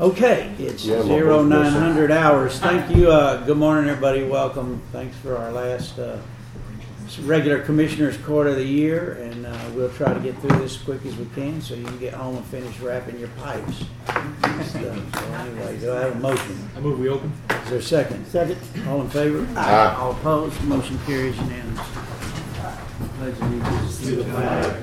Okay, it's Yeah, well, zero both nine listen. hours. Thank you. Uh, good morning, everybody. Welcome. Thanks for our last uh, regular commissioners' court of the year, and uh, we'll try to get through this as quick as we can so you can get home and finish wrapping your pipes. and. So anyway, do I have a motion? I move we open. Is there a second? Second. All in favor? Aye. All opposed? Motion carries unanimously. Pledge allegiance to the flag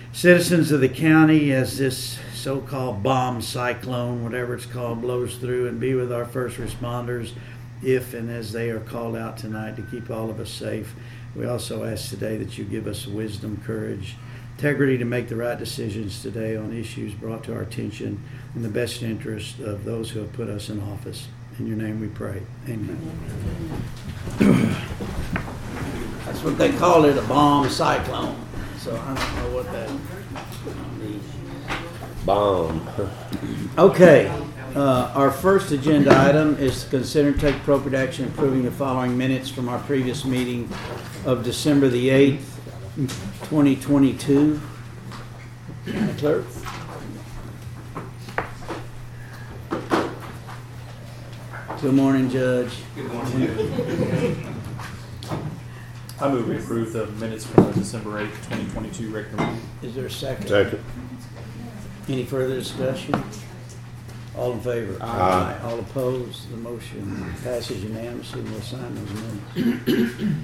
citizens of the county as this so called bomb cyclone, whatever it's called, blows through, and be with our first responders if and as they are called out tonight to keep all of us safe. We also ask today that you give us wisdom, courage, integrity to make the right decisions today on issues brought to our attention in the best interest of those who have put us in office. In your name we pray. Amen. That's what they call it, a bomb cyclone. So I don't know what that means. Bomb. Okay, uh, our first agenda item is to consider and take appropriate action approving the following minutes from our previous meeting of December the 8th, 2022. Madam Clerk? Good morning, Judge. Good morning. I move we approve the minutes from the December eighth, twenty twenty-two regular meeting. Is there a second? Second. Any further discussion? All in favor? Aye. All opposed? The motion passes unanimously. We'll sign those minutes.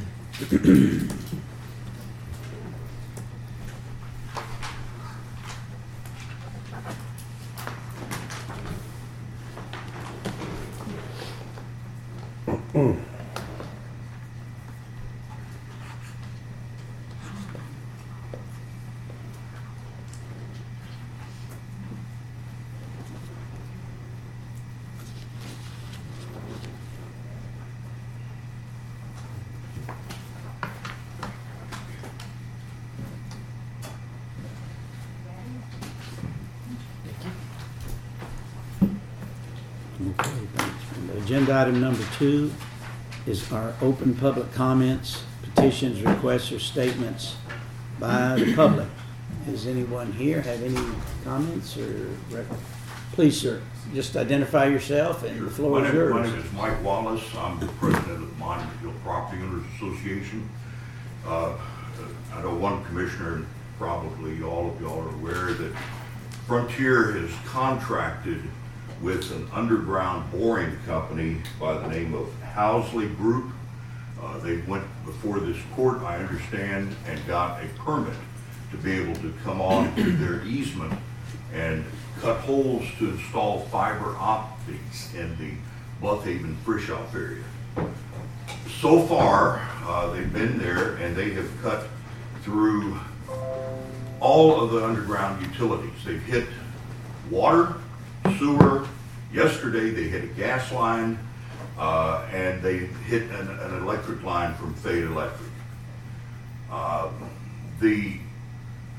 Okay, thanks. And Agenda item number two is our open public comments, petitions, requests, or statements by the public. Does anyone here have any comments or, rec- please, sir, just identify yourself and the floor My is name, my yours. name is Mike Wallace. I'm the president of the Monument Hill Property Owners Association. Uh, I know one commissioner, and probably all of y'all are aware that Frontier has contracted with an underground boring company by the name of Housley Group. Uh, They went before this court, I understand, and got a permit to be able to come on to their easement and cut holes to install fiber optics in the Bluffhaven Frisch Auf area. So far, uh, they've been there and they have cut through all of the underground utilities. They've hit water, sewer. Yesterday, they hit a gas line, uh, and they hit an, an electric line from Fade Electric. Uh, the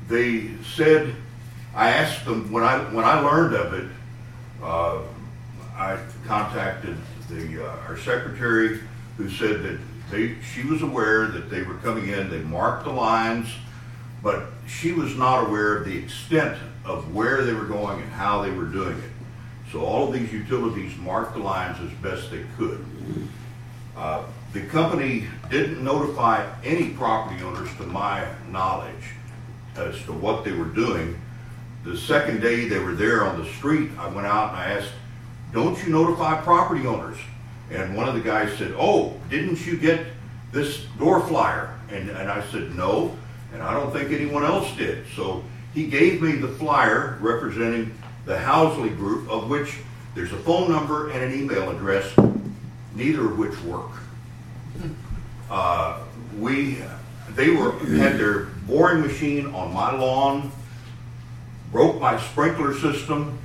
they said, I asked them when I when I learned of it, uh, I contacted the uh, our secretary, who said that they she was aware that they were coming in. They marked the lines, but she was not aware of the extent of where they were going and how they were doing it. So all of these utilities marked the lines as best they could. Uh, the company didn't notify any property owners, to my knowledge, as to what they were doing. The second day they were there on the street, I went out and I asked, "Don't you notify property owners?" And one of the guys said, "Oh, didn't you get this door flyer?" And and I said, "No." And I don't think anyone else did. So he gave me the flyer representing the Housley Group, of which there's a phone number and an email address, neither of which work. Uh, we, they were, had their boring machine on my lawn, broke my sprinkler system.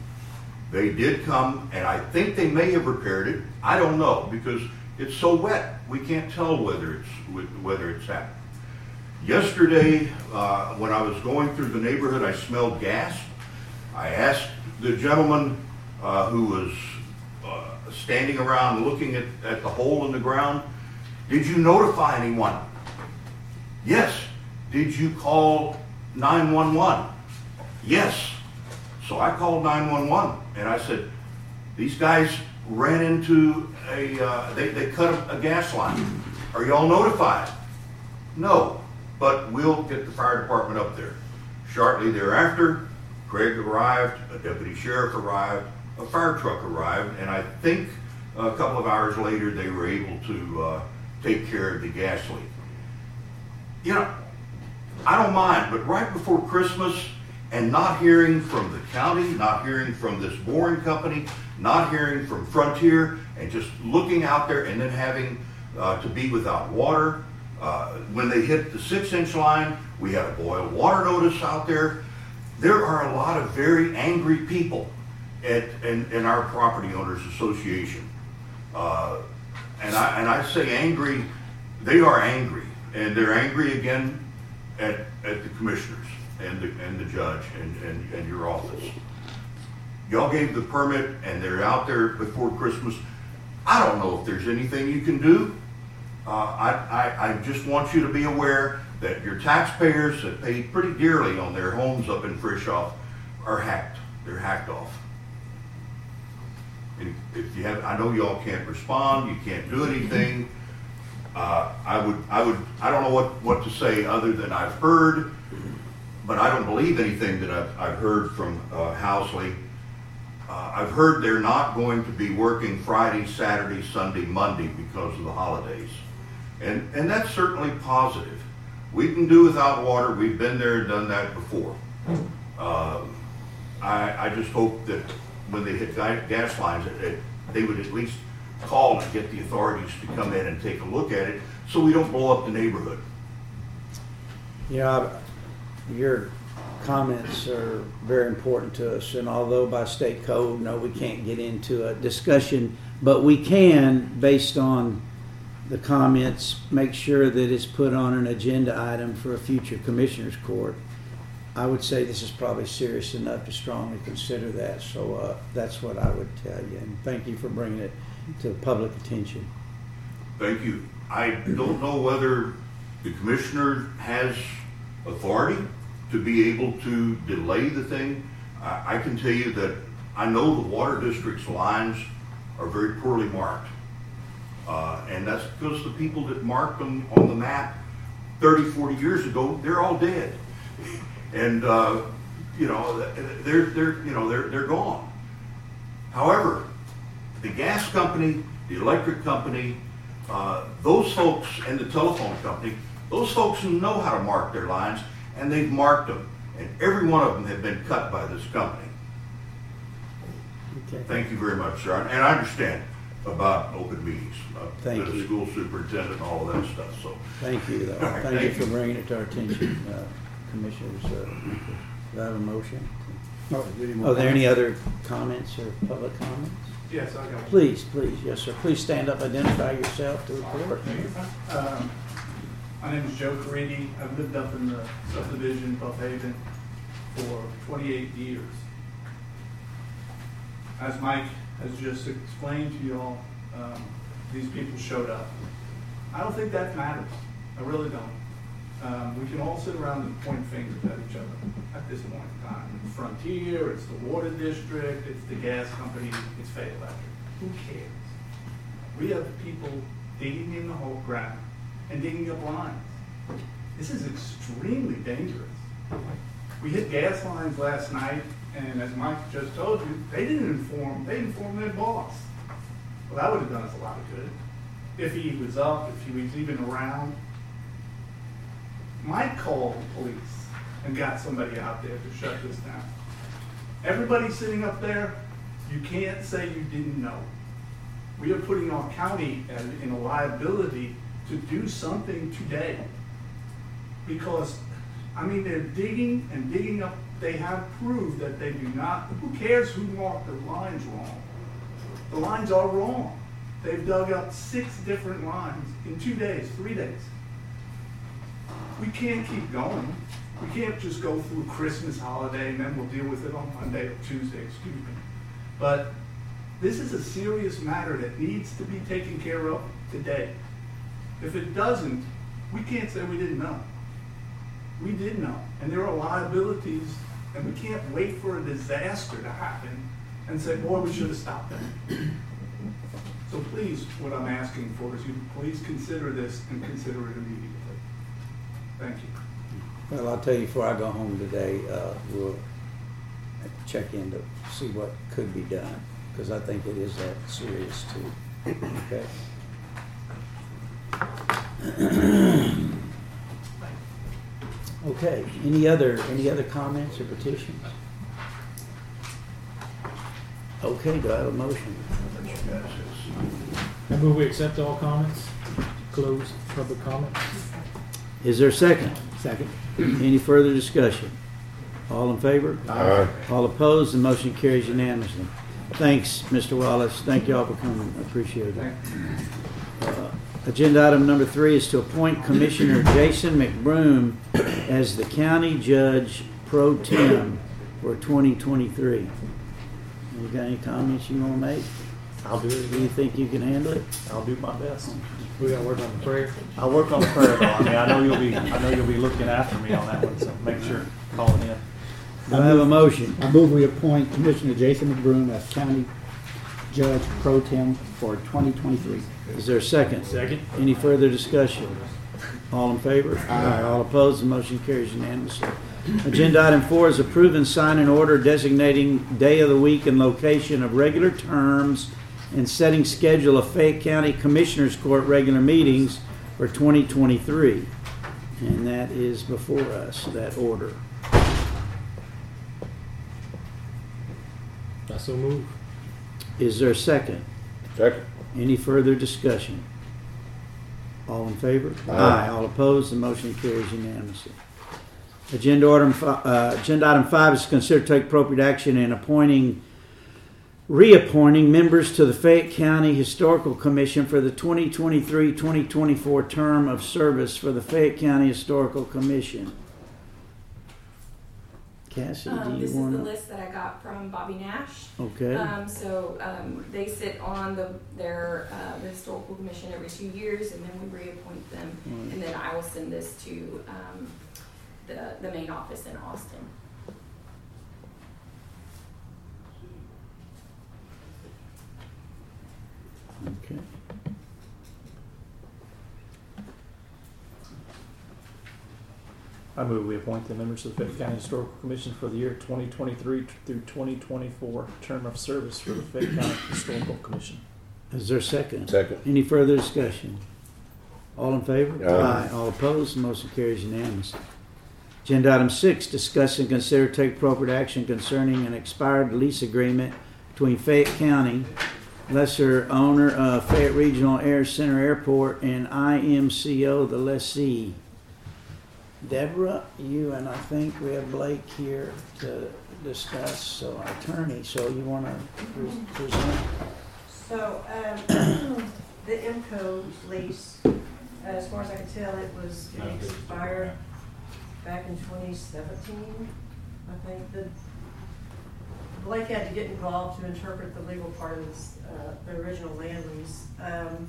They did come, and I think they may have repaired it. I don't know because it's so wet. We can't tell whether it's whether it's happened. Yesterday, uh, when I was going through the neighborhood, I smelled gas. I asked the gentleman uh, who was uh, standing around looking at, at the hole in the ground, Did you notify anyone? Yes. Did you call 911? Yes. So I called 911 and I said, These guys ran into a, uh, they, they cut a, a gas line. Are y'all notified? No but we'll get the fire department up there. Shortly thereafter, Craig arrived, a deputy sheriff arrived, a fire truck arrived, and I think a couple of hours later they were able to uh, take care of the gas leak. You know, I don't mind, but right before Christmas and not hearing from the county, not hearing from this boring company, not hearing from Frontier, and just looking out there and then having uh, to be without water, uh, when they hit the six inch line, we had a boil water notice out there. There are a lot of very angry people at, in, in our property owners association. Uh, and, I, and I say angry, they are angry. And they're angry again at, at the commissioners and the, and the judge and, and, and your office. Y'all gave the permit and they're out there before Christmas. I don't know if there's anything you can do. Uh, I, I, I just want you to be aware that your taxpayers that pay pretty dearly on their homes up in Frisch Auf are hacked. They're hacked off. And if you have, I know y'all can't respond, you can't do anything. Uh, I would, I would, I don't know what, what to say other than I've heard, but I don't believe anything that I've, I've heard from uh, Housley. Uh, I've heard they're not going to be working Friday, Saturday, Sunday, Monday because of the holidays. And, and that's certainly positive. We can do without water. We've been there and done that before. Um, I, I just hope that when they hit gas lines, they would at least call and get the authorities to come in and take a look at it so we don't blow up the neighborhood. Yeah, your comments are very important to us, and although by state code, no, we can't get into a discussion, but we can, based on the comments, make sure that it's put on an agenda item for a future commissioners court. I would say this is probably serious enough to strongly consider that, so uh, that's what I would tell you. And thank you for bringing it to public attention. Thank you. I don't know whether the commissioner has authority to be able to delay the thing. I, I can tell you that I know the water district's lines are very poorly marked. Uh, and that's because the people that marked them on the map 30, 40 years ago, they're all dead. And, uh, you know, they're, they're, you know, they're, they're gone. However, the gas company, the electric company, uh, those folks, and the telephone company, those folks know how to mark their lines, and they've marked them. And every one of them have been cut by this company. Okay. Thank you very much, sir. And I understand about open meetings. uh, Thank The you. school superintendent, all of that stuff, so. Thank you, though. All right, Thank you thank for you. bringing it to our attention, uh, Commissioners. uh, Do I have a motion? Are there any other comments or public comments? Yes, I got one. Please, please, yes, sir. Please stand up, identify yourself to the report. Um, My name is Joe Caridi. I've lived up in the subdivision, Buffhaven, for 28 years. As Mike has just explained to y'all, um, these people showed up. I don't think that matters. I really don't. Um, We can all sit around and point fingers at each other at this point in time. It's Frontier, it's the water district, it's the gas company, it's Fay Electric. Who cares? We have people digging in the whole ground and digging up lines. This is extremely dangerous. We hit gas lines last night, and as Mike just told you, they didn't inform, they informed their boss. Well, that would have done us a lot of good. If he was up, if he was even around. Mike called the police and got somebody out there to shut this down. Everybody sitting up there, you can't say you didn't know. We are putting our county in a liability to do something today. Because, I mean, they're digging and digging up, they have proved that they do not, who cares who marked the lines wrong? The lines are wrong. They've dug up six different lines in two days, three days. We can't keep going. We can't just go through Christmas holiday and then we'll deal with it on Monday or Tuesday, excuse me. But this is a serious matter that needs to be taken care of today. If it doesn't, we can't say we didn't know. We did know, and there are liabilities, and we can't wait for a disaster to happen and say, boy, we should have stopped that. So please, what I'm asking for is you please consider this and consider it immediately. Thank you. Well, I'll tell you before I go home today, uh, we'll check in to see what could be done, because I think it is that serious too. Okay? Okay, any other, any other comments or petitions? Okay, do I have a motion? I move we accept all comments, close public comments. Is there a second? Second. Any further discussion? All in favor? Aye. All opposed, the motion carries unanimously. Thanks, Mr. Wallace. Thank you all for coming. I appreciate it. Uh, Agenda item number three is to appoint Commissioner Jason McBroom as the county judge pro tem for 2023. You got any comments you want to make? I'll do it. Do you think you can handle it? I'll do my best. We gotta work on the prayer. I'll work on the prayer though. I mean, I know you'll be, I know you'll be looking after me on that one, so make sure, calling in. Do I have a motion? I move we appoint Commissioner Jason McBroom as County Judge Pro Tem for 2023. Is there a second? Second. Any further discussion? All in favor? Aye. All opposed, the motion carries unanimously. Agenda item four is approve and sign an order designating day of the week and location of regular terms and setting schedule of Fayette County Commissioners Court regular meetings for 2023. And that is before us, that order. I so move. Is there a second? Second. Any further discussion? All in favor? Aye. All opposed, the motion carries unanimously. Agenda item, fi- uh, agenda item five is to consider take appropriate action in appointing, reappointing members to the Fayette County Historical Commission for the 2023-2024 term of service for the Fayette County Historical Commission. Cassie, Um, do this you is the list that I got from Bobby Nash. Okay, Um, so, um, they sit on the, their, uh, the historical commission every two years and then we reappoint them. Right. And then I will send this to, um, the, the main office in Austin. okay. I move we appoint the members of the Fayette County Historical Commission for the year twenty twenty-three through twenty twenty-four, term of service for the Fayette County Historical Commission. Is there a second? Second. Any further discussion? All in favor? Aye. All opposed? Motion carries unanimously. Agenda item six, discuss and consider take appropriate action concerning an expired lease agreement between Fayette County, lesser owner of Fayette Regional Air Center Airport, and IMCO, the lessee. Deborah, you and I think we have Blake here to discuss, so our attorney, so you want to present? So, um, the MCO lease, uh, as far as I can tell, it was it expired back in twenty seventeen, I think. The Blake had to get involved to interpret the legal part of this, uh, the original land lease. Um,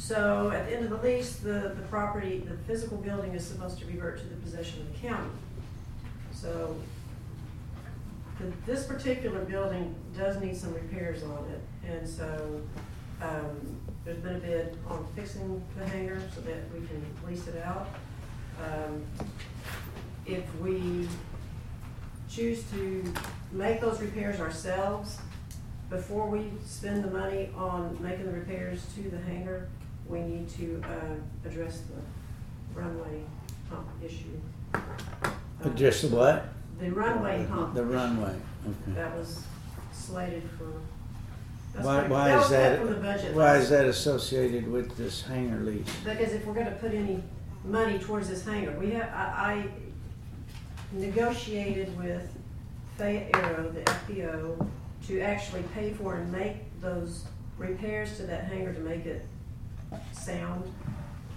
So at the end of the lease, the, the property, the physical building is supposed to revert to the possession of the county. So the- this particular building does need some repairs on it, and so, um, there's been a bid on fixing the hangar so that we can lease it out. Um, If we choose to make those repairs ourselves, before we spend the money on making the repairs to the hangar, we need to, uh, address the runway hump issue. Address the what? The runway hump. The runway, okay. That was slated for. that's Why, like- why was is that, From the budget. why is that associated with this hangar lease? Because if we're gonna put any money towards this hangar, we have, I, I negotiated with Fayette Aero, the FBO, to actually pay for and make those repairs to that hangar to make it sound,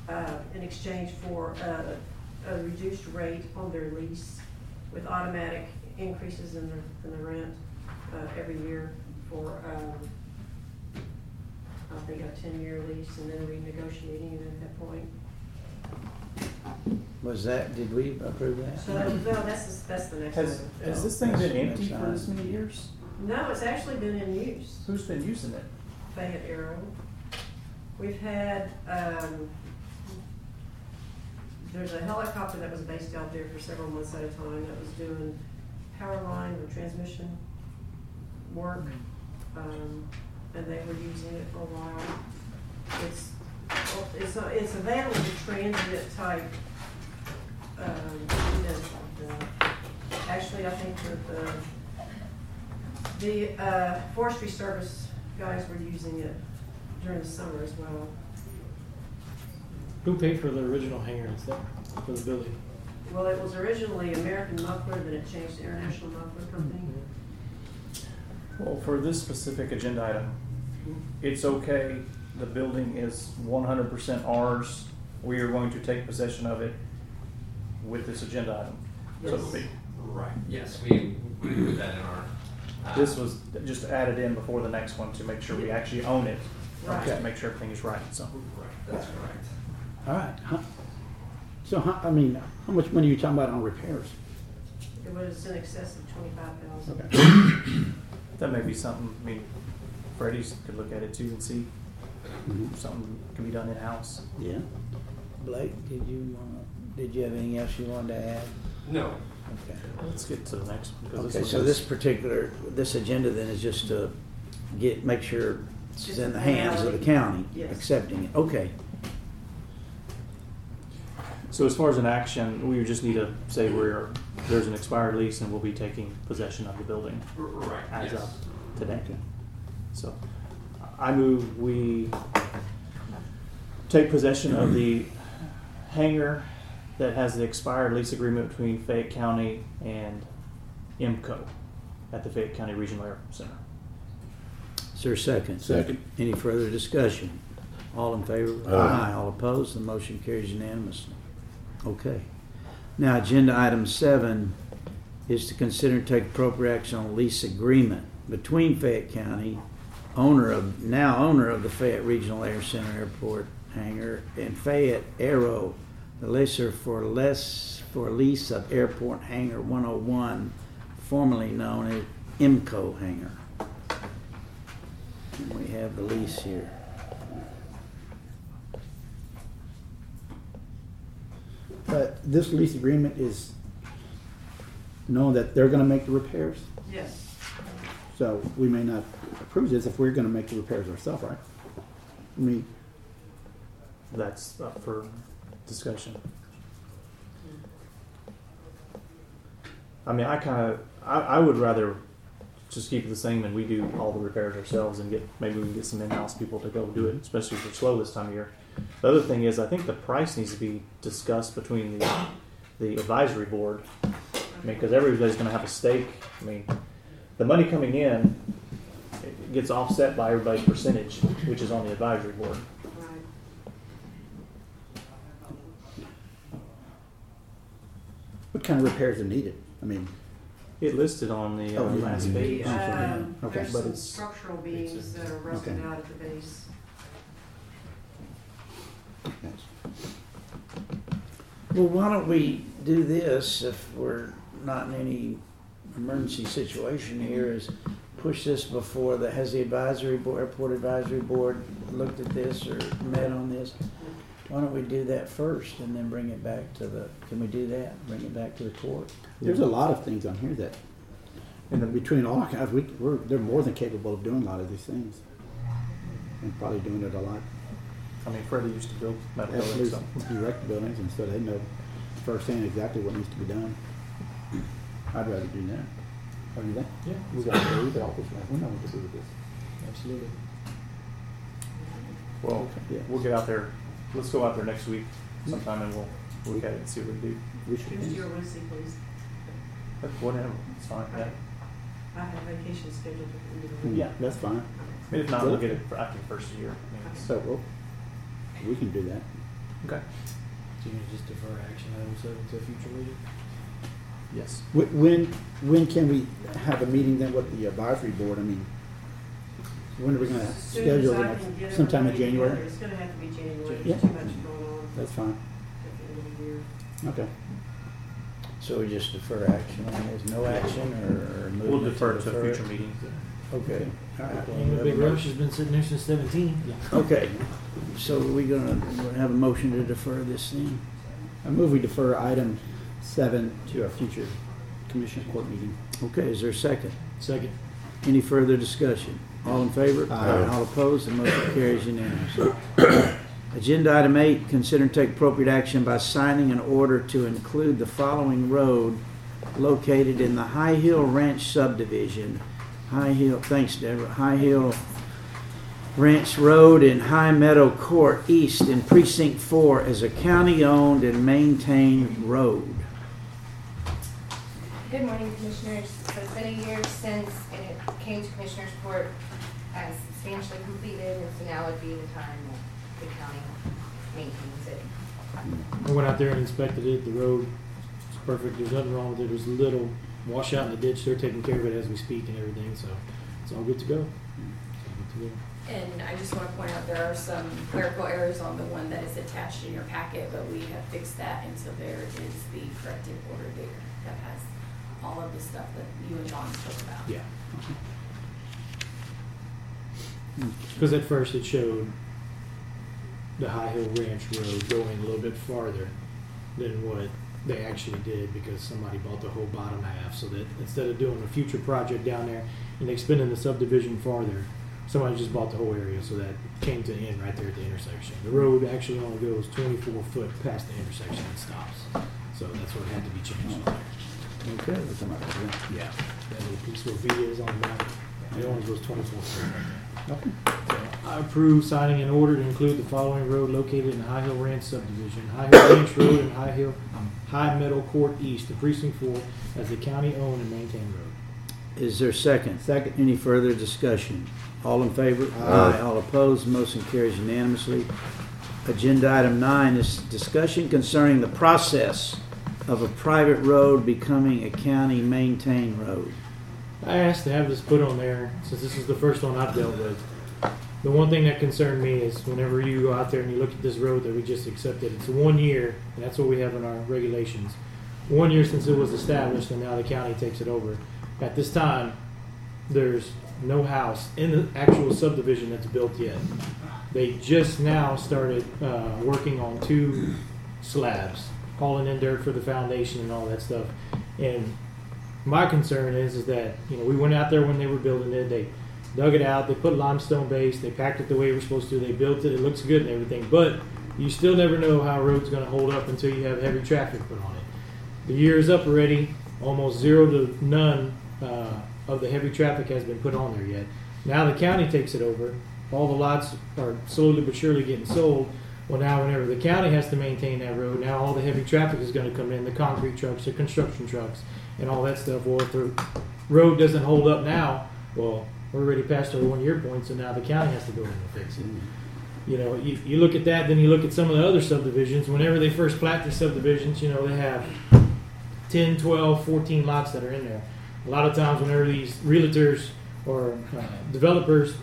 uh, in exchange for, uh, a reduced rate on their lease with automatic increases in the, in the rent, uh, every year for, um, I think a ten-year lease and then renegotiating it at that point. Was that, did we approve that? So, no, that's, the- that's the next Has, item. has this thing been empty for this many years? No, it's actually been in use. Who's been using it? Fayette Aero. We've had, um, there's a helicopter that was based out there for several months at a time that was doing power line or transmission work. Um, and they were using it for a while. It's, it's, a- it's available to transit type, um, units like that. Actually, I think that the, the, uh, forestry service guys were using it during the summer as well. Who paid for the original hangar and stuff for the building? Well, it was originally American Muffler, then it changed to International Muffler Company. Well, for this specific agenda item, it's okay, the building is one hundred percent ours, we are going to take possession of it with this agenda item, so to Yes. speak. Right, yes, we, we put that in our. uh, This was just added in before the next one to make sure we actually own it, Right. just to make sure everything is right, so. Right, that's correct. All right. Huh. So, how, I mean, how much money are you talking about on repairs? It was in excess of twenty-five thousand. Okay. That may be something, I mean, Freddie's could look at it too and see Mhm. if something can be done in-house. Yeah. Blake, did you wanna, did you have anything else you wanted to add? No, Okay. Let's get to the next one. 'cause Okay, one so is- this particular, this agenda then is just to get, make sure it's Just in the hands of the county, Yes. accepting it. Okay. So as far as an action, we would just need to say we're, there's an expired lease and we'll be taking possession of the building R- right, as yes. of today. So I move we take possession of the hangar that has the expired lease agreement between Fayette County and IMCO at the Fayette County Regional Air Center. Is there a second? Second. Any further discussion? All in favor? Aye. All opposed? The motion carries unanimously. Okay. Now, agenda item seven is to consider and take appropriate action on a lease agreement between Fayette County, owner of, now owner of the Fayette Regional Air Center Airport hangar, and Fayette Aero, the lessor for less, for lease of Airport Hangar 101, formerly known as IMCO hangar. And we have the lease here. But this lease agreement is knowing that they're gonna make the repairs, Yes. so we may not approve this if we're gonna make the repairs ourselves, right? I mean, That's up for discussion. I mean, I kind of, I, I would rather just keep it the same and we do all the repairs ourselves and get, maybe we can get some in-house people to go do it, mm-hmm. especially if we're slow this time of year. The other thing is, I think the price needs to be discussed between the, the advisory board. I mean, because everybody's gonna have a stake. I mean, the money coming in, it gets offset by everybody's percentage, which is on the advisory board. What kind of repairs are needed? I mean, It listed on the uh, Oh, yeah. last The, page. um, Okay, there's but some it's- structural beams that are rusting Okay. out at the base. Well, why don't we do this if we're not in any emergency situation here is push this before the, has the advisory board, airport advisory board looked at this or met on this? Why don't we do that first and then bring it back to the, can we do that? Bring it back to the court? there's a lot of things on here that, And the, between all our guys, we, we're, they're more than capable of doing a lot of these things. And probably doing it a lot. I mean, Freddie used to build metal Absolutely, buildings, so. direct buildings, and so they know firsthand exactly what needs to be done. I'd rather do that. Oh, you think? Yeah. We got to do the office, right? we know what to do with this. Absolutely. Well, Yeah. we'll get out there, let's go out there next week sometime and we'll look at it and see what we do. We should. Tuesday or Wednesday, please. But Whatever, it's fine, yeah. I have vacation scheduled at the end of the week. Yeah, that's fine. I mean, if not, we'll get it for after the first year. I mean, it's- So, well, we can do that. okay. So you can just defer action item seven to a future meeting? Yes. Wh- When, when can we have a meeting then with the advisory board? I mean, when are we gonna soon as schedule I the can get next, sometime in January? It's gonna have to be January, Yeah. there's too much going on That's fine. at the end of the year. Okay. So we just defer action on this, no action or? or move We'll defer to defer future meetings. Okay. All right. Ain't no big rush, has been sitting there since seventeen. Okay, so we gonna we'll have a motion to defer this thing? I move we defer item seven to a future commission court meeting. Okay, is there a second? Second. Any further discussion? All in favor? Aye. All opposed? The motion carries unanimously. Agenda item eight, consider and take appropriate action by signing an order to include the following road located in the High Hill Ranch subdivision. High Hill, thanks Deborah, High Hill Ranch Road and High Meadow Court East in Precinct Four as a county-owned and maintained road. Good morning, Commissioners. So it's been a year since it came to Commissioners Court as substantially completed, and so now would be the time that the county maintains it. I went out there and inspected it, the road is perfect, there's nothing wrong with it, there's a little washout in the ditch, they're taking care of it as we speak and everything, so it's all good to go. It's all good to go. And I just want to point out, there are some clerical errors on the one that is attached in your packet, but we have fixed that, and so there is the corrected order there that has all of the stuff that you and John spoke about. Yeah. Because at first it showed the High Hill Ranch Road going a little bit farther than what they actually did because somebody bought the whole bottom half. So that instead of doing a future project down there and expanding the subdivision farther, somebody just bought the whole area. So that came to an end right there at the intersection. The road actually only goes 24 foot past the intersection and stops. So that's what had to be changed. Okay. Yeah, that little piece where V is on the map, it only goes twenty-four feet I approve signing an order to include the following road located in the High Hill Ranch subdivision, High Hill Ranch Road and High Hill, um, High Meadow Court East, the precinct four, as the county-owned and maintained road. Is there a second? Second. Any further discussion? All in favor? Aye. All opposed? Motion carries unanimously. Agenda item nine is discussion concerning the process of a private road becoming a county-maintained road. I asked to have this put on there since this is the first one I've dealt with. The one thing that concerned me is whenever you go out there and you look at this road that we just accepted, it's one year, that's what we have in our regulations. One year since it was established, and now the county takes it over. At this time, there's no house in the actual subdivision that's built yet. They just now started uh, working on two slabs, hauling in dirt for the foundation and all that stuff. And my concern is is that you know we went out there when they were building it. They dug it out. They put limestone base. They packed it the way we're supposed to. They built it. It looks good and everything. But you still never know how a road's going to hold up until you have heavy traffic put on it. The year is up already. Almost zero to none uh, of the heavy traffic has been put on there yet. Now the county takes it over. All the lots are slowly but surely getting sold. Well, now whenever the county has to maintain that road, now all the heavy traffic is going to come in, the concrete trucks, the construction trucks, and all that stuff. Well, if the road doesn't hold up now, well, we're already past our one-year point, so now the county has to go in and fix it. You know, you, you look at that, then you look at some of the other subdivisions. Whenever they first plat these subdivisions, you know, they have 10, 12, 14 lots that are in there. A lot of times, whenever these realtors or uh, developers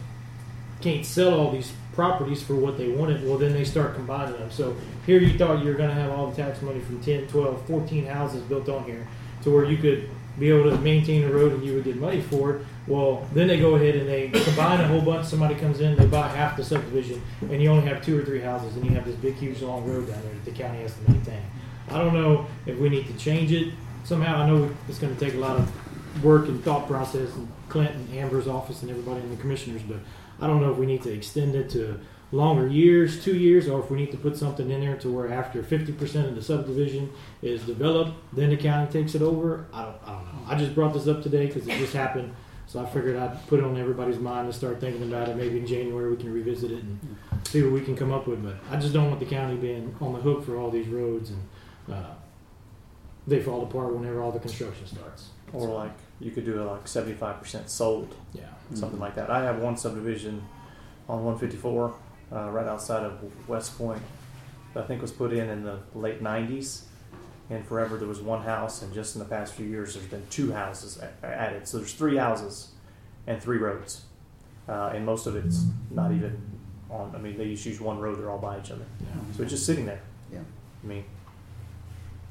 can't sell all these properties for what they wanted, well, then they start combining them. So here you thought you were going to have all the tax money from 10, 12, 14 houses built on here to where you could be able to maintain the road and you would get money for it. Well, then they go ahead and they combine a whole bunch. Somebody comes in, they buy half the subdivision, and you only have two or three houses, and you have this big, huge, long road down there that the county has to maintain. I don't know if we need to change it somehow. I know it's going to take a lot of work and thought process, and Clint and Amber's office and everybody in the commissioners, but I don't know if we need to extend it to longer years, two years, or if we need to put something in there to where after 50% of the subdivision is developed, then the county takes it over. I don't, I don't know. I just brought this up today because it just happened, so I figured I'd put it on everybody's mind and start thinking about it. Maybe in January we can revisit it and see what we can come up with. But I just don't want the county being on the hook for all these roads and uh, they fall apart whenever all the construction starts. Or like you could do it like seventy five percent sold, Yeah. something like that. I have one subdivision on one fifty four, uh, right outside of West Point. I think was put in in the late nineties. And forever there was one house, and just in the past few years there's been two houses added. So there's three houses and three roads, uh, and most of it's not even on. I mean, they just use one road; they're all by each other. So it's just sitting there. Yeah. I mean,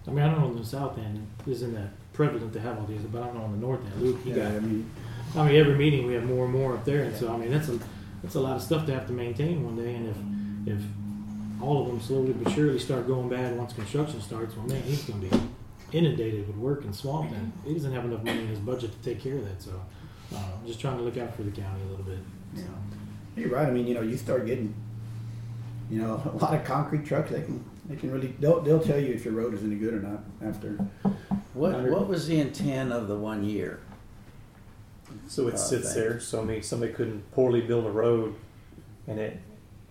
I mean, I don't know in the south end isn't that prevalent to have all these, but I don't know on the north end. Luke, you Yeah, got. I mean, I mean, every meeting we have more and more up there, and so I mean, that's a that's a lot of stuff to have to maintain one day. And if if all of them slowly but surely start going bad once construction starts, well, man, he's going to be inundated with work and swamped, and he doesn't have enough money in his budget to take care of that. So, uh, I'm just trying to look out for the county a little bit. Yeah. You're right. I mean, you know, you start getting, you know, a lot of concrete trucks. They can, they can really, they'll, they'll tell you if your road is any good or not after. What, what was the intent of the one year? So it Uh, sits thank there. So I mean, somebody couldn't poorly build a road, and it,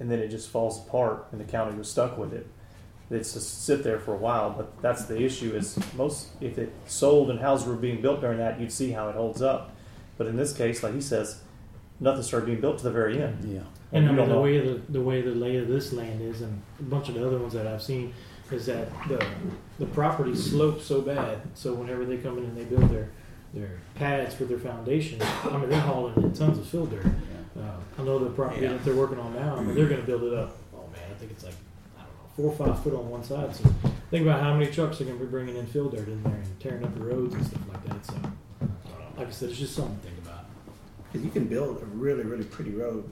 and then it just falls apart, and the county was stuck with it. It's just sit there for a while, but that's the issue. Is most if it sold and houses were being built during that, you'd see how it holds up. But in this case, like he says, nothing started being built to the very end. Yeah. And I mean, the know. way the the way the lay of this land is, and a bunch of the other ones that I've seen, is that the the property slopes so bad. So whenever they come in and they build their their pads for their foundation, I mean, they're hauling in tons of fill dirt. Uh, I know the property Yeah. that they're working on now. I mean, they're going to build it up. Oh man, I think it's like I don't know, four or five foot on one side. So think about how many trucks are going to be bringing in fill dirt in there and tearing up the roads and stuff like that. So, uh, like I said, it's just something to think about. Because you can build a really, really pretty road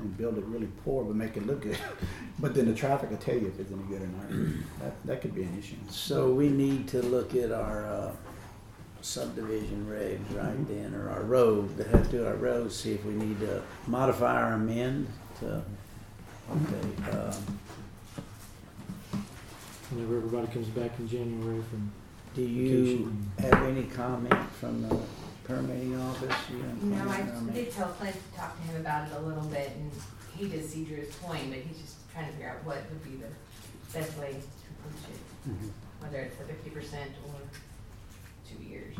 and build it really poor but make it look good. but then the traffic will tell you if it's any good or not. that, that could be an issue. So we need to look at our uh, subdivision regs right then, or our road, that have to do our roads, see if we need to modify or amend to, okay, um, Whenever everybody comes back in January from do you have any comment from the permitting office? You have No, I comment? did tell Clint to talk to him about it a little bit, and he did see Drew's point, but he's just trying to figure out what would be the best way to approach it, Mhm. whether it's the fifty percent or two years.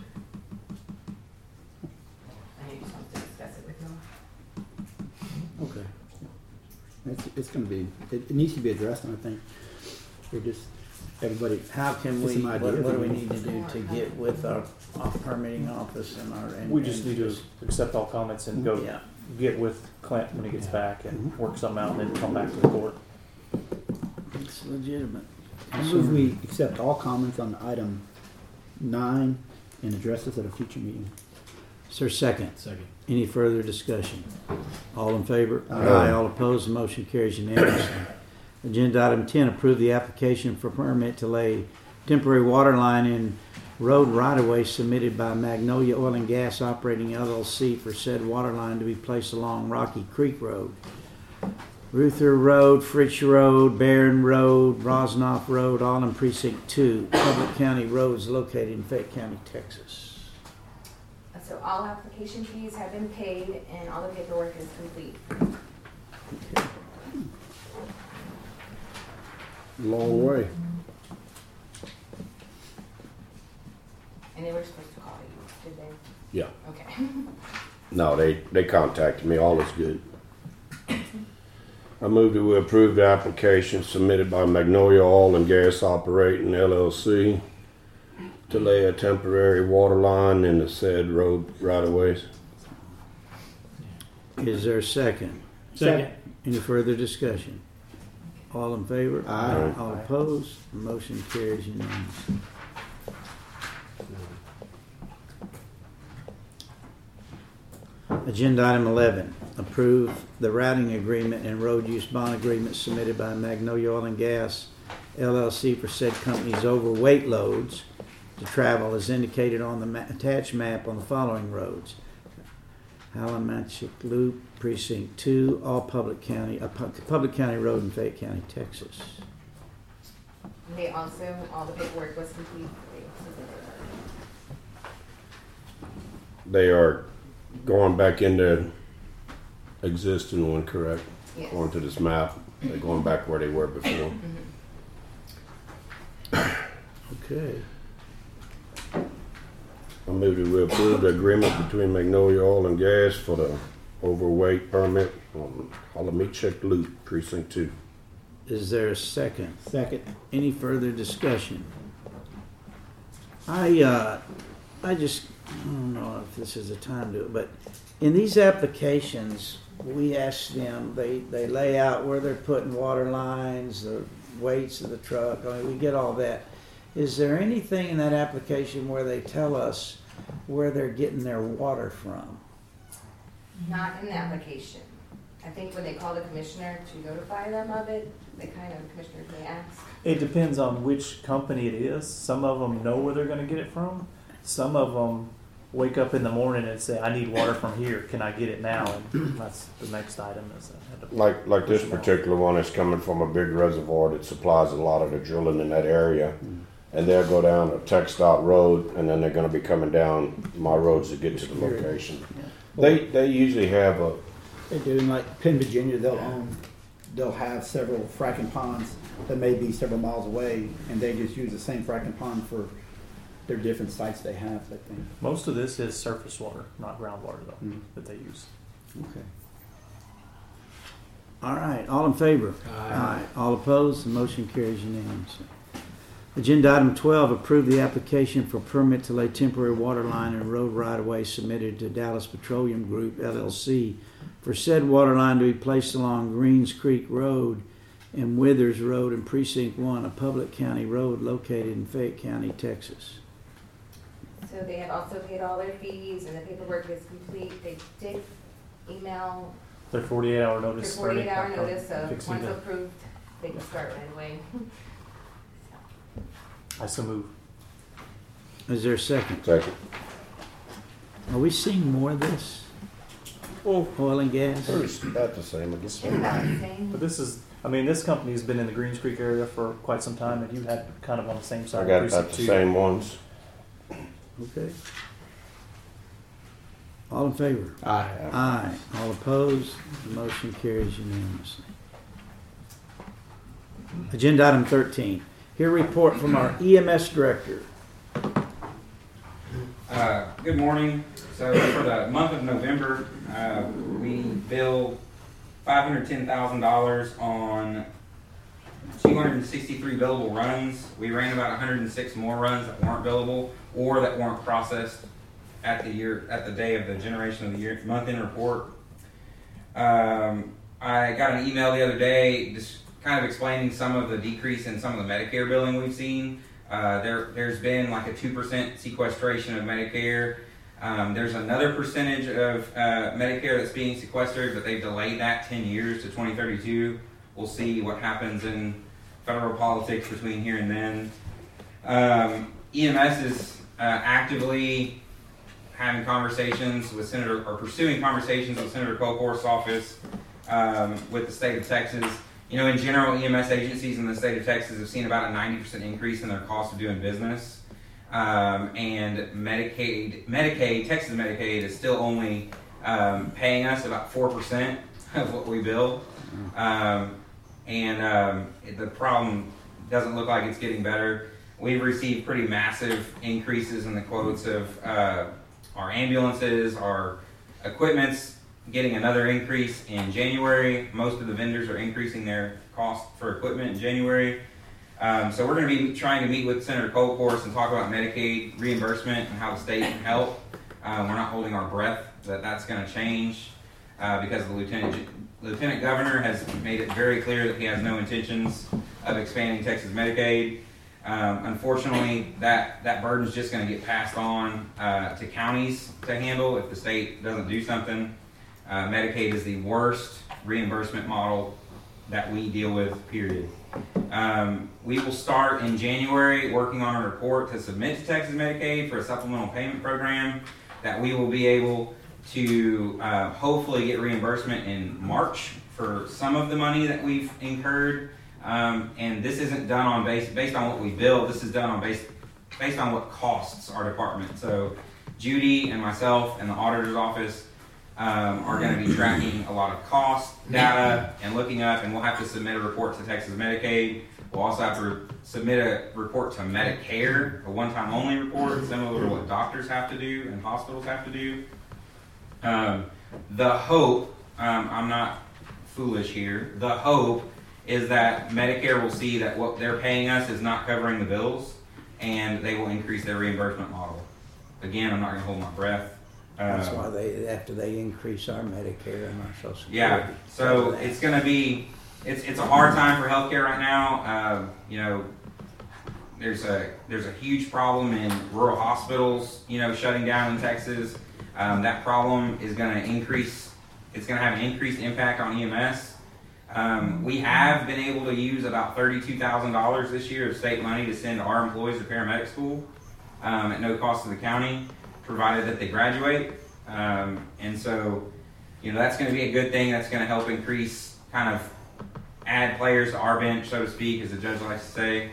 I think he just wants to discuss it with you. Okay. It's, it's going to be, it, it needs to be addressed, and I think we're just, everybody, How can Get we, some what, ideas. what do we need to do to get with our, our permitting office and our? and- We just and need to accept all comments and go Yeah, get with Clint when he gets back and Mhm. work something out, and then come back to the court. it's legitimate. I move we accept all comments on item nine and address this at a future meeting. Is there a second? second. Any further discussion? All in favor? Aye. All opposed, the motion carries unanimously. Agenda item ten, approve the application for permit to lay temporary water line in road right-of-way submitted by Magnolia Oil and Gas Operating LLC for said water line to be placed along Rocky Creek Road. Ruther Road, Fritz Road, Barron Road, Rosnoff Road, all in precinct two, public county roads located in Fayette County, Texas. So all application fees have been paid and all the paperwork is complete. Long way. And they were supposed to call you, did they? Yeah. Okay. No, they, they contacted me. All is good. I move to approve the application submitted by Magnolia Oil and Gas Operating LLC to lay a temporary water line in the said road right of ways. Is there a second? Second. Any further discussion? All in favor? Aye. All opposed? Motion carries unanimously. Agenda item eleven, approve the routing agreement and road use bond agreement submitted by Magnolia Oil and Gas LLC for said company's overweight loads to travel as indicated on the ma- attached map on the following roads. Halamanchik Loop, Precinct Two, all public county, a pu- public county road in Fayette County, Texas. They also, all the paperwork was complete. They submitted. They are going back into existing one, correct? Yes. According to this map, they're going back where they were before. Mm-hmm. Okay. I move that we approve the agreement between Magnolia Oil and Gas for the overweight permit on Holomechek Loop, Precinct Two. Is there a second? Second. Any further discussion? I, uh, I just, I don't know if this is the time to do it, but in these applications, we ask them, they, they lay out where they're putting water lines, the weights of the truck, I mean, we get all that. Is there anything in that application where they tell us where they're getting their water from? Not in the application. I think when they call the commissioner to notify them of it, they kind of, commissioners may ask. It depends on which company it is. Some of them know where they're going to get it from. Some of them wake up in the morning and say, "I need water from here. Can I get it now?" And that's the next item. Is I to- Like, like this particular one is coming from a big reservoir that supplies a lot of the drilling in that area. Mm-hmm. And they'll go down a TxDOT Road and then they're gonna be coming down my roads to get to the location. They, they usually have a, They do, and like Penn, Virginia, they'll own, they'll have several fracking ponds that may be several miles away, and they just use the same fracking pond for their different sites they have, I think. Most of this is surface water, not groundwater, though, Mm. that they use. Okay. All right, all in favor? Aye. All opposed, the motion carries unanimously. Agenda item twelve, approve the application for permit to lay temporary water line and road right-of-way submitted to Dallas Petroleum Group LLC for said water line to be placed along Greens Creek Road and Withers Road in Precinct One, a public county road located in Fayette County, Texas. So they have also paid all their fees and the paperwork is complete. They did email Their 48 hour notice. their notice. forty-eight hour starting- notice, so fixing once to- approved, they can start right away. I so move. Is there a second? Second. Are we seeing more of this? Well, Oil and gas? It's about the same, I guess. but this is, I mean, this company's been in the Greens Creek area for quite some time, and you had kind of on the same side. I got about the two. same ones. Okay. All in favor? Aye. Aye. All opposed? The motion carries unanimously. Agenda item 13, Hear report from our EMS director. Uh, good morning. So for the month of November, uh, we billed five hundred ten thousand dollars on two hundred and sixty-three billable runs. We ran about one hundred and six more runs that weren't billable or that weren't processed at the year at the day of the generation of the year month-end report. Um, I got an email the other day. Just kind of explaining some of the decrease in some of the Medicare billing we've seen. Uh, there, there's been like a two percent sequestration of Medicare. Um, there's another percentage of uh, Medicare that's being sequestered, but they've delayed that ten years to 2032. We'll see what happens in federal politics between here and then. Um, EMS is uh, actively having conversations with Senator or pursuing conversations with Senator Kolkhorst's office um, with the state of Texas. You know, in general, EMS agencies in the state of Texas have seen about a 90% increase in their cost of doing business. Um, and Medicaid, Medicaid, Texas Medicaid is still only um, paying us about 4% of what we bill. Um, and um, the problem doesn't look like it's getting better. We've received pretty massive increases in the quotes of uh, our ambulances, our equipment's getting another increase in January. Most of the vendors are increasing their cost for equipment in January. Um, so we're going to be trying to meet with Senator Kolkhorst and talk about Medicaid reimbursement and how the state can help. Uh, we're not holding our breath that that's going to change uh, because the lieutenant lieutenant governor has made it very clear that he has no intentions of expanding Texas Medicaid. Um, unfortunately, that that burden is just going to get passed on uh, to counties to handle if the state doesn't do something. Uh, Medicaid is the worst reimbursement model that we deal with. Period. Um, we will start in January working on a report to submit to Texas Medicaid for a supplemental payment program that we will be able to uh, hopefully get reimbursement in March for some of the money that we've incurred. Um, and this isn't done on base based on what we bill. This is done on base based on what costs our department. So Judy and myself and the auditor's office um, are going to be tracking a lot of cost data and looking up, and we'll have to submit a report to Texas Medicaid. We'll also have to re- submit a report to Medicare, a one-time only report, similar to what doctors have to do and hospitals have to do. Um, the hope, um, I'm not foolish here, the hope is that Medicare will see that what they're paying us is not covering the bills and they will increase their reimbursement model. Again, I'm not going to hold my breath. That's Um, why they, after they increase our Medicare and our social security. yeah, so it's going to be it's it's a hard time for healthcare right now. Um, you know, there's a there's a huge problem in rural hospitals. You know, shutting down in Texas. Um, that problem is going to increase. It's going to have an increased impact on EMS. Um, we have been able to use about thirty-two thousand dollars this year of state money to send our employees to paramedic school um, at no cost to the county, provided that they graduate. Um, and so, you know, that's going to be a good thing. That's going to help increase kind of add players to our bench, so to speak, as the judge likes to say.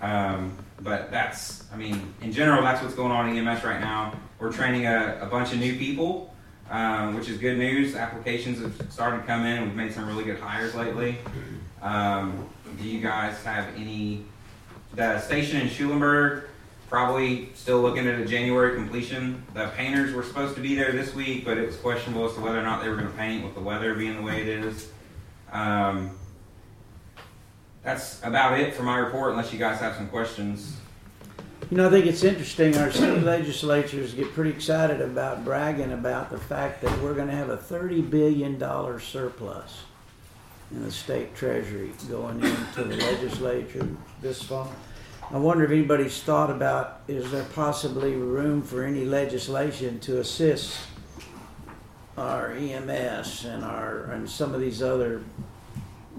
Um, but that's, I mean, in general, that's what's going on in EMS right now. We're training a, a bunch of new people, um, which is good news. Applications have started to come in, we've made some really good hires lately. Um, do you guys have any? The station in Schulenburg, probably still looking at a January completion. The painters were supposed to be there this week, but it was questionable as to whether or not they were going to paint with the weather being the way it is. Um, that's about it for my report, unless you guys have some questions. You know, I think it's interesting. Our state legislatures get pretty excited about bragging about the fact that we're going to have a $30 billion surplus in the state treasury going into the legislature this fall. I wonder if anybody's thought about is there possibly room for any legislation to assist our EMS and our and some of these other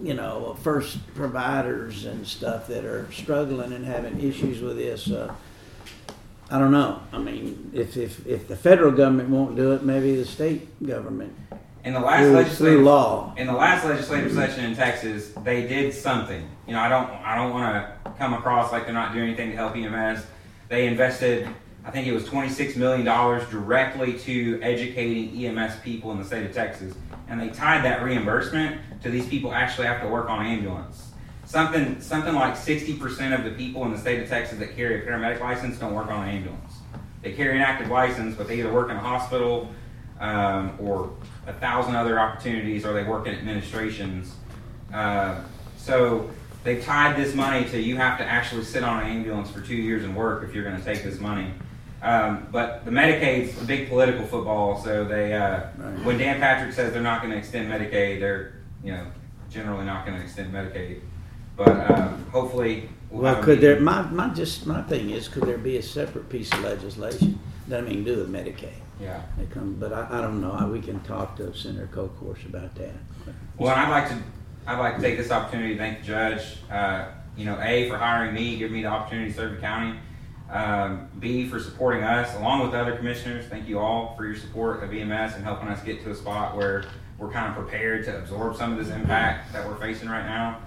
you know, first providers and stuff that are struggling and having issues with this. Uh, I don't know. I mean, if, if, if the federal government won't do it, maybe the state government. In the last Through- legislative through law. in the last legislative session in Texas, they did something. You know, I don't I don't want to come across like they're not doing anything to help EMS. They invested, I think it was twenty six million dollars directly to educating EMS people in the state of Texas, and they tied that reimbursement to these people actually have to work on ambulance. Something something like sixty percent of the people in the state of Texas that carry a paramedic license don't work on an ambulance. They carry an active license, but they either work in a hospital um, or a thousand other opportunities, or they work in administrations. Uh, so they tied this money to you have to actually sit on an ambulance for two years and work if you're going to take this money. Um, but the Medicaid's a big political football, so they uh, Right. when Dan Patrick says they're not going to extend Medicaid, they're you know generally not going to extend Medicaid. But um, hopefully, we'll Well, could there? My, my just my thing is, could there be a separate piece of legislation that I mean do with Medicaid? Yeah. They come, but I, I don't know. We can talk to Senator Course about that. Well, I'd like to, I'd like to take this opportunity to thank the judge. Uh, you know, a for hiring me, giving me the opportunity to serve the county. Um, B for supporting us along with the other commissioners. Thank you all for your support of EMS and helping us get to a spot where we're kind of prepared to absorb some of this impact that we're facing right now.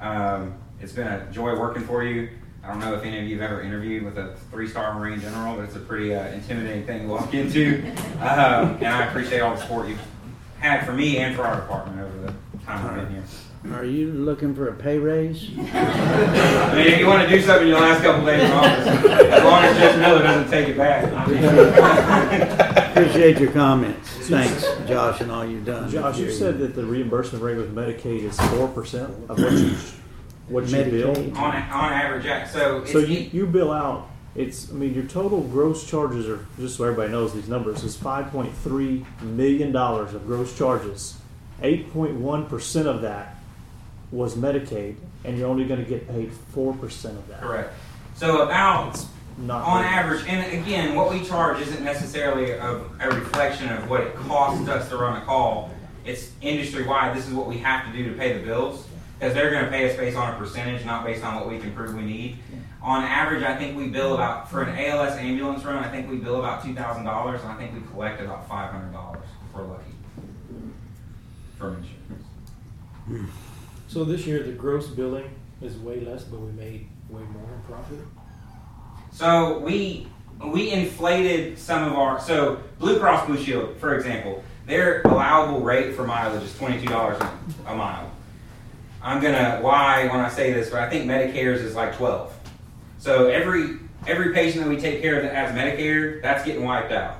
Um, it's been a joy working for you. I don't know if any of you have ever interviewed with a three-star Marine general, but it's a pretty uh, intimidating thing to walk into. Um, and I appreciate all the support you've had for me and for our department over the time I've been here. Are you looking for a pay raise? I mean, if you want to do something in your last couple days in office, as long as Judge Miller doesn't take it back. Appreciate your comments. Thanks, Josh, and all you've done. Josh, you said that the reimbursement rate with Medicaid is four percent of what you what you bill. Medicaid. on, on average, yeah. So, it's, So you, you bill out. It's I mean your total gross charges are just so everybody knows these numbers is five point three million dollars of gross charges. Eight point one percent of that was Medicaid, and you're only going to get paid four percent of that. correct. So about Not on very average, and again, what we charge isn't necessarily a, a reflection of what it costs us to run a call. It's industry wide. This is what we have to do to pay the bills because they're going to pay us based on a percentage, not based on what we can prove we need. On average, I think we bill about for an ALS ambulance run. I think we bill about two thousand dollars, and I think we collect about five hundred dollars if we're lucky from insurance. So this year, the gross billing is way less, but we made way more in profit. So we we inflated some of our so Blue Cross Blue Shield, for example, their allowable rate for mileage is twenty-two dollars a mile. I'm gonna lie when I say this, but I think Medicare's is like twelve. So every every patient that we take care of that has Medicare, that's getting wiped out.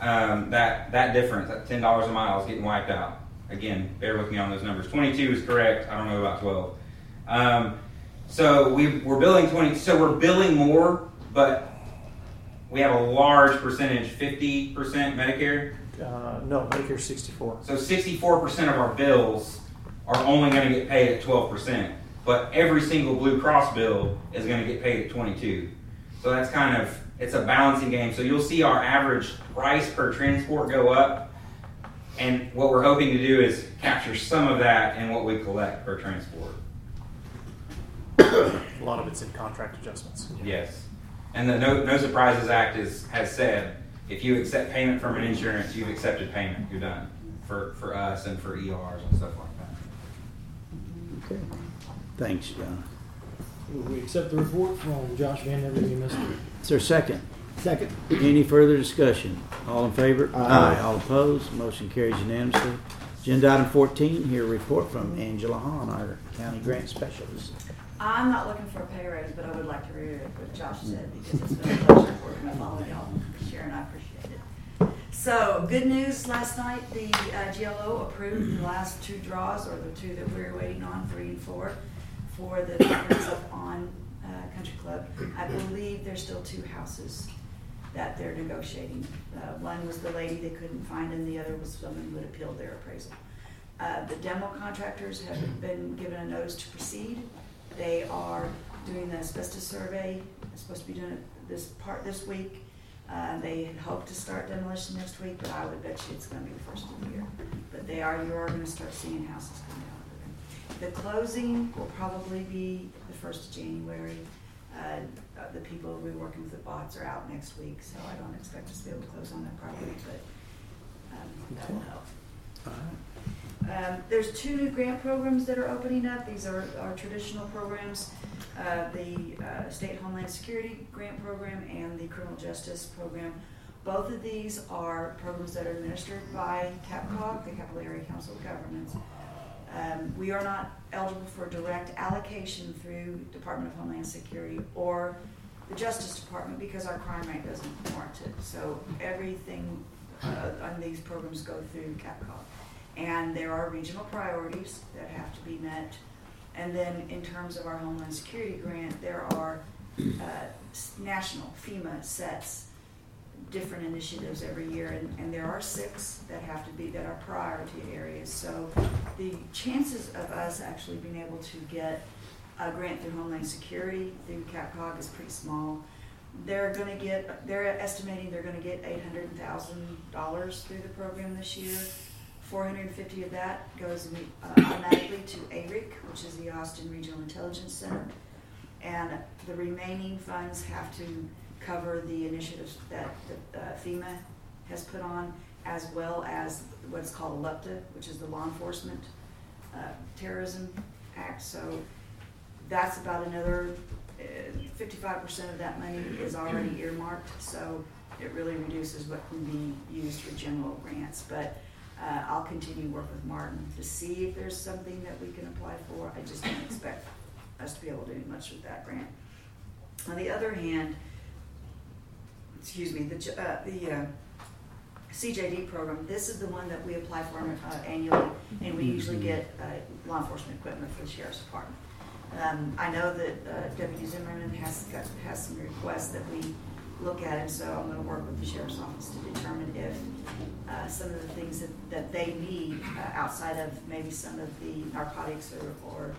Um, that that difference, that ten dollars a mile, is getting wiped out. Again, bear with me on those numbers. Twenty-two is correct. I don't know about twelve. Um, so we, we're billing twenty. So we're billing more, but we have a large percentage, fifty percent Medicare. Uh, no, Medicare sixty-four. So sixty-four percent of our bills are only going to get paid at twelve percent, but every single Blue Cross bill is going to get paid at twenty-two. So that's kind of it's a balancing game. So you'll see our average price per transport go up, and what we're hoping to do is capture some of that in what we collect per transport. A lot of it's in contract adjustments. Yes, and the No, no Surprises Act is has said if you accept payment from an insurance, you've accepted payment. You're done for for us and for ERs and stuff like that. Okay. Thanks, John. We accept the report from Josh Van Evergy, Mr. Is there a second? Second. Any further discussion? All in favor? Aye. All opposed? Motion carries unanimously. Agenda item fourteen, here a report from Angela Hahn, our county grant specialist. I'm not looking for a pay raise, but I would like to reiterate what Josh said, because it's been a pleasure working with all of y'all. Sharon, I appreciate it. So, good news, last night, the uh, GLO approved the last two draws, or the two that we were waiting on, three and four, for the properties up on uh, Country Club. I believe there's still two houses that they're negotiating. Uh, One was the lady they couldn't find, and the other was someone who had appealed their appraisal. Uh, The demo contractors have been given a notice to proceed. They are doing the asbestos survey, They're supposed to be it this part this week. Uh, They had hoped to start demolition next week, but I would bet you it's gonna be the first of the year. But they are, you are gonna start seeing houses coming out of them. The closing will probably be the first of January. Uh, The people we're working with the bots are out next week, so I don't expect us to be able to close on that property, but um, that will help. Um, there's two new grant programs that are opening up. These are our traditional programs. Uh, the uh, State Homeland Security Grant Program and the Criminal Justice Program. Both of these are programs that are administered by CAPCOG, the Capital Area Council of Governments. Um, we are not eligible for direct allocation through Department of Homeland Security or the Justice Department because our crime rate doesn't warrant it. So everything uh, on these programs go through CAPCOG. And there are regional priorities that have to be met. And then in terms of our Homeland Security grant, there are uh, national FEMA sets different initiatives every year, and, and there are six that have to be, that are priority areas. So the chances of us actually being able to get a grant through Homeland Security, through CAPCOG is pretty small. They're gonna get, they're estimating they're gonna get eight hundred thousand dollars through the program this year. Four hundred and fifty of that goes uh, automatically to ARIC, which is the Austin Regional Intelligence Center. And the remaining funds have to cover the initiatives that that, uh, FEMA has put on, as well as what's called LETPA, which is the Law Enforcement uh, Terrorism Act. So that's about another uh, fifty-five percent of that money is already earmarked, so it really reduces what can be used for general grants. But uh, I'll continue work with Martin to see if there's something that we can apply for. I just don't expect us to be able to do much with that grant. On the other hand, excuse me, the, uh, the, uh, CJD program, this is the one that we apply for, uh, annually, and we usually get, uh, law enforcement equipment for the sheriff's department. Um, I know that uh, Deputy Zimmerman has got, has some requests that we look at, and so I'm gonna work with the sheriff's office to determine if, uh, some of the things that, that they need, uh, outside of maybe some of the narcotics or, or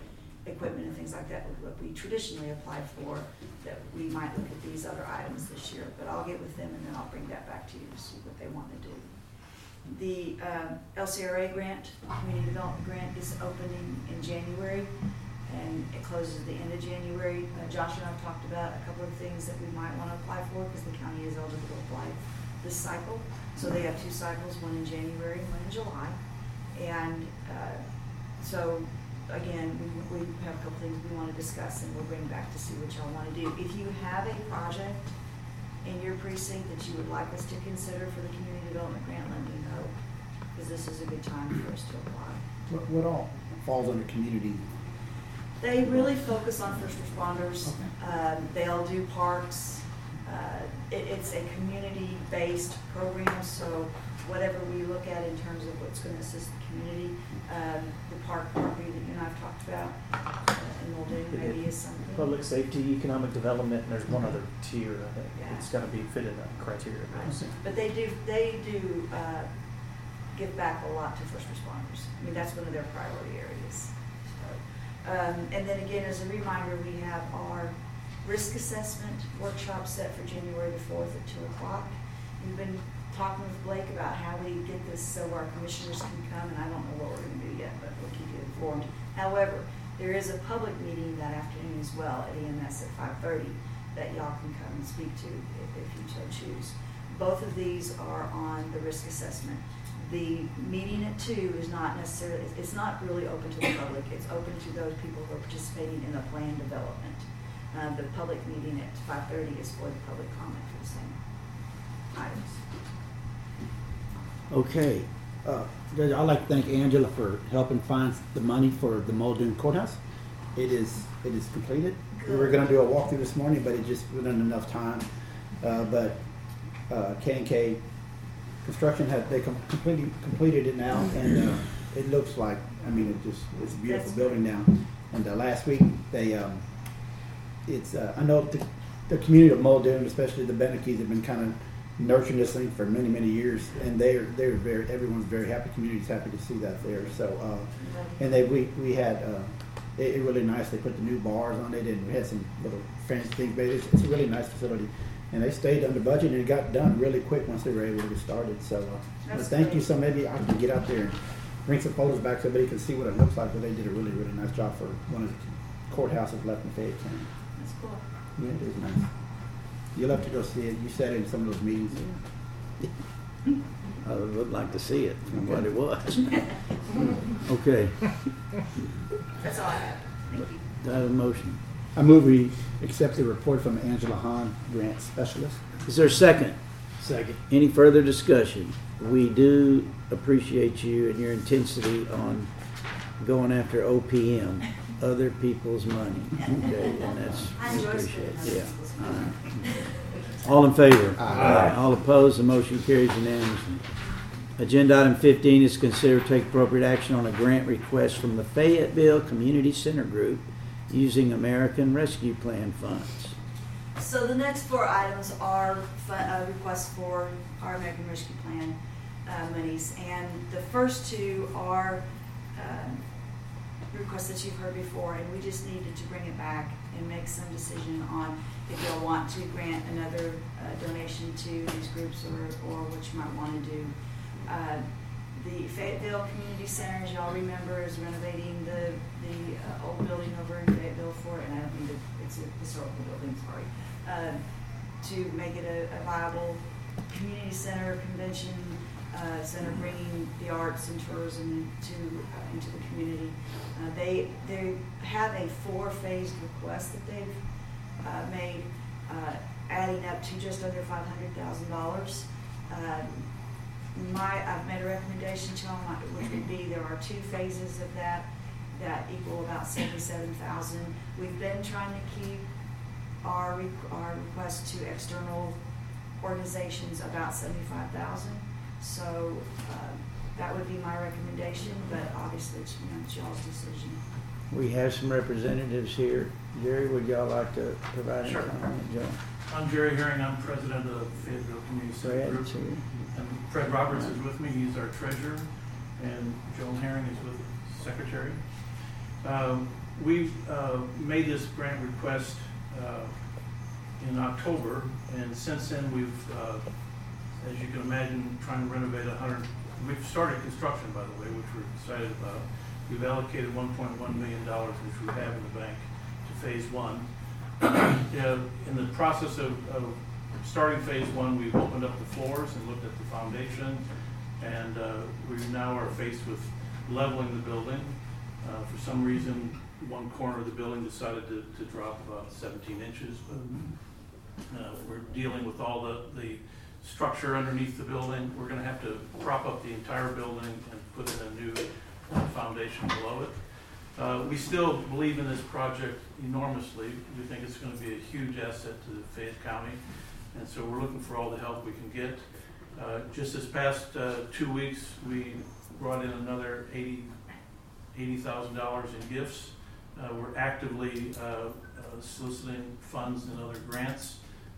equipment and things like that, what we traditionally apply for, that we might look at these other items this year, but I'll get with them and then I'll bring that back to you to see what they want to do. The um, LCRA grant, Community Development Grant, is opening in January, and it closes at the end of January. Uh, Josh and I have talked about a couple of things that we might want to apply for, because the county is eligible to apply this cycle. So they have two cycles, one in January and one in July. And uh, so, again, we, we have a couple things we want to discuss, and we'll bring back to see what y'all want to do. If you have a project in your precinct that you would like us to consider for the community development grant, let me know. because this is a good time for us to apply. What, what all falls under community? They really focus on first responders. Um, they'll do parks. Uh, it, it's a community-based program, so whatever we look at in terms of what's going to assist the community, um, the park property that you and I've talked about, uh, and we'll do maybe is something. Public safety, economic development, and there's one other tier, I think. Yeah. It's gotta be fit in that criteria. But they do, they do, uh, give back a lot to first responders. I mean, that's one of their priority areas. Um, and then again, as a reminder, we have our risk assessment workshop set for January the fourth at two o'clock. We've been talking with Blake about how we get this so our commissioners can come, and I don't know what we're gonna do yet, but we'll keep you informed. However, there is a public meeting that afternoon as well at EMS at five thirty that y'all can come and speak to if, if you so choose. Both of these are on the risk assessment. The meeting at two is not necessarily, it's not really open to the public, it's open to those people who are participating in the plan development. Uh, the public meeting at five thirty is for the public comment for the same items. Okay, Uh, Judge, I'd like to thank Angela for helping find the money for the Muldoon Courthouse. It is, it is completed. We were gonna do a walkthrough this morning, but it just wasn't enough time. Uh, but, uh, K and K Construction had, they com- completely, completed it now, and, uh, it looks like, I mean, it just, it's a beautiful That's- building now. And, uh, last week, they, um, it's, uh, I know the, the community of Muldoon, especially the Benekes, have been kind of nurturing this thing for many, many years, and they're, they're very, everyone's very happy, community's happy to see that there, so, uh, and they, we, we had, uh, it, it really nice, they put the new bars on it, and we had some little fancy things, but it's, it's a really nice facility. And they stayed under budget, and it got done really quick once they were able to get started, so, uh, but That's thank you, so maybe I can get out there and bring some photos back so everybody can see what it looks like, but they did a really, really nice job for one of the courthouses left in Fayette County. That's cool. Yeah, it is nice. You'll have to go see it. You sat in some of those meetings. I would like to see it from what it was. Okay, That's all I have. Thank you. do I have a motion? I move we accept the report from Angela Hahn, grant specialist. Is there a second? Second. Any further discussion? We do appreciate you and your intensity on going after OPM, other people's money. Okay, and that's, I we enjoy appreciate, spending yeah. other people's all money. right. All in favor? Aye. All opposed, the motion carries unanimously. Agenda item fifteen is consider to take appropriate action on a grant request from the Fayetteville Community Center Group using American Rescue Plan funds. So the next four items are uh, requests for our American Rescue Plan uh, monies. And the first two are um, requests that you've heard before, and we just needed to bring it back and make some decision on if y'all want to grant another uh, donation to these groups or, or what you might want to do. Uh, The Fayetteville Community Center, as y'all remember, is renovating the, the uh, old building over in Fayetteville for, and I don't mean to, it's a historical building, sorry, uh, to make it a a viable community center, convention uh, center, bringing the arts and tourism to, uh, into the community. Uh, They, they have a four-phased request that they've uh, made, uh, adding up to just under five hundred thousand dollars. Um, My, I've made a recommendation to them, which would be, there are two phases of that, that equal about seventy-seven thousand. We've been trying to keep our, re- our request to external organizations about seventy-five thousand. So, uh, that would be my recommendation, but obviously it's, you know, it's y'all's decision. We have some representatives here. Jerry, would y'all like to provide any Sure. comment? Joe? I'm Jerry Herring, I'm president of Fayetteville Community Center Brad, Group. it's. And Fred Roberts is with me, he's our treasurer, and Joan Herring is with the secretary. Um, We uh, made this grant request uh, in October, and since then, we've, uh, as you can imagine, trying to renovate hundred, we've started construction, by the way, which we're excited about. We've allocated one point one million dollars, which we have in the bank, to phase one. In the process of, of starting phase one, we've opened up the floors and looked at the foundation, and uh, we now are faced with leveling the building. Uh, For some reason, one corner of the building decided to, to drop about seventeen inches, but uh, we're dealing with all the, the structure underneath the building. We're gonna have to prop up the entire building and put in a new uh, foundation below it. Uh, we still believe in this project enormously. We think it's gonna be a huge asset to Fayette County. And so we're looking for all the help we can get. Uh, just this past, uh, two weeks, we brought in another eighty, eighty thousand dollars in gifts. Uh, we're actively, uh, uh, soliciting funds and other grants.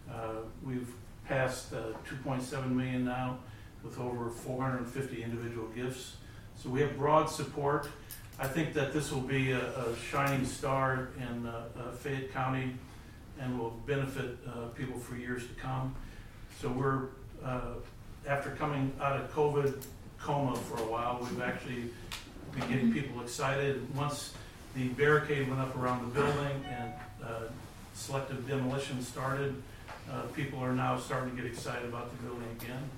Uh, we've passed, uh, two point seven million now with over four hundred and fifty individual gifts. So we have broad support. I think that this will be a, a shining star in, Fayette County and will benefit, people for years to come. So we're, after coming out of COVID coma for a while, we've actually been getting people excited. Once the barricade went up around the building and uh, selective demolition started, uh, people are now starting to get excited about the building again.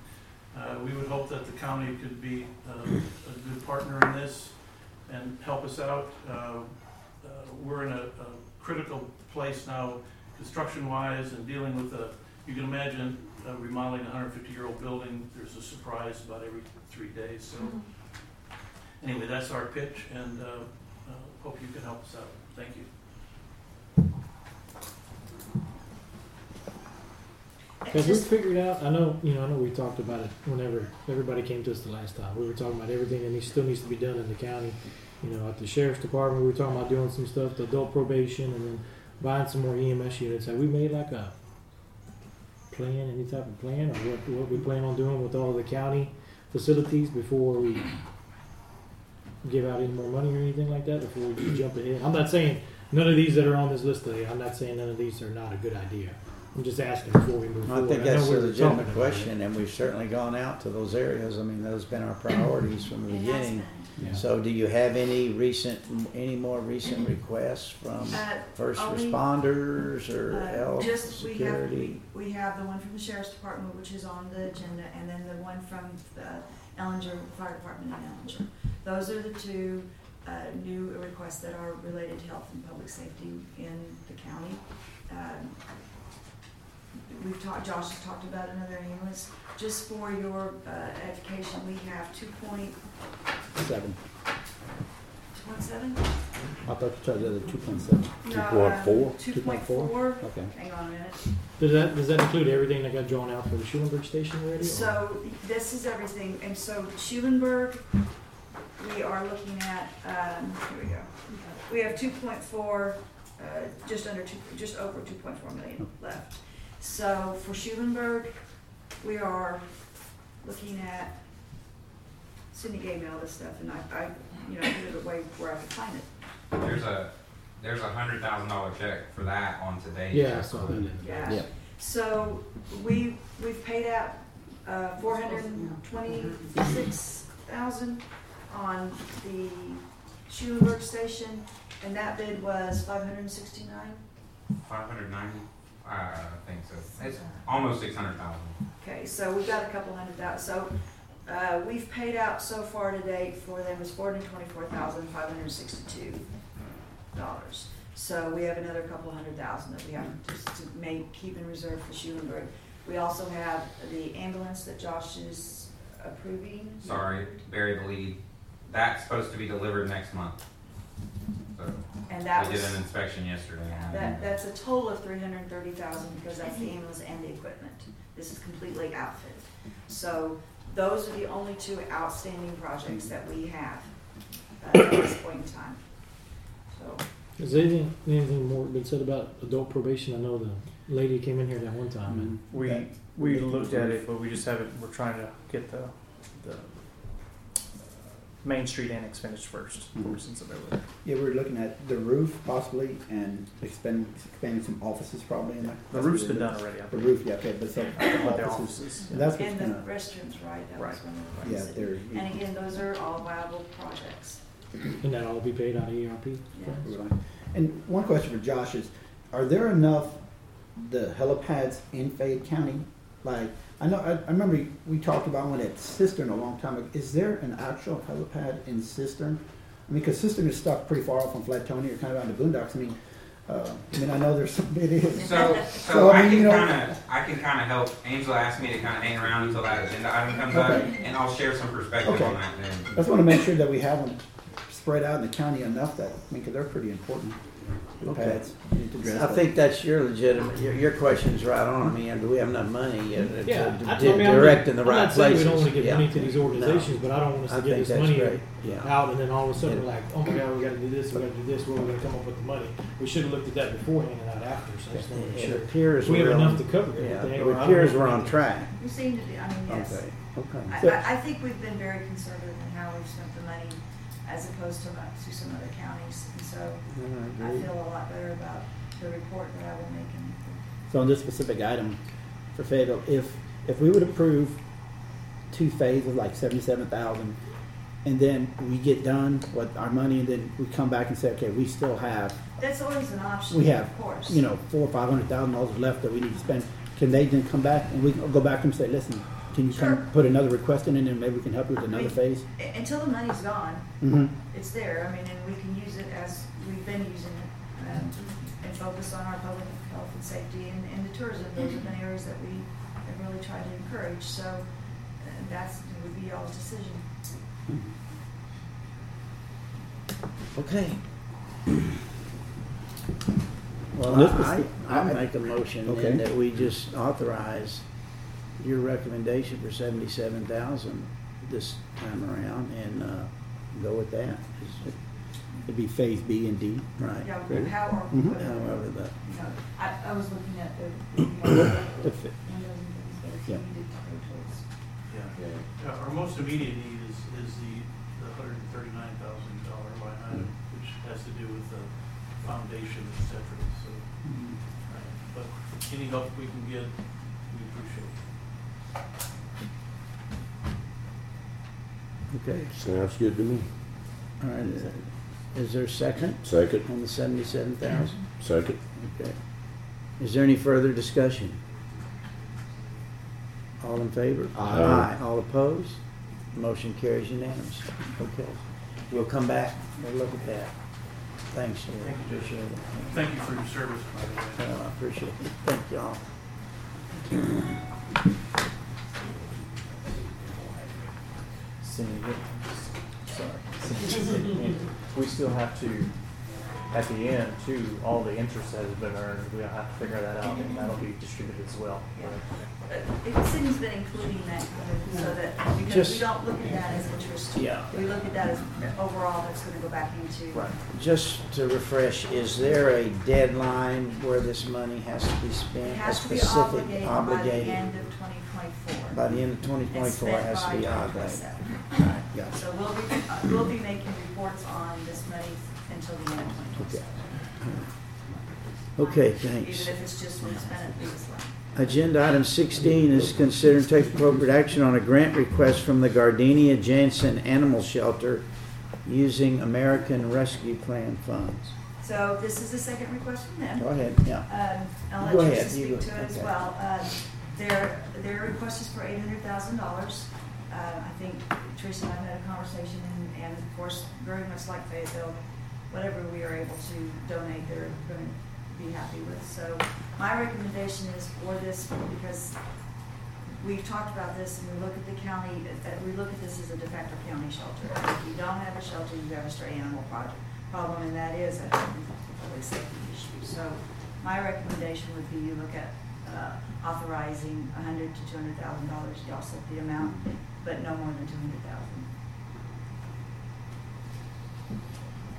Uh, We would hope that the county could be uh, a good partner in this and help us out. Uh, uh, We're in a a critical place now, construction-wise, and dealing with a, you can imagine uh, remodeling a hundred fifty-year-old building, there's a surprise about every three days, so. Anyway, that's our pitch, and uh, uh, hope you can help us out. Thank you. Because we figured out, I know, you know, I know we talked about it whenever everybody came to us the last time. We were talking about everything that needs, still needs to be done in the county. You know, at the sheriff's department, we were talking about doing some stuff, the adult probation, and then buying some more EMS units. Have we made like a plan, any type of plan, or what, what we plan on doing with all the county facilities before we give out any more money or anything like that, before we jump ahead? I'm not saying none of these that are on this list today, I'm not saying none of these are not a good idea. I'm just asking before we move I forward. think know that's we a legitimate talking about question, and we've certainly gone out to those areas. I mean, those have been our priorities from the It has beginning. been. Yeah. So do you have any recent, any more recent requests from Uh, first only- responders or Uh, health, Just, we have, security? we, we have the one from the sheriff's department, which is on the agenda, and then the one from the Ellinger Fire Department in Ellinger. Those are the two, uh, new requests that are related to health and public safety in the county. Um, We've talked, Josh has talked about another ambulance. Just for your, uh, education, we have two point, Seven. Two point seven? I thought you tried the other two point seven. No, Two point 2.4? four. Okay. Hang on a minute. Does that, does that include everything that got drawn out for the Schulenburg station already? or- So this is everything, and so Schulenburg, we are looking at, um, here we go. We have two point four, uh, just under two, just over two point four million left. So for Schulenburg, we are looking at, Cindy gave me all this stuff, and I, I, you know, put it away where I could find it. There's a, there's a hundred thousand dollar check for that on today's. Yeah, I saw that. Yeah. Yeah. So we, we've paid out, uh, four hundred and twenty-six thousand on the Schulenburg station, and that bid was five hundred and sixty-nine. Five hundred ninety, I think so. It's almost six hundred thousand. Okay, so we've got a couple hundred thousand, so, uh, we've paid out so far to date for them is four hundred twenty-four thousand, five hundred sixty-two dollars. So we have another couple hundred thousand that we have just to make, keep in reserve for Schulenburg. We also have the ambulance that Josh is approving. Sorry, Barry the lead. That's supposed to be delivered next month. So, And that we did was, an inspection yesterday. that, that's a total of three hundred and thirty thousand because that's the ambulance and the equipment. This is completely outfitted. So those are the only two outstanding projects that we have uh, at this point in time. So, Has anything, anything more been said about adult probation? I know the lady came in here that one time and We, we looked at it, but we just haven't, we're trying to get the, the Main Street annex finished first, before we send somebody over there. Yeah, we were looking at the roof possibly and expanding, expanding some offices probably in there. The roof's been done already, I The believe. roof, yeah, okay, but so But the offices, offices. and that's what's and the gonna, restrooms, right, that was Right. one of the yeah, ones. that- they're. And again, those are all viable projects. and that all be paid out of ERP. Yeah. Right. And one question for Josh is, are there enough the helipads in Fayette County? Like, I know, I, I remember we talked about one at Cistern a long time ago. Is there an actual helipad in Cistern? I mean, because Cistern is stuck pretty far off on Flatonia, or kind of out in the boondocks. I mean, Uh, I mean, I know there's some, it is. So, so, So, I mean, can you know- kind of, I can kind of help. Angela asked me to kind of hang around until that agenda item comes up, and I'll share some perspective Okay. on that then. I just want to make sure that we have them spread out in the county enough that, I mean, because they're pretty important. The Okay. pads, we need to address I that. think that's your legitimate, your, your question's right on. I mean, do we have enough money uh, to, Yeah, to I, I di- mean, I'm direct not, in the I'm right not saying places? we don't want to give Yeah. money to these organizations, but I don't want us I to give think this that's money great. Yeah. out and then all of a sudden Yeah. we're like, oh my god, we got to do this, we got to do this. Where are we going to come up with the money? We should have looked at that beforehand and not after. So I just want to make It sure appears we have we're enough on- to cover Yeah, everything. it or I don't appears know we're on track. We seem to be, I mean, yes. Okay, okay. I, I, I think we've been very conservative in how we've spent the money as opposed to, to some other counties. And so I I feel a lot better about the report that I will make So on this specific item for Fayetteville, if, if we would approve two phases, like seventy-seven thousand, and then we get done with our money, and then we come back and say, okay, we still have, That's always an option, we have, of course. you know, four or five hundred thousand dollars left that we need to spend, can they then come back and we go back and say, listen, can you come, put another request in and then maybe we can help you with another mean- phase? A- Until the money's gone, Mm-hmm. it's there. I mean, and we can use it as we've been using it, um, and focus on our public health and safety and, and the tourism. Those have been areas that we have really tried to encourage, so uh, that's, would be y'all's decision. Okay. Well, This I, the- I I- make a motion Okay. then that we just authorize your recommendation for seventy-seven thousand this time around and, uh, go with that. It'd be phase B and D. Right. Yeah, Good. how or, Mhm. However, the, You know, I, I was looking at the, you know, The fi- windows and things, but if Yeah. needed to go. Yeah. Yeah, Our most immediate need is, is the, the hundred and thirty-nine thousand dollar line item, which has to do with the foundation, et cetera, so. uh, But any help we can get, we appreciate. Okay. Sounds good to me. All right. is- Is there a second Second, on the seventy-seven thousand? second. Okay. Is there any further discussion? All in favor? Aye. All opposed? Motion carries unanimously. Okay. We'll come back and look at that. Thanks, Sheriff. Thank you, Judge. Appreciate it. Thank you for your service, by the way. Uh, I appreciate it. Thank y'all. Sorry. We still have to, at the end, too, all the interest that has been earned, we'll have to figure that out, and that'll be distributed as well. Uh, The city's been including that, uh, so that, because we Just- don't look at that as interest. Yeah. We look at that as overall, that's gonna go back into. Right. Just to refresh, is there a deadline where this money has to be spent? A has to be specific obligated by the end of twenty twenty-four. By the end of twenty twenty-four, it has to be obligated. Right. So we'll be, uh, we'll be making reports on this money until the end of twenty twenty-seven. Okay, thanks. Even if it's just we spent it. Agenda item sixteen is consider and take appropriate action on a grant request from the Gardenia Janssen Animal Shelter using American Rescue Plan funds. So this is the second request from them. Go ahead, yeah. Um, I'll Go let ahead, Teresa you speak go- to it as okay. well. Um, their, their request is for eight hundred thousand dollars. Uh, I think Teresa and I had a conversation and, and of course, very much like Fayetteville, whatever we are able to donate, they're gonna be happy with. So my recommendation is for this, because we've talked about this and we look at the county, we look at this as a de facto county shelter. If you don't have a shelter, you have a stray animal project, problem, and that is a public safety issue. So my recommendation would be you look at uh, authorizing a hundred to two hundred thousand dollars, y'all set the amount, but no more than two hundred thousand.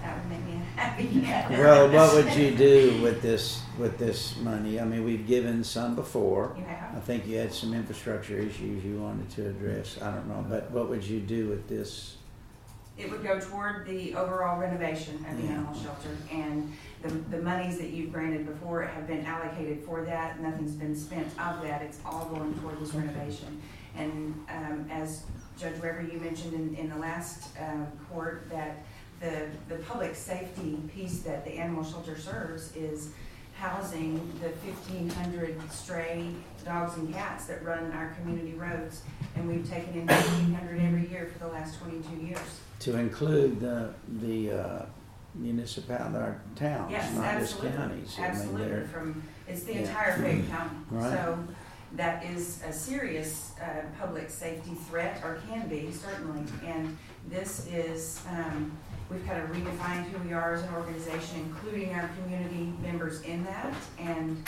That would make me happy. Well, what would you do with this, with this money? I mean, we've given some before. You have. I think you had some infrastructure issues you wanted to address. I don't know, but what would you do with this? It would go toward the overall renovation of the Yeah. animal shelter, and the, the monies that you've granted before have been allocated for that, nothing's been spent of that, it's all going toward this renovation. And, um, as Judge Weber, you mentioned in, in the last, uh, court, that the, the public safety piece that the animal shelter serves is housing the fifteen hundred stray dogs and cats that run our community roads, and we've taken in fifteen hundred every year for the last twenty-two years. To include the, the, uh, municipality, our towns, Yes, not just absolutely, counties. I mean, absolutely, from, it's the Yeah. entire Fayette County. Right. So that is a serious, uh, public safety threat, or can be, certainly. And this is, um, we've kind of redefined who we are as an organization, including our community members in that. And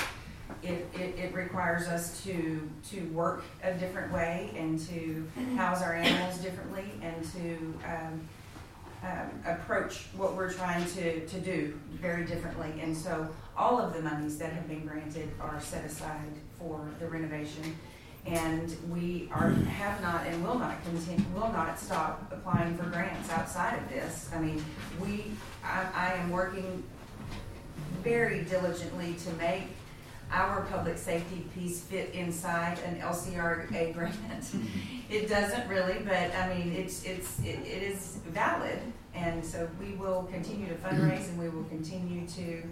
it, it, it requires us to, to work a different way and to house our animals differently and to, um, um, approach what we're trying to, to do very differently. And so all of the monies that have been granted are set aside for the renovation. And we are, have not and will not continue, will not stop applying for grants outside of this. I mean, we, I, I am working very diligently to make our public safety piece fit inside an LCRA grant. Mm-hmm. It doesn't really, but I mean, it's, it's, it, it is valid. And so we will continue to fundraise and we will continue to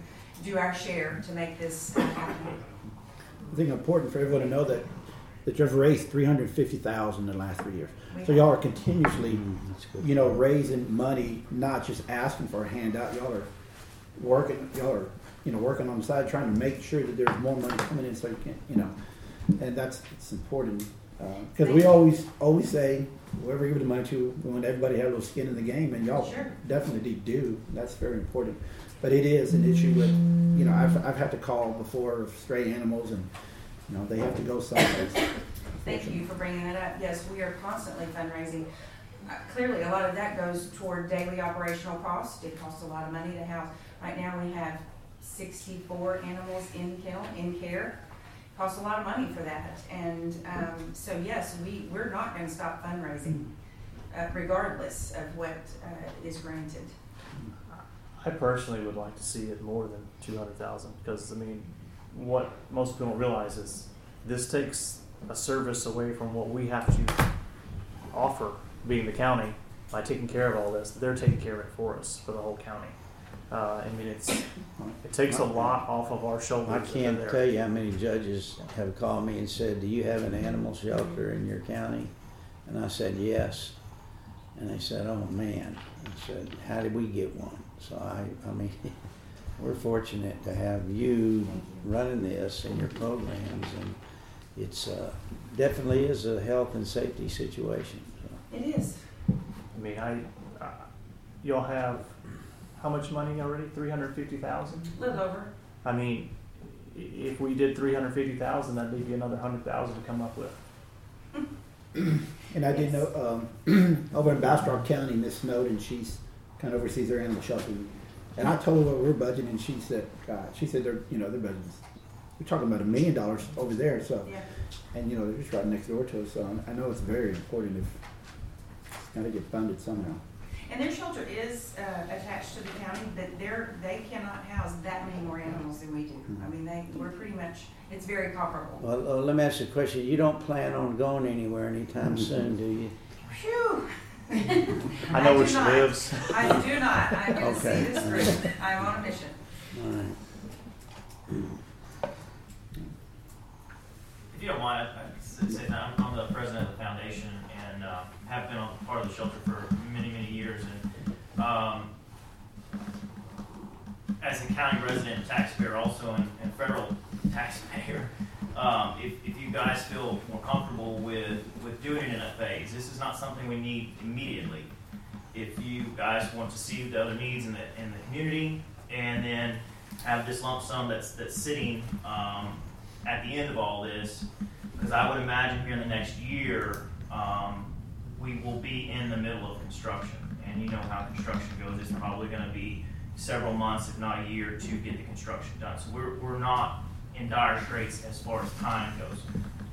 do our share to make this happen. I think it's important for everyone to know that that you've raised three hundred fifty thousand in the last three years. We So have. y'all are continuously, Mm, you know, raising money, not just asking for a handout. Y'all are working, y'all are, you know, working on the side, trying to make sure that there's more money coming in, so you can, you know, and that's it's important because we always always say whoever you give the money to, we want everybody to have a little skin in the game, and y'all Sure. definitely do. That's very important. But it is an issue with, you know, I've, I've had to call before of stray animals, and you know they have to go someplace. Thank you for bringing that up. Yes, we are constantly fundraising. Uh, Clearly, a lot of that goes toward daily operational costs. It costs a lot of money to house. Right now, we have sixty-four animals in kennel, in care. Costs a lot of money for that. And, um, so yes, we, we're not gonna stop fundraising, uh, regardless of what, uh, is granted. I personally would like to see it more than two hundred thousand because I mean, what most people don't realize is this takes a service away from what we have to offer, being the county, by taking care of all this. They're taking care of it for us for the whole county. Uh, I mean, it's it takes a lot off of our shoulders. I can't tell you how many judges have called me and said, "Do you have an animal shelter in your county?" And I said, "Yes." And they said, "Oh man," I said, "How did we get one?" So I, I mean, we're fortunate to have you running this and your programs, and it's uh, definitely is a health and safety situation. So. It is. I mean, I, uh, y'all have how much money already? Three hundred fifty thousand. Live over. I mean, if we did three hundred fifty thousand, that'd leave you another hundred thousand to come up with. And I did know um, over in Bastrop County, Miss Snowden, she's kind of oversees their animal shelter. And I told her what we're budgeting, and she said, God, she said they're, you know, their budget is, we're talking about a million dollars over there. So, Yeah. and you know, they're just right next door to us. So I know it's very important if it's got to get funded somehow. And their shelter is uh, attached to the county, but they're, they cannot house that many more animals than we do. I mean, they, we're pretty much, it's very comparable. Well, uh, let me ask you a question. You don't plan on going anywhere anytime soon, do you? Phew. I know where do she not. lives. I do not. I'm gonna see Okay. this through. I'm on a mission. All right. If you don't mind, I- I'd s- say that I'm, I'm the president of the foundation and uh, have been a part of the shelter for many, many years. And um, as a county resident and taxpayer, also and, and federal taxpayer, um, if, if you guys feel more comfortable with, with doing it in a phase, this is not something we need immediately. If you guys want to see the other needs in the, in the community and then have this lump sum that's, that's sitting um, at the end of all this, because I would imagine here in the next year, um, we will be in the middle of construction. And you know how construction goes, it's probably gonna be several months, if not a year, to get the construction done. So we're, we're not in dire straits as far as time goes.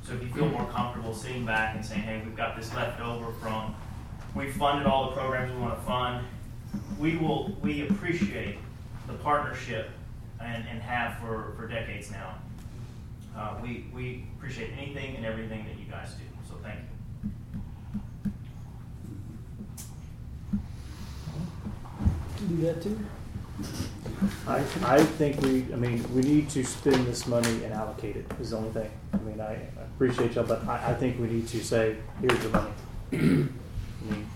So if you feel more comfortable sitting back and saying, hey, we've got this left over from, we funded all the programs we wanna fund, we will, we appreciate the partnership and, and have for, for decades now. Uh, we, we appreciate anything and everything that you guys do, so thank you. Do that too. I, I think we, I mean, we need to spend this money and allocate it is the only thing. I mean, I appreciate y'all, but I, I think we need to say, here's the money. I mean,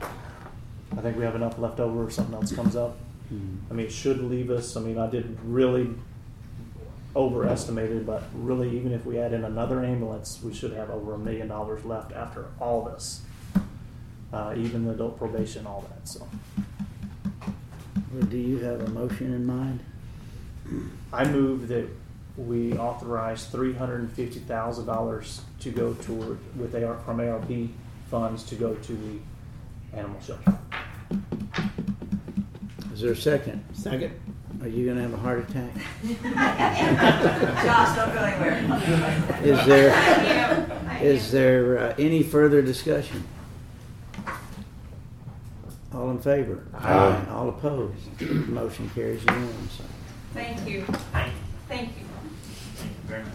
I think we have enough left over if something else comes up. I mean, it should leave us, I mean, I did really overestimated, but really, even if we add in another ambulance, we should have over a million dollars left after all this. Uh, even the adult probation, all that, so. Well, Do you have a motion in mind? I move that we authorize three hundred and fifty thousand dollars to go toward, with AR, from ARP funds to go to the animal shelter. Is there a second? Second. Are you gonna have a heart attack? Josh, don't go anywhere. Is there, is there uh, any further discussion? All in favor? Aye. All opposed? Motion carries unanimously. Thank you. Thank you. Thank you. Thank you very much.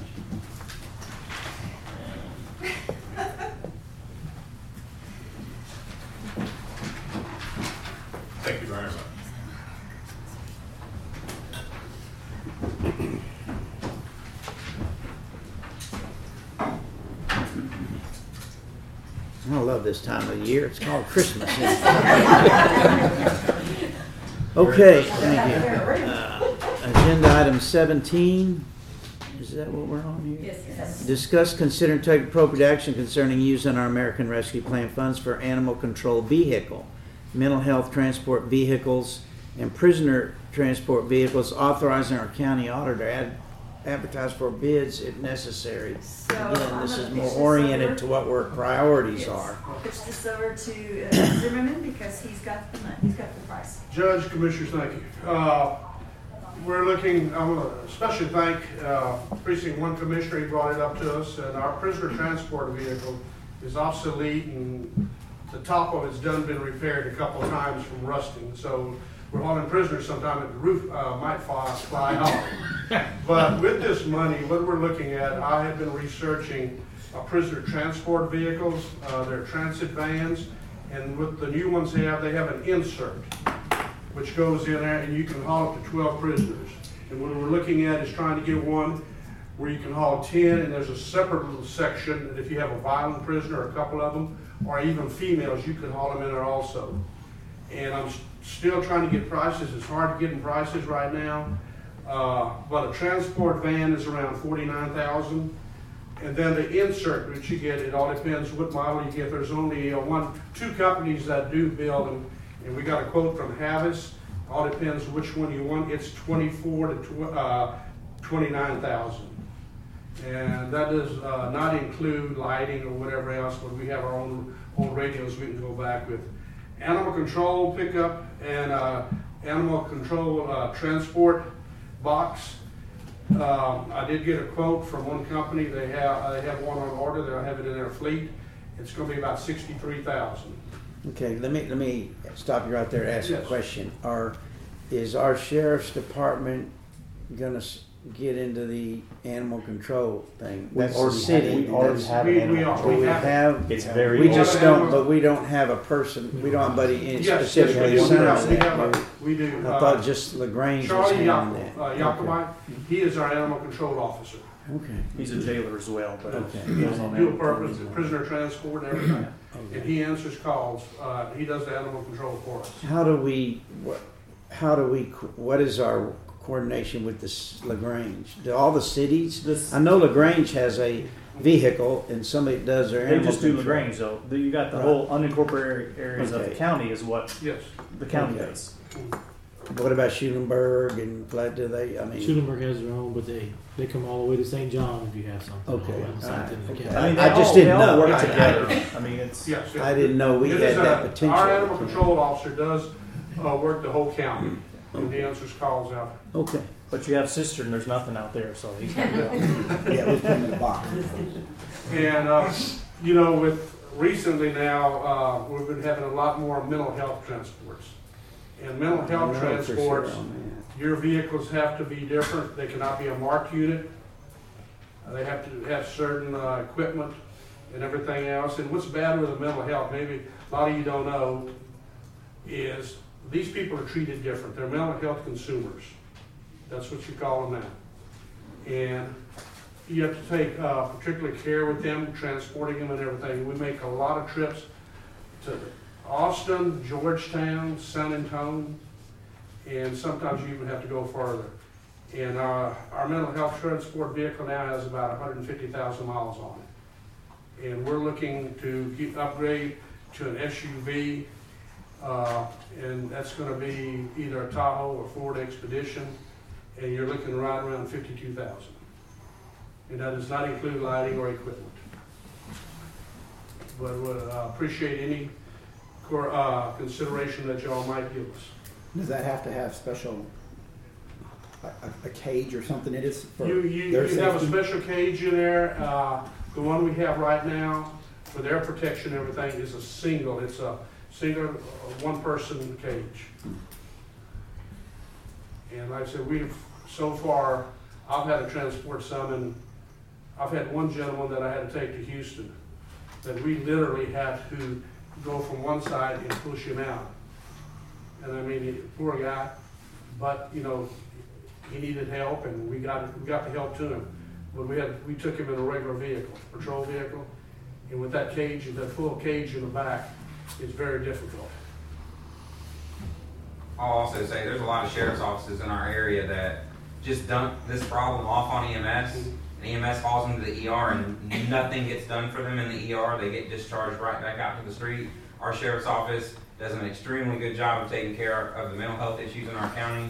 Thank you very much. I love this time of the year. It's called Christmas. Okay, thank you. Uh, Agenda item seventeen, is that what we're on here? Yes, yes. Discuss, consider, and take appropriate action concerning using our American Rescue Plan funds for animal control vehicle, mental health transport vehicles, and prisoner transport vehicles, authorizing our county auditor to ad- advertise for bids if necessary. So, Again, I'm this gonna is pitch more this oriented over. to what our priorities Yes. are. I'll pitch this over to uh, Zimmerman because he's got the money, he's got the price. Judge, Commissioners, thank you. Uh, We're looking, I want to especially thank uh, precinct one commissioner, he brought it up to us, and our prisoner transport vehicle is obsolete and the top of it's done been repaired a couple of times from rusting, so we're hauling prisoners sometime and the roof uh, might fly, fly off. But with this money, what we're looking at, I have been researching uh, prisoner transport vehicles, uh, they're transit vans, and what the new ones they have, they have an insert which goes in there and you can haul up to twelve prisoners. And what we're looking at is trying to get one where you can haul ten and there's a separate little section that if you have a violent prisoner, a couple of them, or even females, you can haul them in there also. And I'm still trying to get prices, it's hard to get in prices right now. Uh, but a transport van is around forty-nine thousand. And then the insert that you get, it all depends what model you get. There's only uh, one, two companies that do build them. And we got a quote from Havis. All depends which one you want. It's twenty-four to tw- uh, twenty-nine thousand. And that does, uh, not include lighting or whatever else, but we have our own, own radios we can go back with. Animal control pickup and, uh, animal control, uh, transport box. Um, I did get a quote from one company, they have, they have one on order, they'll have it in their fleet. It's gonna be about sixty-three thousand. Okay, let me, let me stop you right there and ask a question. Are, is our sheriff's department gonna s- get into the animal control thing? We That's the already have- city. we already That's- have We- an we animal are. control. We have- have, It's very. we just have don't, animal- but we don't have a person, we don't have anybody in Yes, yes, we specifically do. We assigned have, we that. have, a- we do. I uh, thought just LaGrange was Charlie handling Yacob, that. uh, Yakubite, he is our animal control officer. Okay, He's a jailer as well, but. Okay. he goes on Dual that. purpose, prisoner transport and everything. And okay. he answers calls, uh, he does the animal control for us. How do we, what, how do we, co- what is our coordination with the LaGrange? Do all the cities? This- I know LaGrange has a vehicle and somebody does their They animal just do control. Lagrange though. You got the Right. whole unincorporated areas of the county is what Yes. the county Okay. does. What about Schulenburg and Flat, do they, I mean? Schulenburg has their own, but they, they come all the way to St. John if you have something. Okay, All alright, same thing in the okay. I mean, they I just all, didn't know. work I- I- together. I mean, it's. Yes, yes. I didn't know we It had is that a- potential. Our animal control officer does, uh, work the whole county, and he answers calls out. Okay, But you have Cistern, there's nothing out there, so he's got to go. Yeah, we put them in the box. And, uh, you know, with recently now, uh, we've been having a lot more mental health transports. And mental I health know for sure transports, your vehicles have to be different. They cannot be a marked unit. Uh, They have to have certain, uh, equipment and everything else. And what's bad with the mental health, maybe a lot of you don't know, is these people are treated different. They're mental health consumers. That's what you call them now. And you have to take uh, particular care with them, transporting them and everything. We make a lot of trips to Austin, Georgetown, San Antonio, and sometimes you even have to go farther. And our, our mental health transport vehicle now has about hundred and fifty thousand miles on it. And we're looking to upgrade to an SUV, uh, and that's gonna be either a Tahoe or Ford Expedition, and you're looking right around fifty-two thousand. And that does not include lighting or equipment. But, uh, appreciate any, cor- uh, consideration that y'all might give us. Does that have to have special, a, a- a cage or something it is for You, you, their you have a safety? special cage in there, uh, the one we have right now, for their protection, and everything, is a single, it's a single, uh, one-person in the cage. And like I said, we've, so far, I've had to transport some, and I've had one gentleman that I had to take to Houston, that we literally had to go from one side and push him out. And I mean, poor guy, but, you know, he needed help and we got, we got the help to him. But we had, we took him in a regular vehicle, patrol vehicle, and with that cage, that full cage in the back, it's very difficult. I'll also say there's a lot of sheriff's offices in our area that just dump this problem off on EMS. And EMS falls into the ER and nothing gets done for them in the ER. They get discharged right back out to the street. Our sheriff's office does an extremely good job of taking care of the mental health issues in our county.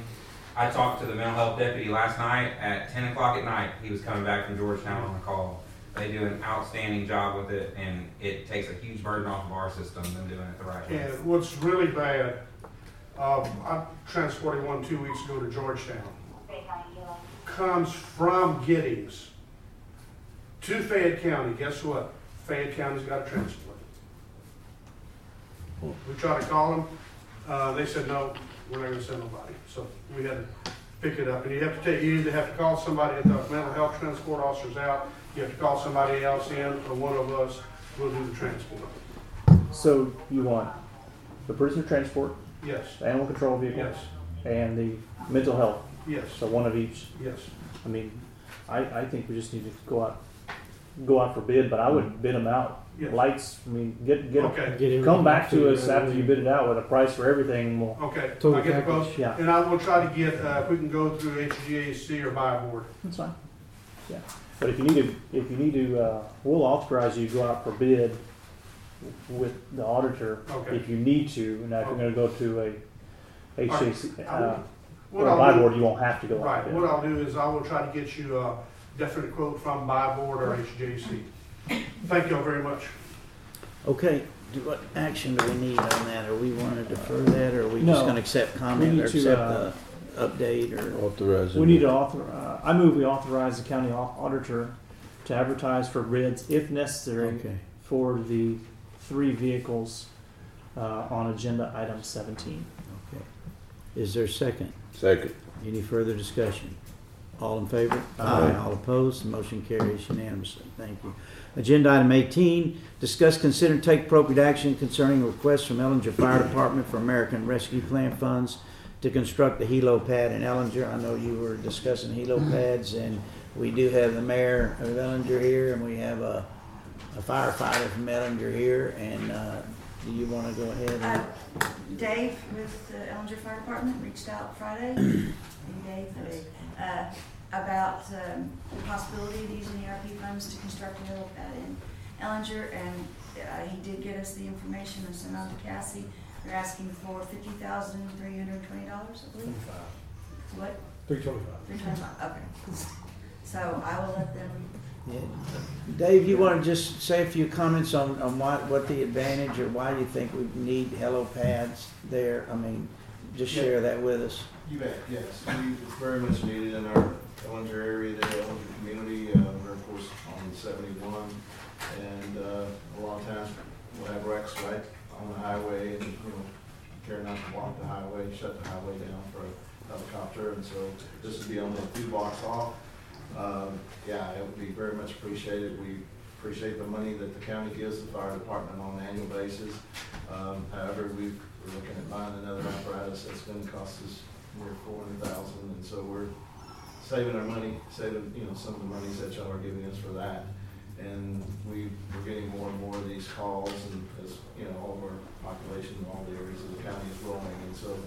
I talked to the mental health deputy last night at 10 o'clock at night. He was coming back from Georgetown on a call. They do an outstanding job with it, and it takes a huge burden off of our system than doing it the right way. And what's really bad, um, I transported one two weeks ago to Georgetown. Comes from Giddings to Fayette County. Guess what? Fayette County's got a transport. We tried to call them. Uh, they said, no, we're not gonna send nobody. So we had to pick it up. And you have to take, you either have to call somebody at the mental health transport officer's out, you have to call somebody else in, or one of us will do the transport. So you want the prisoner transport, Yes, the animal control vehicle, yes, and the mental health. yes, So one of each. yes. I mean, I, I think we just need to go out, go out for bid, but I would bid them out. Yes. Lights, I mean, get, get, Okay. Get come back to us after you bid it out with a price for everything, and we'll, Okay, Total I'll get the package. quote, yeah, and I will try to get, uh, if we can go through HGAC or buy board. that's fine. Yeah, but if you need to, if you need to, uh, we'll authorize you to go out for bid with the auditor Okay. if you need to. Now, if you're gonna go to a HJC, I uh, What or a I'll buy do- board, you won't have to go out Right, for what bid. I'll do is I will try to get you a definite quote from BuyBoard or HJC. Thank you all very much. Okay, do, what action do we need on that? Are we want to defer that, or are we just No. gonna accept We comment, need or to, accept uh, the update, or? Authorize. We need to author, uh, I move we authorize the county au- auditor to advertise for bids if necessary Okay, for the three vehicles, uh, on agenda item seventeen. okay. Is there a second? Second. Any further discussion? All in favor? Aye. All opposed? The motion carries unanimously. Thank you. Agenda item eighteen, discuss, consider, and take appropriate action concerning requests from Ellinger Fire Department for American Rescue Plan funds to construct the helo pad in Ellinger. I know you were discussing helo pads, and we do have the mayor of Ellinger here, and we have a a firefighter from Ellinger here, and, uh, do you wanna go ahead and? Uh, Dave with the Ellinger Fire Department reached out Friday, and Dave, uh, about, um, the possibility of using the ERP funds to construct a little pad in Ellinger, and, uh, he did get us the information and sent on to Cassie. They're asking for fifty thousand, three hundred and twenty dollars, I believe. What? Three twenty-five. Three twenty-five, okay. So I will let them, Yeah. Dave, you want to just say a few comments on, on what, what the advantage or why you think we need hello pads there? I mean, just share that with us. You bet, yes. We, it's very much needed in our Ellinger area, the Ellinger community. Uh, we're of course on seventy-one. And, uh, a lot of times we'll have wrecks right on the highway and, you know, care not to block the highway, shut the highway down for a helicopter. And so this would be only a few blocks off. Um, yeah, it would be very much appreciated. We appreciate the money that the county gives the fire department on an annual basis. Um, however, we've, we're looking at buying another apparatus that's gonna cost us near four hundred thousand, and so we're saving our money, saving, you know, some of the monies that y'all are giving us for that. And we, we're getting more and more of these calls, and as, you know, all of our population all the areas of the county is growing, and so,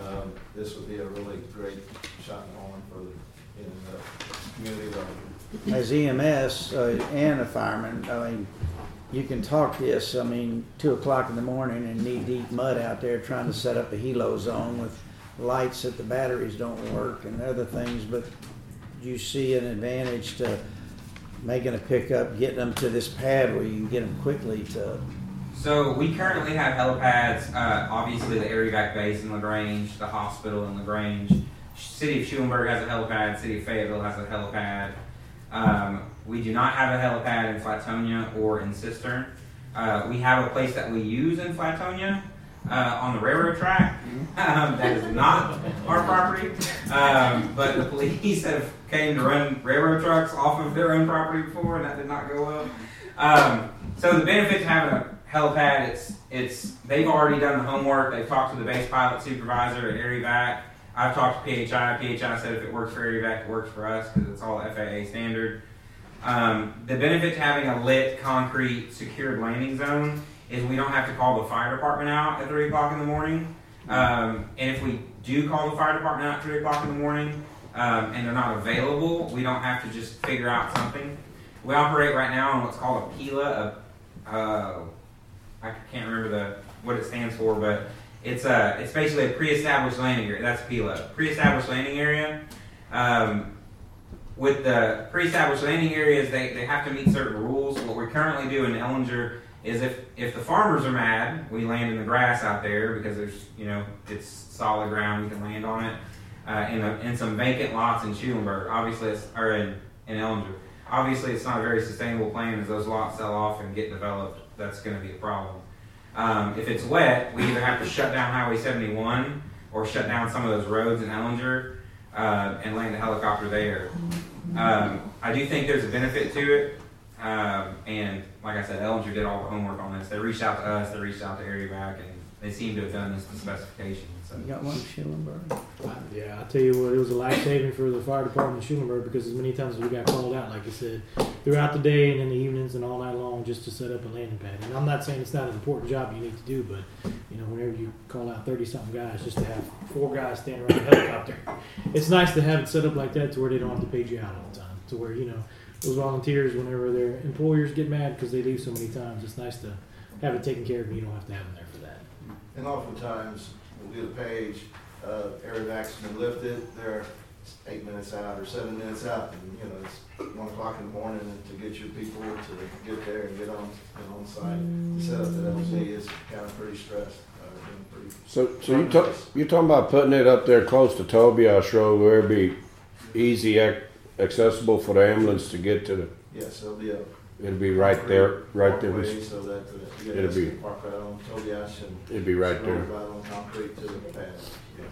um, this would be a really great shot in the arm for the, in the community level. As EMS uh, and a fireman, I mean, you can talk this, I mean, two o'clock in the morning and knee-deep mud out there trying to set up a helo zone with lights that the batteries don't work and other things, but you see an advantage to making a pickup, getting them to this pad where you can get them quickly to So we currently have helipads. Uh, obviously, the Air Evac base in Lagrange, the hospital in Lagrange. City of Schulenburg has a helipad. City of Fayetteville has a helipad. Um, we do not have a helipad in Flatonia or in Cistern. Uh, we have a place that we use in Flatonia uh, on the railroad track. Um, that is not our property, um, but the police have came to run railroad trucks off of their own property before, and that did not go well. Um, so the benefit to having a helipad, it's it's they've already done the homework. They've talked to the base pilot supervisor at Air Evac. I've talked to PHI. PHI said if it works for Air Evac, it works for us because it's all FAA standard. Um, the benefit to having a lit, concrete, secured landing zone is we don't have to call the fire department out at three o'clock in the morning. Um, and if we do call the fire department out at three o'clock in the morning um, and they're not available, we don't have to just figure out something. We operate right now on what's called a PILA, a uh, I can't remember the what it stands for, but it's a it's basically a pre-established landing area. That's PILA, pre-established landing area. Um, with the pre-established landing areas, they, they have to meet certain rules. What we currently do in Ellinger is if if the farmers are mad, we land in the grass out there because there's you know it's solid ground, we can land on it. Uh, in, a, in some vacant lots in Schulenburg, obviously, it's, or in, in Ellinger. Obviously, it's not a very sustainable plan as those lots sell off and get developed. That's going to be a problem. Um, if it's wet, we either have to shut down Highway 71 or shut down some of those roads in Ellinger uh, and land a helicopter there. Um, I do think there's a benefit to it. Um, and like I said, Ellinger did all the homework on this. They reached out to us, they reached out to Air Evac, and they seem to have done this to specifications. So. You got one in Schulenburg? Yeah, I'll tell you what, it was a life saving for the fire department in Schulenburg because as many times as we got called out, like you said, throughout the day and in the evenings and all night long just to set up a landing pad. And I'm not saying it's not an important job you need to do, but you know, whenever you call out thirty something guys just to have four guys standing around a helicopter, it's nice to have it set up like that to where they don't have to page you out all the time. To where, you know, those volunteers whenever their employers get mad because they leave so many times, it's nice to have it taken care of and you don't have to have them there for that. And oftentimes, we'll do the page, uh, Air Evac's been lifted, they're eight minutes out or seven minutes out, and, you know, it's one o'clock in the morning, and to get your people to get there and get on, get on site. The setup at LZ is kind of pretty stressed, uh, pretty. So, so you talk, you're talking about putting it up there close to Tobias Road where it'd be easy ac- accessible for the ambulance to get to the, Yes, there'll be a. it'd be right there, right there. Walkway So that, uh, you It'll guys be- can park right on Tobias and. It'd be right there. Right on concrete to the pad, yes.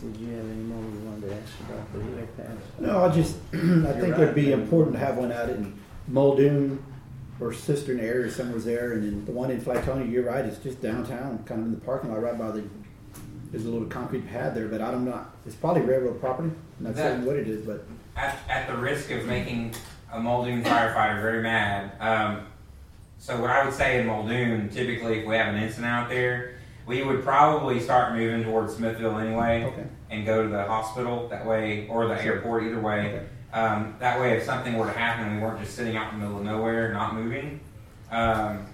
Did you have any more you wanted to ask about the helipad? No, I just, I think it'd be important to have one out in Muldoon or Cistern area, somewhere's there, and then the one in Flatonia, you're right, it's just downtown, kind of in the parking lot, right by the, there's a little concrete pad there, but I don't know, it's probably railroad property, I'm not saying what it is, but. at, at the risk of making a Muldoon firefighter very mad, um, so what I would say in Muldoon, typically if we have an incident out there, we would probably start moving towards Smithville anyway Okay. and go to the hospital that way or the Sure. airport either way. Okay. Um, that way, if something were to happen, we weren't just sitting out in the middle of nowhere, not moving. Um,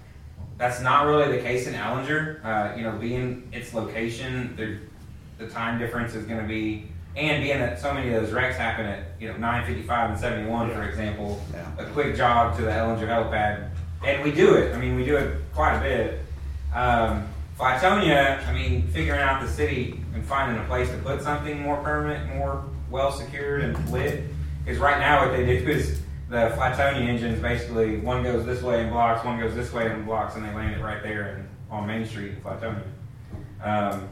that's not really the case in Ellinger. Uh, you know, being its location, the, the time difference is going to be, and being that so many of those wrecks happen at you know 9:55 and 71, for example, Yeah. a quick jog to the Ellinger helipad, and we do it. I mean, we do it quite a bit. Um, Flatonia, I mean, figuring out the city and finding a place to put something more permanent, more well secured and lit. Because right now, what they do is the Flatonia engines basically one goes this way and blocks, one goes this way and blocks, and they land it right there in, on Main Street in Flatonia. Um,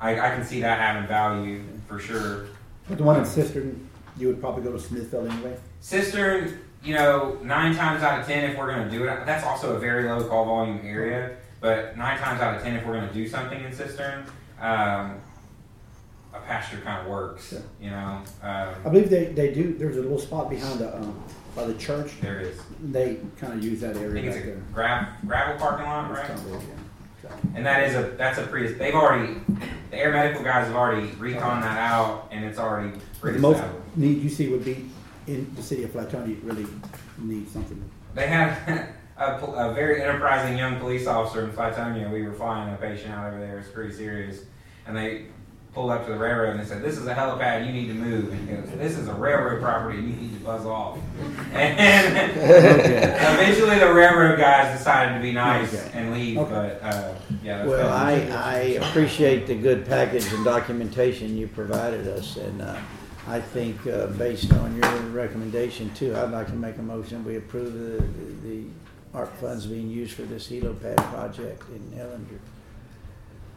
I, I can see that having value for sure. But the one in Cistern, you would probably go to Smithville anyway. Cistern, you know, nine times out of ten, if we're going to do it, that's also a very low call volume area. But nine times out of ten, if we're going to do something in Cistern, um, a pasture kind of works. Sure. You know, I um, believe they, they do, there's a little spot behind the, um, by the church, there is. they kind of use that I area think it's a grav, gravel parking lot, right? Kind of, yeah. So- And that is a that's a pre. They've already the air medical guys have already recon that out, and it's already pretty the most need you see would be in the city of Flatonia really needs something. They had a, a very enterprising young police officer in Flatonia. We were flying a patient out over there. It's pretty serious. And they pulled up to the railroad and they said, This is a helipad. You need to move. And he goes, This is a railroad property. You need to buzz off. And eventually the railroad guys decided to be nice Okay. and leave. Okay. But uh, yeah, Well, I, I appreciate the good package and documentation you provided us, and uh, I think uh, based on your recommendation too, I'd like to make a motion, we approve the, the ARP funds being used for this helipad project in Ellinger.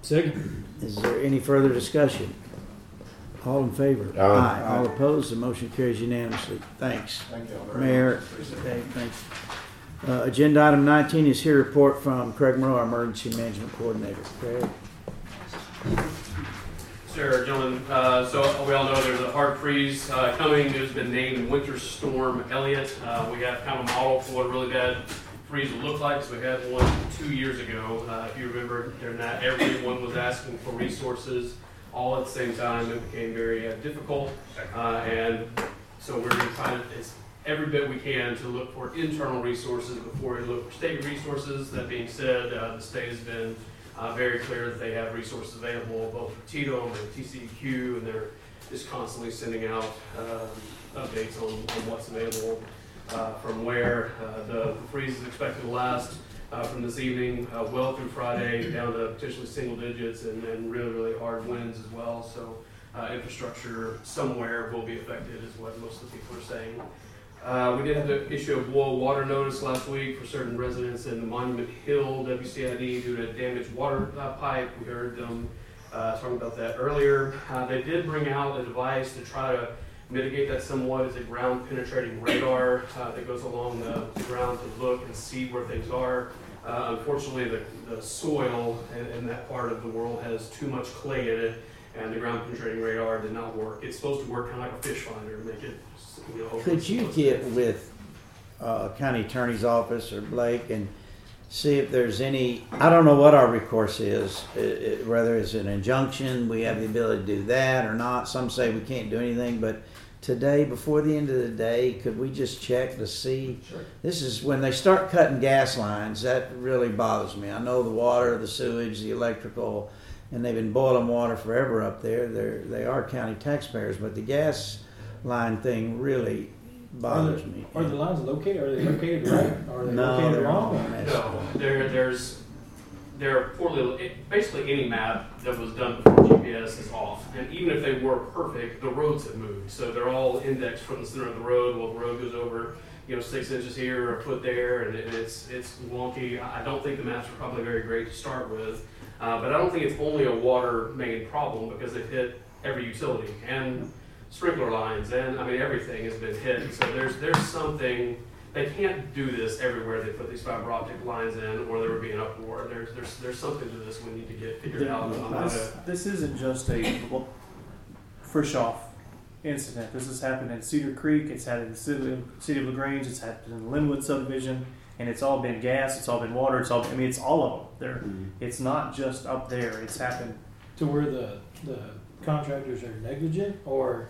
Second. Is there any further discussion? All in favor? Aye. All opposed, the motion carries unanimously. Thanks. Thank you all very Mayor, much. Dave, thanks. Uh, Agenda item 19 is here report from Craig Monroe, our Emergency Management Coordinator. Craig? Sure, gentlemen. Uh, so we all know there's a hard freeze uh, coming. It has been named Winter Storm Elliott. Uh, we have kind of a model for what a really bad freeze would look like. So we had one two years ago. Uh, if you remember, during that, everyone was asking for resources all at the same time. It became very uh, difficult, uh, and so we're going to try every bit we can to look for internal resources before we look for state resources. That being said, uh, the state has been uh, very clear that they have resources available both for TDEM and TCEQ, and they're just constantly sending out updates on, on what's available from where. Uh, the, freeze is expected to last uh, from this evening uh, well through Friday, down to potentially single digits, and, then really, really hard winds as well. So uh, infrastructure somewhere will be affected, is what most of the people are saying. Uh, we did have the issue of boil water notice last week for certain residents in the Monument Hill WCID due to damaged water uh, pipe. We heard them uh, talking about that earlier. Uh, they did bring out a device to try to mitigate that somewhat. is a ground penetrating radar uh, that goes along the, the ground to look and see where things are. Uh, unfortunately, the, the soil in, in that part of the world has too much clay in it, and the ground penetrating radar did not work. It's supposed to work kind of like a fish finder, make it you know. Could you get with uh, county attorney's office or Blake and see if there's any, I don't know what our recourse is, i- i- whether it's an injunction, we have the ability to do that or not. Some say we can't do anything, but today, before the end of the day, could we just check to see? sure. This is when they start cutting gas lines, that really bothers me. I know the water, the sewage, the electrical, and they've been boiling water forever up there. They're, they are county taxpayers, but the gas line thing really bothers me. Are the lines located, are they located right, are they No, located they're wrong? all messed No, there, there's, there are poorly, it- basically any map that was done before GPS is off. And even if they were perfect, the roads have moved. So they're all indexed from the center of the road. Well, the road goes over, you know, six inches here or a foot there, and it- it's, it's wonky. I don't think the maps are probably very great to start with. Uh, but I don't think it's only a water main problem because they've hit every utility and sprinkler lines and, I mean, everything has been hit. So there's, there's something, they can't do this everywhere they put these fiber optic lines in or there would be an uproar. There's, there's, there's something to this we need to get figured out This, this isn't just a well, fresh off incident. This has happened in Cedar Creek. It's happened in the city, city of Lagrange. It's happened in the Linwood subdivision, and it's all been gas. It's all been water. It's all. I mean, it's all of them. There. Mm-hmm. It's not just up there. It's happened. To where the, the contractors are negligent, or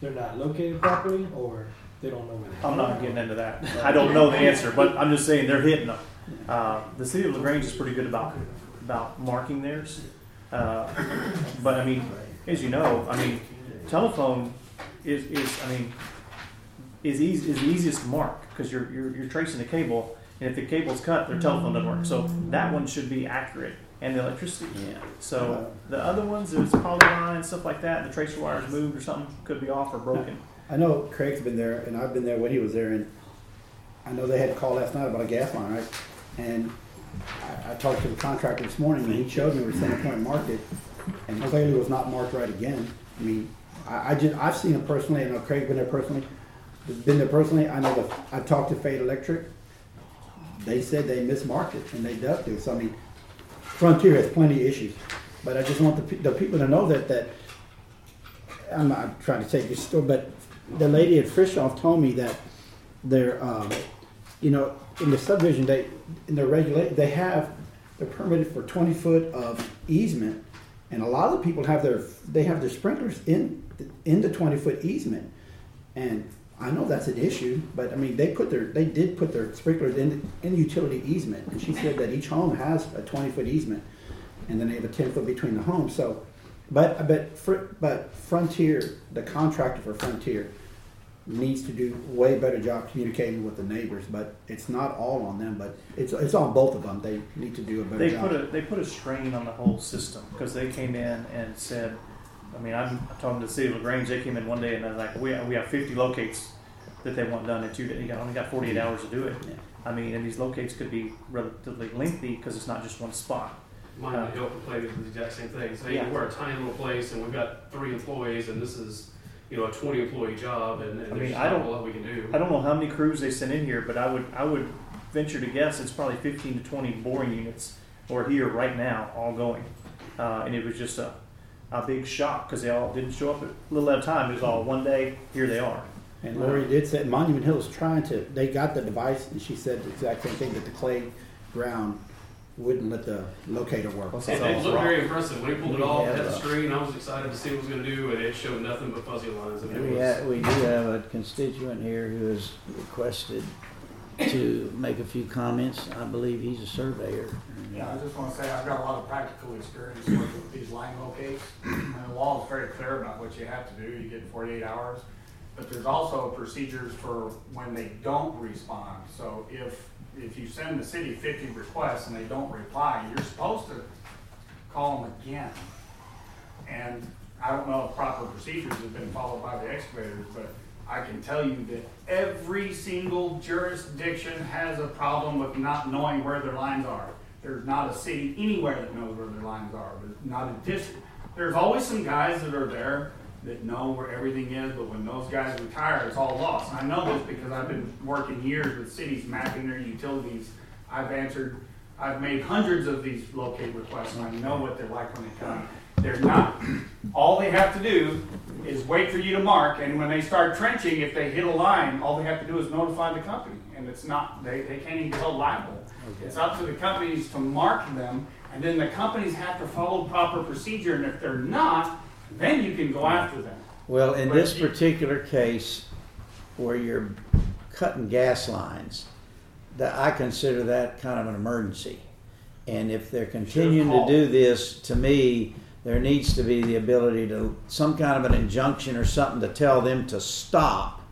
they're not located properly, or they don't know where they? I'm not getting into that. I don't know the answer, but I'm just saying they're hitting them. Uh, the city of Lagrange is pretty good about about marking theirs. Uh, but I mean, as you know, I mean, telephone is, is I mean, is easy is the easiest to mark because you're, you're you're tracing the cable, and if the cable's cut, their telephone doesn't work. So that one should be accurate, and the electricity. Yeah. So the other ones, there's poly lines, stuff like that. The tracer wires moved or something could be off or broken. I know Craig's been there, and I've been there when he was there, and I know they had a call last night about a gas line, right? And I, I talked to the contractor this morning, and he showed me where CenterPoint marked it, and clearly was not marked right again. I mean, I, I just, I've seen it personally, I know Craig's been there personally, been there personally, I know that, I talked to Fayette Electric, they said they mismarked it, and they dubbed it, so I mean, Frontier has plenty of issues, but I just want the, the people to know that, that, I'm not trying to take your story, but the lady at Frisch Auf told me that they're, um, you know, in the subdivision, they, in the regulate, they have, they're permitted for twenty foot of easement, and a lot of the people have their they have their sprinklers in in the twenty foot easement, and I know that's an issue, but I mean they put their they did put their sprinklers in in utility easement, and she said that each home has a twenty foot easement, and then they have a ten foot between the homes. So, but but fr- but Frontier, the contractor for Frontier, needs to do way better job communicating with the neighbors. But it's not all on them, but it's it's on both of them. They need to do a better They job. put a, they put a strain on the whole system, because they came in and said, I mean, I'm talking to the city of LaGrange, they came in one day and they're like, we, we have fifty locates that they want done in two days, you got, only got forty-eight hours to do it. I mean, and these locates could be relatively lengthy, because it's not just one spot. Mine would help play with the exact same thing. So, hey, Yeah. we're a tiny little place and we've got three employees and this is, you know, a twenty employee job and, and I there's mean, just I not a don't, lot we can do. I don't know how many crews they sent in here, but I would, I would venture to guess it's probably fifteen to twenty boring units are here right now, all going. Uh, and it was just a, a big shock, because they all didn't show up at a little at a time, it was all one day, here they are. And Lori did say Monument Hill is trying to. They got the device, and she said the exact same thing that the clay ground wouldn't let the locator work. It, it looked very impressive. When he pulled it off, have had the screen, I was excited to see what it was going to do, and it showed nothing but fuzzy lines. And it We, was, ha- we do have a constituent here who has requested to make a few comments. I believe he's a surveyor. Yeah, I just want to say I've got a lot of practical experience working with these line locates. And the law is very clear about what you have to do. You get 48 hours. But there's also procedures for when they don't respond. So if, if you send the city 50 requests and they don't reply, you're supposed to call them again. And I don't know if proper procedures have been followed by the excavators, but I can tell you that every single jurisdiction has a problem with not knowing where their lines are. There's not a city anywhere that knows where their lines are, There's not a district. There's always some guys that are there that know where everything is, but when those guys retire, it's all lost. I know this because I've been working years with cities mapping their utilities. I've answered, I've made hundreds of these locate requests, and I know what they're like when they come. They're not, all they have to do is wait for you to mark, and when they start trenching, if they hit a line, all they have to do is notify the company. And it's not, they, they can't even be held liable. It's up to the companies to mark them, and then the companies have to follow proper procedure, and if they're not, then you can go after them. Well, in But this particular case, where you're cutting gas lines, that I consider that kind of an emergency. And if they're continuing to do this, to me, there needs to be the ability to some kind of an injunction or something to tell them to stop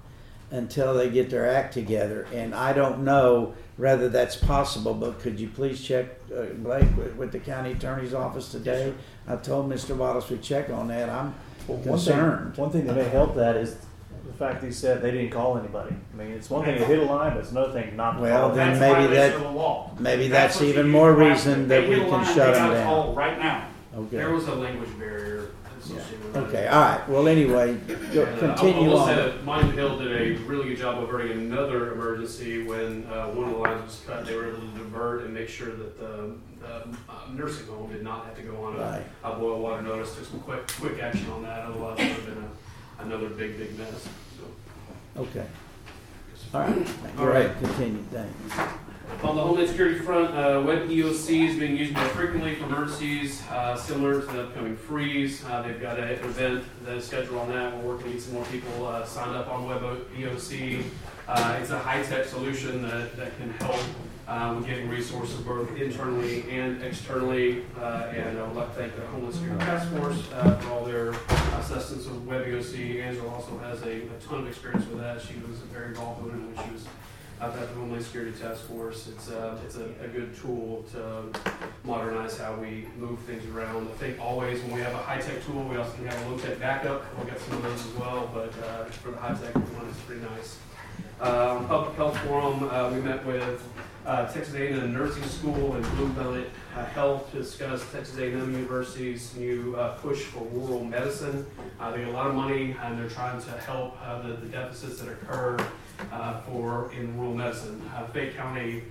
until they get their act together. And I don't know whether that's possible, but could you please check, uh, Blake, with, with the county attorney's office today? I told Mr. Wallace we check on that. I'm One thing, concerned. one thing that may help that is the fact he said they didn't call anybody. I mean, it's one thing to hit a line, but it's another thing not to Well, call. then That's maybe violation that- the law. maybe That's what even more reason that they we hit a can line, shut they them down. call Right now. Okay. There was a language barrier associated with that. Okay, all right. Well, anyway, go, And, uh, continue I will on. that Monument Hill did a really good job of averting another emergency when uh, one of the lines was cut. They were able to divert and make sure that the, the uh, nursing home did not have to go on a, Right. a boil water notice. Took some quick quick action on that. Otherwise, it would have been a, another big big mess. So. Okay. All right, all right. Continue. Thanks. On the Homeland Security front, uh, Web EOC is being used more frequently for emergencies, uh, similar to the upcoming freeze. Uh, they've got an event that is scheduled on that. We're working to get some more people uh, signed up on Web EOC. Uh, it's a high-tech solution that, that can help uh, with getting resources both internally and externally. And I would like to thank the Homeland Security Task Force for all their assistance with Web EOC. Angela also has a, a ton of experience with that. She was very involved with it when she was I've got the Homeland Security Task Force. It's a, it's a, a good tool to modernize how we move things around. I think always when we have a high-tech tool, we also can have a low-tech backup. We've got some of those as well, but uh, for the high-tech one, it's pretty nice. On Public Health Forum, uh, we met with uh, Texas A&M Nursing School and Bluebelly uh, Health to discuss Texas A&M University's new uh, push for rural medicine. Uh, they get a lot of money, and they're trying to help uh, the, the deficits that occur for in rural medicine. Fayette County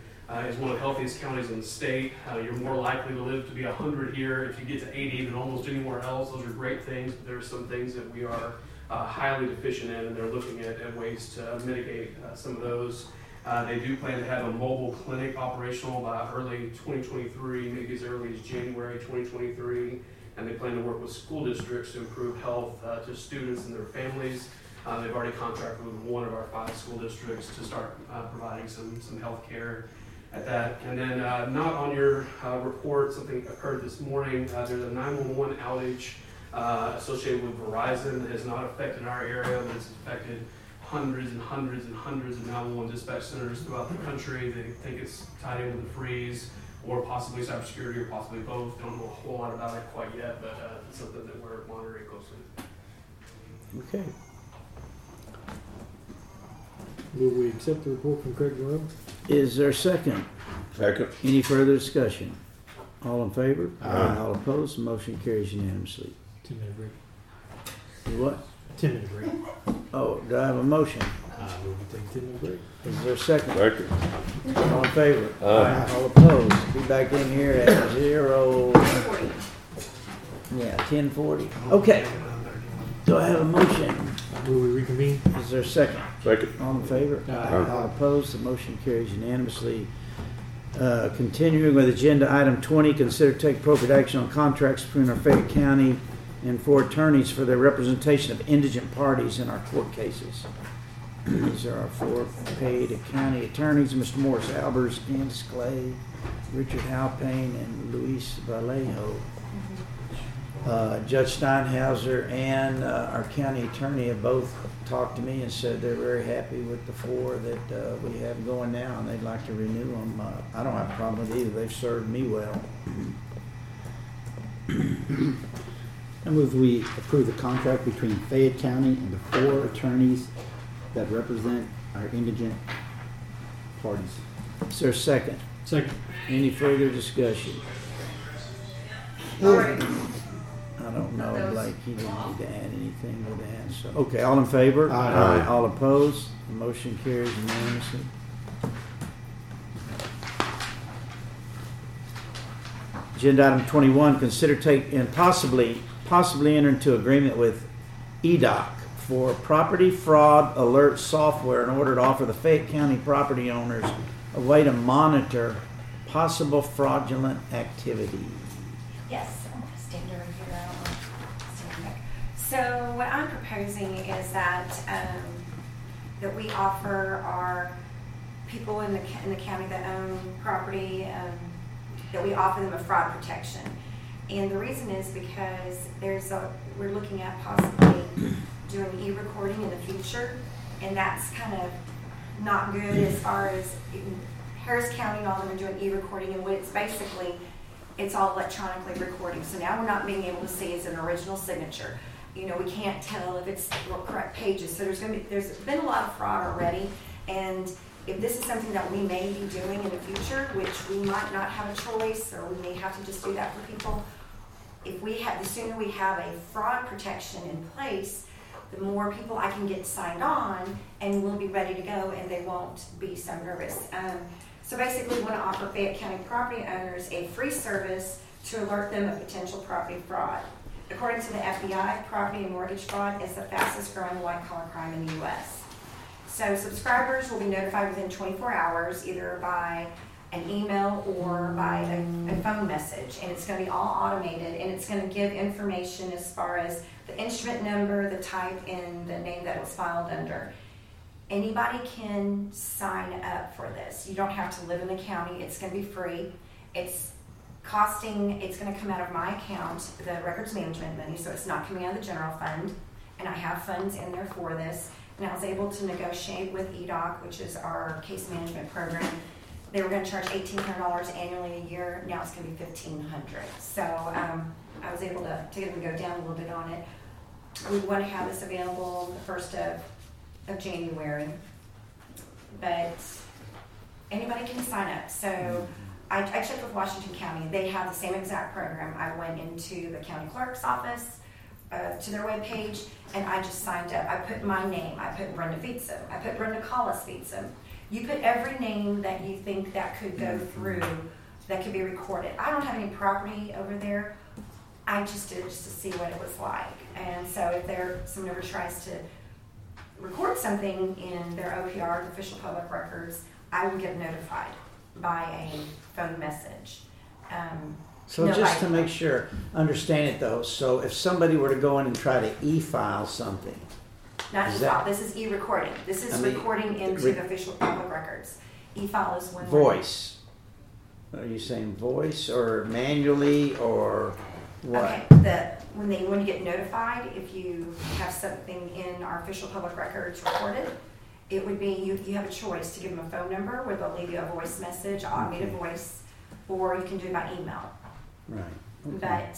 is one of the healthiest counties in the state. You're more likely to live to be 100 here if you get to 80 than almost anywhere else. Those are great things, but there are some things that we are uh, highly deficient in, and they're looking at, at ways to mitigate uh, some of those. Uh, they do plan to have a mobile clinic operational by early 2023, maybe as early as January 2023. and they plan to work with school districts to improve health uh, to students and their families. Uh, they've already contracted with one of our five school districts to start uh, providing some, some health care at that. And then, not on your report, something occurred this morning. There's a 911 outage uh, associated with Verizon that has not affected our area, but it's affected hundreds and hundreds and hundreds of 911 dispatch centers throughout the country. They think it's tied in with the freeze or possibly cybersecurity or possibly both. Don't know a whole lot about it quite yet, but uh, it's something that we're monitoring closely. Okay. Will we accept the report from Craig Rowe? Is there a second? Second. Any further discussion? All in favor? Aye. All opposed? The motion carries unanimously. Ten minute break. What? Ten minute break. Oh, do I have a motion? Uh, we'll be taking ten minute break. Is there a second? Second. All in favor? Aye. All opposed? Be back in here at zero. Yeah, ten forty. Okay. Do I have a motion? Will we reconvene? Is there a second? Second. All in favor? Aye. All opposed? The motion carries unanimously. Uh, Continuing with agenda item 20, consider take appropriate action on contracts between our Fayette County and four attorneys for their representation of indigent parties in our court cases. These are our four paid county attorneys, Mr. Morris Albers, Candace Clay, Richard Halpane, and Luis Vallejo. Uh, Judge Steinhauser and uh, our county attorney have both talked to me and said they're very happy with the four that uh, we have going now, and they'd like to renew them. Uh, I don't have a problem with either. They've served me well. I move we approve the contract between Fayette County and the four attorneys that represent our indigent parties. Is there a second? Second. Any further discussion? I don't know, Those- Blake, you didn't need to add anything to that, so, okay, all in favor? Aye. Aye. All opposed? The motion carries unanimously. Agenda item twenty-one, consider take and possibly, possibly enter into agreement with EDOC for property fraud alert software in order to offer the Fayette County property owners a way to monitor possible fraudulent activity. Yes, I'm gonna stand over here. So what I'm proposing is that, um, that we offer our people in the, in the county that own property, um, that we offer them a fraud protection. And the reason is because there's a, we're looking at possibly doing e-recording in the future, and that's kind of not good as far as Harris County and all of them are doing e-recording, and what it's basically, it's all electronically recording. So now we're not being able to see as an original signature. You know, we can't tell if it's correct pages. So there's to be, there's been a lot of fraud already, and if this is something that we may be doing in the future, which we might not have a choice, or we may have to just do that for people, if we have, the sooner we have a fraud protection in place, the more people I can get signed on, and we'll be ready to go, and they won't be so nervous. Um, so basically, we want to offer Fayette County property owners a free service to alert them of potential property fraud. According to the FBI, property and mortgage fraud is the fastest growing white collar crime in the U.S. So subscribers will be notified within 24 hours, either by an email or by a, a phone message, and it's going to be all automated, and it's going to give information as far as the instrument number, the type, and the name that it was filed under. Anybody can sign up for this. You don't have to live in the county. It's going to be free. It's costing. It's going to come out of my account, the records management money, so it's not coming out of the general fund, and I have funds in there for this. And I was able to negotiate with EDOC, which is our case management program. They were going to charge eighteen hundred dollars annually a year. Now it's going to be fifteen hundred. So um, I was able to to get them to go down a little bit on it. We want to have this available the first of of January, but anybody can sign up. So I, I checked with Washington County. They have the same exact program. I went into the county clerk's office, uh, to their webpage, and I just signed up. I put my name. I put Brenda Fietsam. I put Brenda Collis Fietsam. You put every name that you think that could go through, that could be recorded. I don't have any property over there. I just did it just to see what it was like. And so if there, someone ever tries to record something in their OPR, the official public records, I will get notified by a phone message. Um, So No, just to like- make sure, understand it though, so if somebody were to go in and try to e-file something, Not Is e-file, that- this is e-recording. This is I mean, recording into re- the official public records. E-file is when. voice, are you saying voice or manually or what? Okay, the, when they, when you get notified, if you have something in our official public records recorded, it would be, you, you have a choice to give them a phone number where they'll leave you a voice message, automated voice, or you can do it by email. Right. okay. But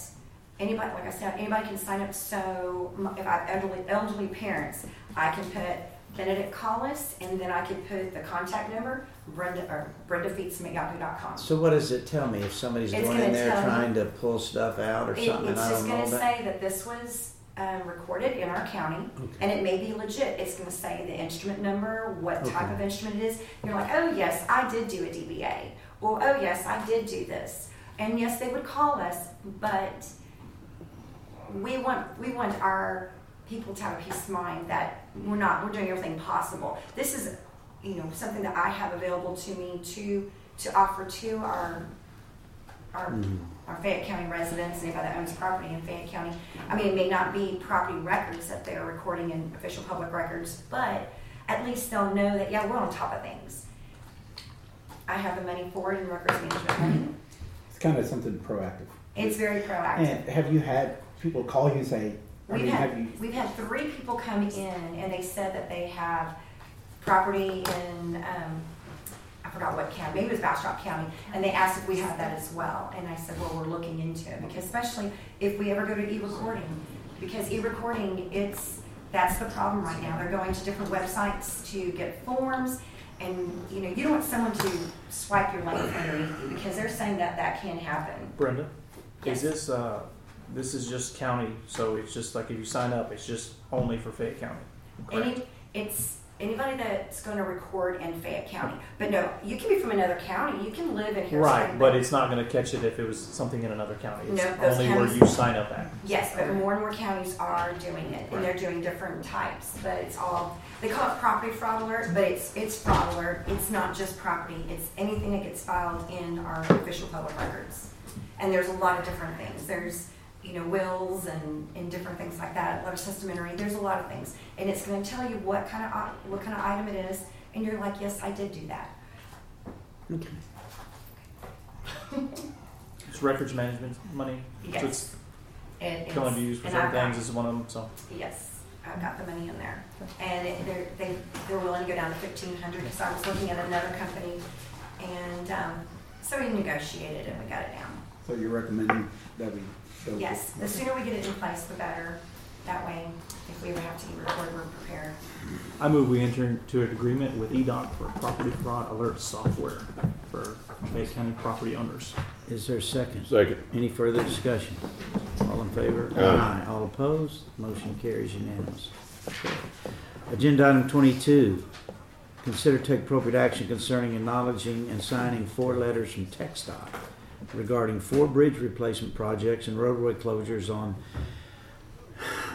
anybody, like I said, anybody can sign up, so if I have elderly, elderly parents, I can put Benedict Collis, and then I can put the contact number, Brenda, or Brenda Feetsman at yahoo.com. So what does it tell me if somebody's It's going in gonna there tell trying to pull stuff out or It- something and It's I just don't know gonna about? say that this was um, recorded in our county, and it may be legit. It's gonna say the instrument number, what type Okay. of instrument it is. You're like, oh yes, I did do a DBA, or oh yes, I did do this. And yes, they would call us, but we want we want our people to have a peace of mind that we're not we're doing everything possible. This is you know something that I have available to me to to offer to our our Mhm. our Fayette County residents, anybody that owns property in Fayette County. I mean, it may not be property records that they're recording in official public records, but at least they'll know that, yeah, we're on top of things. I have the money for it in records management money. It's kind of something proactive. It's very proactive. And have you had people call you and say, I We've mean, have had, you, we've had three people come in and they said that they have property in, um, I forgot what county, maybe it was Bastrop County, and they asked if we had that as well. And I said, well, we're looking into it, because especially if we ever go to e-recording, because e-recording, it's, that's the problem right now. They're going to different websites to get forms, and, you know, you don't want someone to swipe your link underneath you, because they're saying that that can happen. Brenda, Yes. is this, uh, this is just county, so it's just like if you sign up, it's just only for Fayette County? correct? Any, it's anybody that's going to record in Fayette County. But no, you can be from another county. You can live in here. Right, but it's not gonna catch it if it was something in another county. It's No, only where you sign up at. Yes, but more and more counties are doing it, and they're doing different types. But it's all they call it property fraud alert, but it's it's fraud alert. It's not just property. It's anything that gets filed in our official public records. And there's a lot of different things. There's you know wills and, and different things like that. Letters testamentary. There's a lot of things, and it's going to tell you what kind of what kind of item it is, and you're like, yes, I did do that. Okay. It's records management money. Yes. So it's It is. going to be used for And certain I've got- things is one of them, so. Yes, I've got the money in there. And it- they're, they, they're willing to go down to fifteen hundred, because I was looking at another company. And, um, so we negotiated and we got it down. so you're recommending that we? Go- Yes, the sooner we get it in place, the better. That way, if we ever have to record, we're prepared. I move we enter into an agreement with EDOC for property fraud alert software for Bay County property owners. Is there a second? Second. Any further discussion? All in favor? Aye. All opposed? Motion carries unanimous. Agenda item twenty-two, consider take appropriate action concerning acknowledging and signing four letters from TxDOT regarding four bridge replacement projects and roadway closures on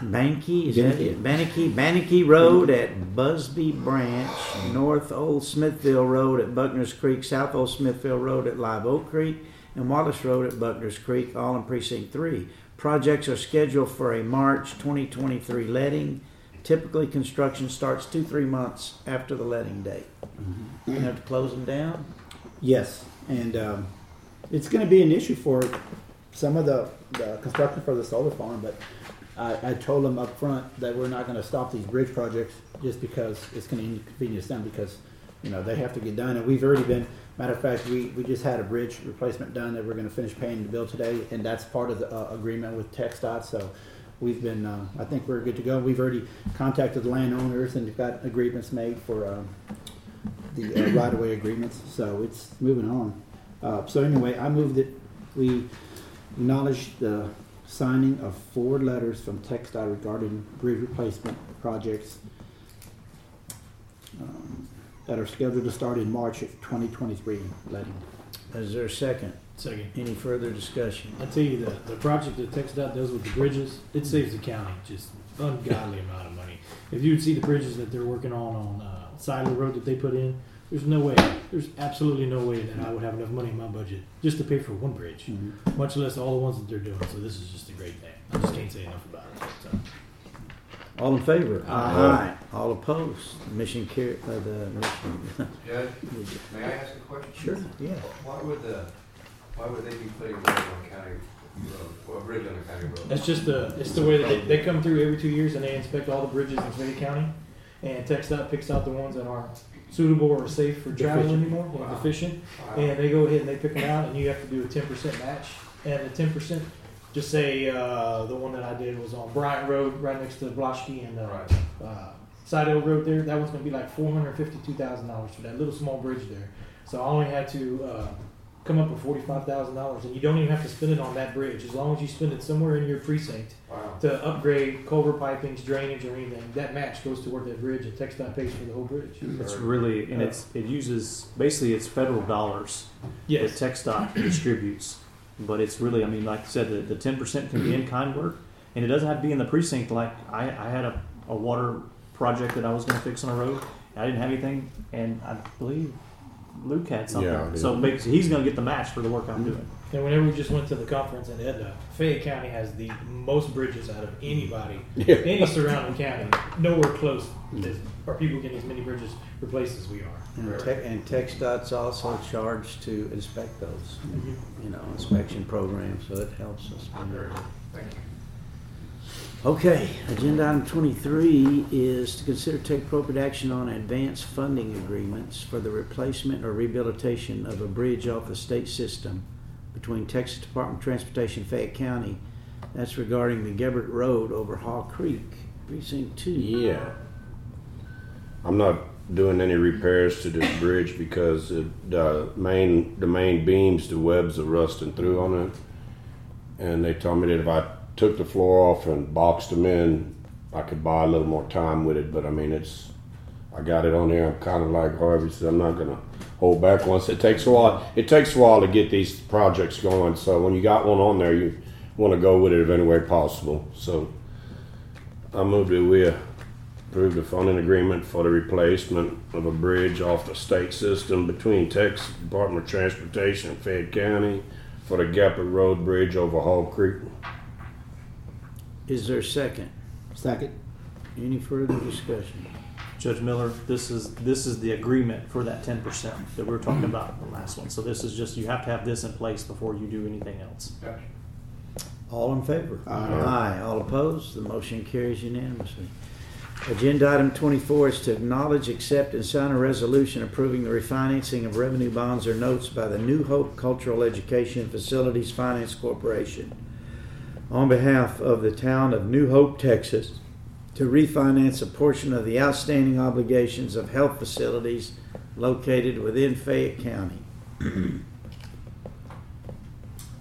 Banky, is that it? Banky, Banky Road at Busby Branch, North Old Smithville Road at Buckner's Creek, South Old Smithville Road at Live Oak Creek, and Wallace Road at Buckner's Creek, all in precinct three. Projects are scheduled for a March 2023 letting. Typically, construction starts two, three months after the letting date. You have to close them down? Yes, and um, it's going to be an issue for some of the, the construction for the solar farm, but I, I told them up front that we're not going to stop these bridge projects just because it's going to inconvenience them because, you know, they have to get done. And we've already been, matter of fact, we, we just had a bridge replacement done that we're going to finish paying the bill today, and that's part of the uh, agreement with TxDOT. So we've been, uh, I think we're good to go. We've already contacted the landowners and got agreements made for um, the uh, right-of-way agreements. So it's moving on. Uh, so anyway, I move that we acknowledge the signing of four letters from TxDOT regarding bridge replacement projects um, that are scheduled to start in March of 2023 letting. Is there a second? Second. Any further discussion? I tell you, the, the project that TxDOT does with the bridges, it saves the county just ungodly amount of money. If you would see the bridges that they're working on on uh, the Road that they put in, There's no way. There's absolutely no way that I would have enough money in my budget just to pay for one bridge, Mm-hmm. much less all the ones that they're doing. So this is just a great thing. I just can't say enough about it. So. All in favor? Aye. All opposed? Mission carry, uh, the mission. Judge, may I ask a question? Sure, yeah. Why would the, why would they be putting a road on county road, or a bridge on a county road? That's just the it's the way that they, they come through every two years and they inspect all the bridges in Fayette County, and TxDOT picks out the ones that aren't suitable or safe for travel Deficient. anymore, Wow. deficient, Wow. and they go ahead and they pick them out, and you have to do a ten percent match, and the ten percent. Just say uh, the one that I did was on Bryant Road, right next to Bloschke and uh, uh, Side Hill Road there. That one's going to be like four hundred fifty-two thousand dollars for that little small bridge there. So I only had to uh, come up with forty-five thousand dollars, and you don't even have to spend it on that bridge as long as you spend it somewhere in your precinct Wow. to upgrade culvert pipings, drainage, or anything. That match goes toward that bridge, and TxDOT pays for the whole bridge. It's really, and it's it uses basically it's federal dollars Yes. that TxDOT distributes, but it's really, I mean, like I said, the, the ten percent can be in kind work, and it doesn't have to be in the precinct. Like I, I had a, a water project that I was going to fix on a road, I didn't have anything, and I believe Luke had something, Yeah, so basically he's going to get the match for the work I'm doing. And whenever we just went to the conference in Edna, Fayette County has the most bridges out of anybody, Yeah. any surrounding county. Nowhere close as, are people getting as many bridges replaced as we are. And Tech, and TxDOT's also charged to inspect those, mm-hmm. you know, inspection programs, so it helps us. Thank you. Okay, agenda item twenty-three is to consider take appropriate action on advance funding agreements for the replacement or rehabilitation of a bridge off the state system between Texas Department of Transportation Fayette County. That's regarding the Gebbert Road over Hall Creek, precinct two. Yeah. I'm not doing any repairs to this bridge because it, the main the main beams, the webs are rusting through on it. And they told me that if I took the floor off and boxed them in, I could buy a little more time with it. But I mean, it's I got it on there. I'm kind of like Harvey said, I'm not gonna hold back once. It takes a while. It takes a while to get these projects going. So when you got one on there, you want to go with it in any way possible. So I moved that we approved a funding agreement for the replacement of a bridge off the state system between Texas Department of Transportation and Fayette County for the Gapper Road Bridge over Hall Creek. Is there a second? Second. Any further discussion? Judge Miller, this is this is the agreement for that ten percent that we were talking about in the last one. So this is just you have to have this in place before you do anything else. All in favor? Aye. All opposed? The motion carries unanimously. Agenda item twenty-four is to acknowledge, accept, and sign a resolution approving the refinancing of revenue bonds or notes by the New Hope Cultural Education Facilities Finance Corporation on behalf of the town of New Hope, Texas, to refinance a portion of the outstanding obligations of health facilities located within Fayette County.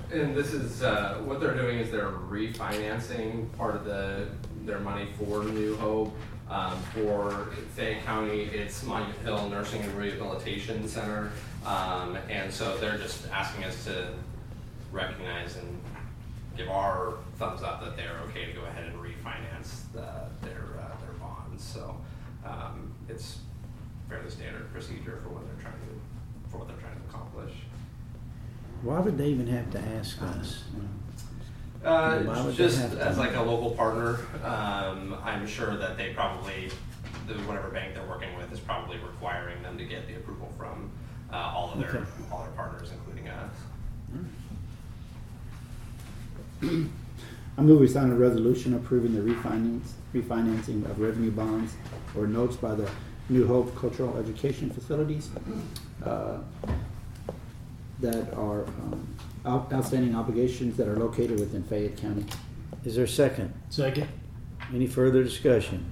And this is, uh, what they're doing is they're refinancing part of the, their money for New Hope. Um, for Fayette County, it's Monument Hill Nursing and Rehabilitation Center. Um, and so they're just asking us to recognize and give our thumbs up that they're okay to go ahead and refinance the, their, uh, their bonds. So, um, it's fairly standard procedure for what they're trying to, for what they're trying to accomplish. Why would they even have to ask us? Uh, Why would they just as like a local partner, um, I'm sure that they probably, the, whatever bank they're working with is probably requiring them to get the approval from, uh, all of their, Okay. all their partners, including us. I move we sign a resolution approving the refinance, refinancing of revenue bonds or notes by the New Hope Cultural Education Facilities uh, that are um, out- outstanding obligations that are located within Fayette County. Is there a second? Second. Any further discussion?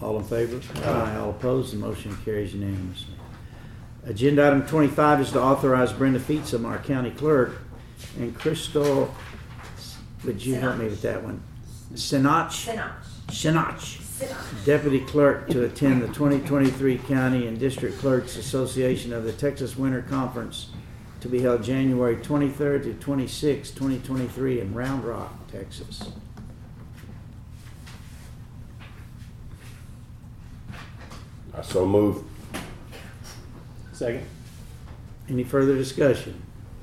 All in favor? Aye. All opposed? The motion carries unanimously. Agenda item twenty-five is to authorize Brenda Fietsam, our county clerk, and Crystal, would you help me with that one? Sinach? Sinach. Sinach. Sinach. Deputy Clerk to attend the 2023 County and District Clerks Association of the Texas Winter Conference to be held January 23rd to 26, 2023 in Round Rock, Texas. I so move. Second. Any further discussion?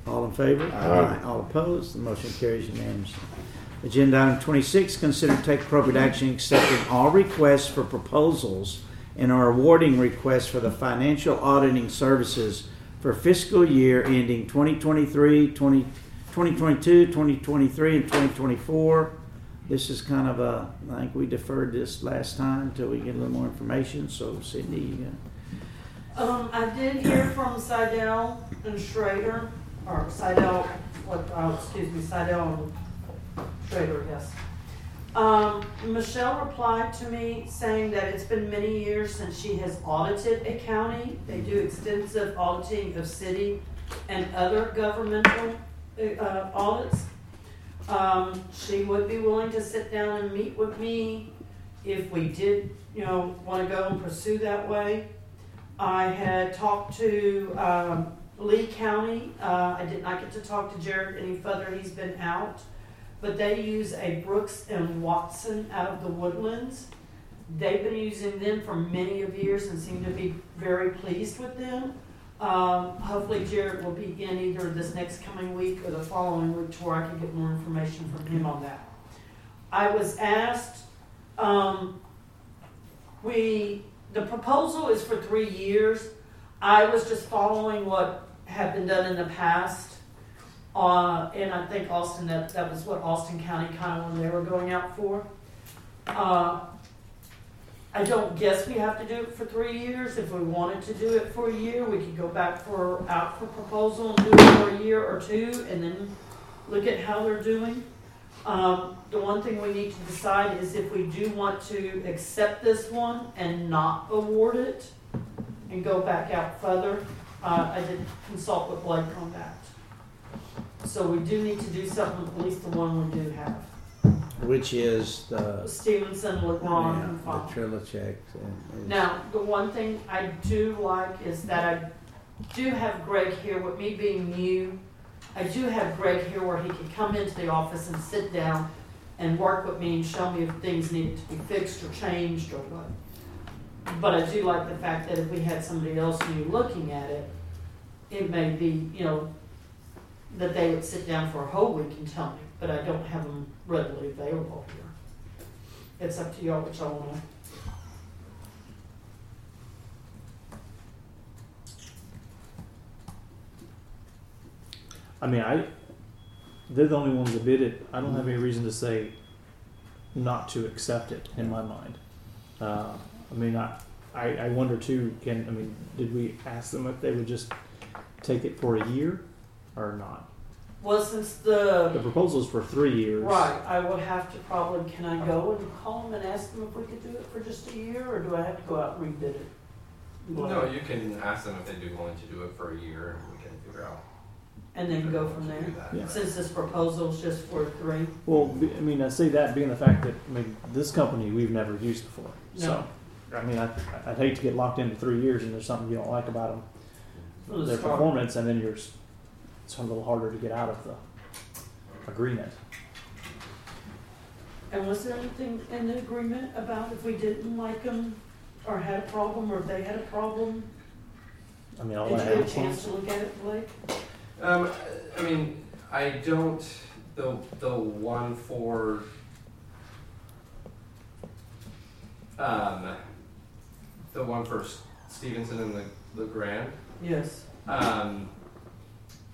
All in favor? Aye. All opposed? The motion carries unanimously. Agenda item twenty-six, consider to take appropriate action accepting all requests for proposals and are awarding requests for the financial auditing services for fiscal year ending 2023, 20 2022, 2023, and twenty twenty-four. This is kind of a, I think we deferred this last time until we get a little more information, so Cindy, you got Um, I did hear from Seidel and Schrader, or Seidel, what, oh, excuse me, Seidel and Schrader, yes. Um, Michelle replied to me saying that it's been many years since she has audited a county. They do extensive auditing of city and other governmental, uh, audits. Um, she would be willing to sit down and meet with me if we did, you know, wanna go and pursue that way. I had talked to um, Lee County. Uh, I did not get to talk to Jared any further. He's been out. But they use a Brooks and Watson out of the Woodlands. They've been using them for many of years and seem to be very pleased with them. Um, hopefully Jared will be in either this next coming week or the following week to where I can get more information from him on that. I was asked, um, we, the proposal is for three years. I was just following what had been done in the past. Uh, and I think Austin, that, that was what Austin County kind of when they were going out for. Uh, I don't guess we have to do it for three years. If we wanted to do it for a year, we could go back for, out for proposal and do it for a year or two and then look at how they're doing. Um, the one thing we need to decide is if we do want to accept this one and not award it and go back out further. Uh, I did consult with Blake on that. So we do need to do something with at least the one we do have. which is the. Stevenson, LeBron, and Yeah, Font. the and- Now, the one thing I do like is that I do have Greg here, with me being new, I do have Greg here where he can come into the office and sit down and work with me and show me if things needed to be fixed or changed or what. But I do like the fact that if we had somebody else new looking at it, it may be, you know, that they would sit down for a whole week and tell me, but I don't have them readily available here. It's up to y'all what y'all wanna. I mean, I, they're the only ones that bid it. I don't have any reason to say not to accept it in my mind. Uh, I mean, I, I, I wonder too, can, I mean, did we ask them if they would just take it for a year or not? Well, since the The proposal's for three years. Right, I would have to probably, can I go uh-huh. and call them and ask them if we could do it for just a year, or do I have to go out and rebid it? No, you can ask them if they'd be willing to do it for a year, and we can figure out. And then go from there, Yeah. since this proposal's just for three? Well, be- I mean, I say that being the fact that, I mean, this company we've never used before. So, I mean, I, I'd hate to get locked into three years and there's something you don't like about them, Well, their it's hard. performance, and then you're, s- it's a little harder to get out of the agreement. And was there anything in the agreement about if we didn't like them, or had a problem, or if they had a problem? I mean, all Did I you get a have. chance to look at it, Blake? Um, I mean, I don't, the, the one for, um, the one for S- Stevenson and the, the Grand, Yes. um,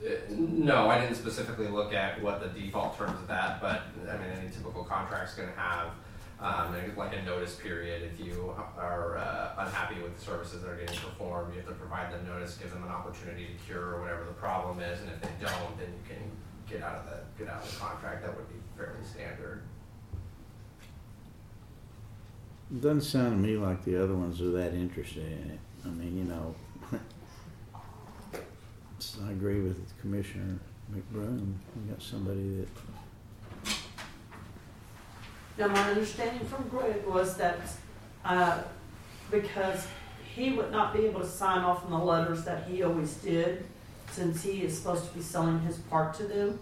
uh, no, I didn't specifically look at what the default terms of that, but, I mean, any typical contract's gonna have, um, like a notice period, if you are, uh, unhappy with the services that are getting performed, you have to provide them notice, give them an opportunity to cure whatever the problem is, and if they don't, then you can get out of the, get out of the contract, that would be fairly standard. Doesn't sound to me like the other ones are that interested in it. I mean, you know, I agree with Commissioner McBroom. You got somebody that Now, my understanding from Greg was that, uh, because he would not be able to sign off on the letters that he always did, since he is supposed to be selling his part to them.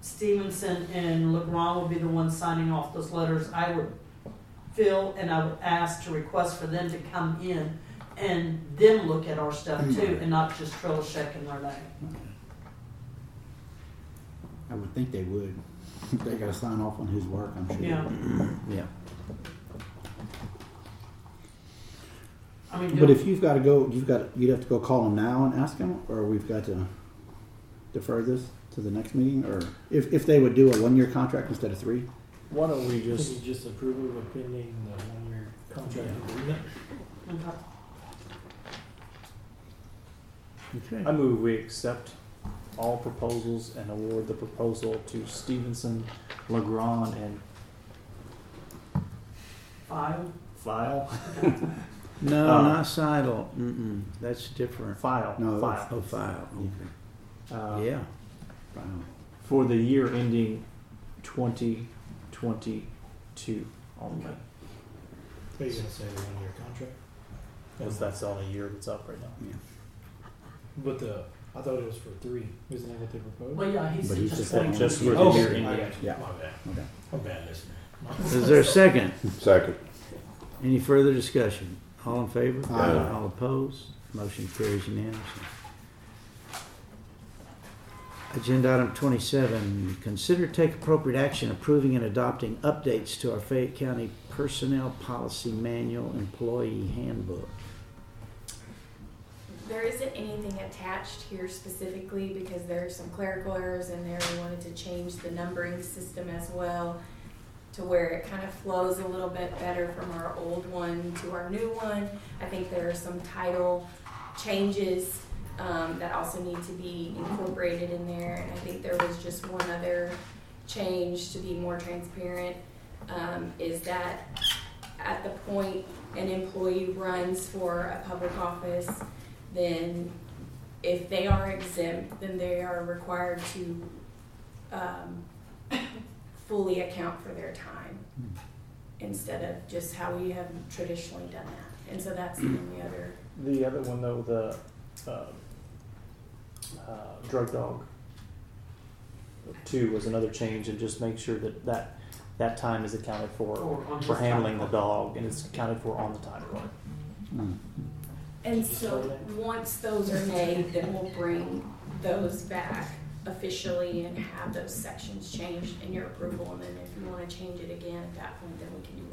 Stevenson and LeGrand would be the ones signing off those letters. I would fill and I would ask to request for them to come in and them look at our stuff too, mm-hmm. and not just Trillishek and Renee. I would think they would. They gotta sign off on his work, I'm sure. Yeah. Yeah. I mean, But if you've gotta go, you've got, you'd have to go call him now and ask him, or we've got to defer this to the next meeting, or if, if they would do a one-year contract instead of three? Why don't we Can just, you just approve of with pending the one-year contract agreement? Okay. Okay. I move we accept all proposals and award the proposal to Stevenson, Legrand, and File. File. No, Uh, not Seidel. Mm-mm. That's different. File. No, File. Oh, file. Okay. Uh, Yeah. Wow. For the year ending twenty twenty-two only. Are you gonna say the one-year contract? Because that's the only year that's up right now. Yeah. But the, I thought it was for three. Isn't that what they proposed? Well, yeah, he But said he's just just saying one. Just for the Oh, year I got you. Yeah. My bad. Okay. I'm a bad listener. Is there a second? Second. Any further discussion? All in favor? Aye. All opposed? Motion carries unanimously. Agenda item twenty-seven, consider take appropriate action approving and adopting updates to our Fayette County Personnel Policy Manual Employee Handbook. There isn't anything attached here specifically because there are some clerical errors in there. We wanted to change the numbering system as well to where it kind of flows a little bit better from our old one to our new one. I think there are some title changes um, that also need to be incorporated in there. And I think there was just one other change to be more transparent, um, is that at the point an employee runs for a public office, then if they are exempt, then they are required to um, fully account for their time instead of just how we have traditionally done that. And so that's the only other, The other one though, the, uh, uh, drug dog. Two was another change and just make sure that that, that time is accounted Or for, on for his handling the dog and it's accounted for on the time card. And so once those are made, then we'll bring those back officially and have those sections changed in your approval. And then if you want to change it again at that point, then we can do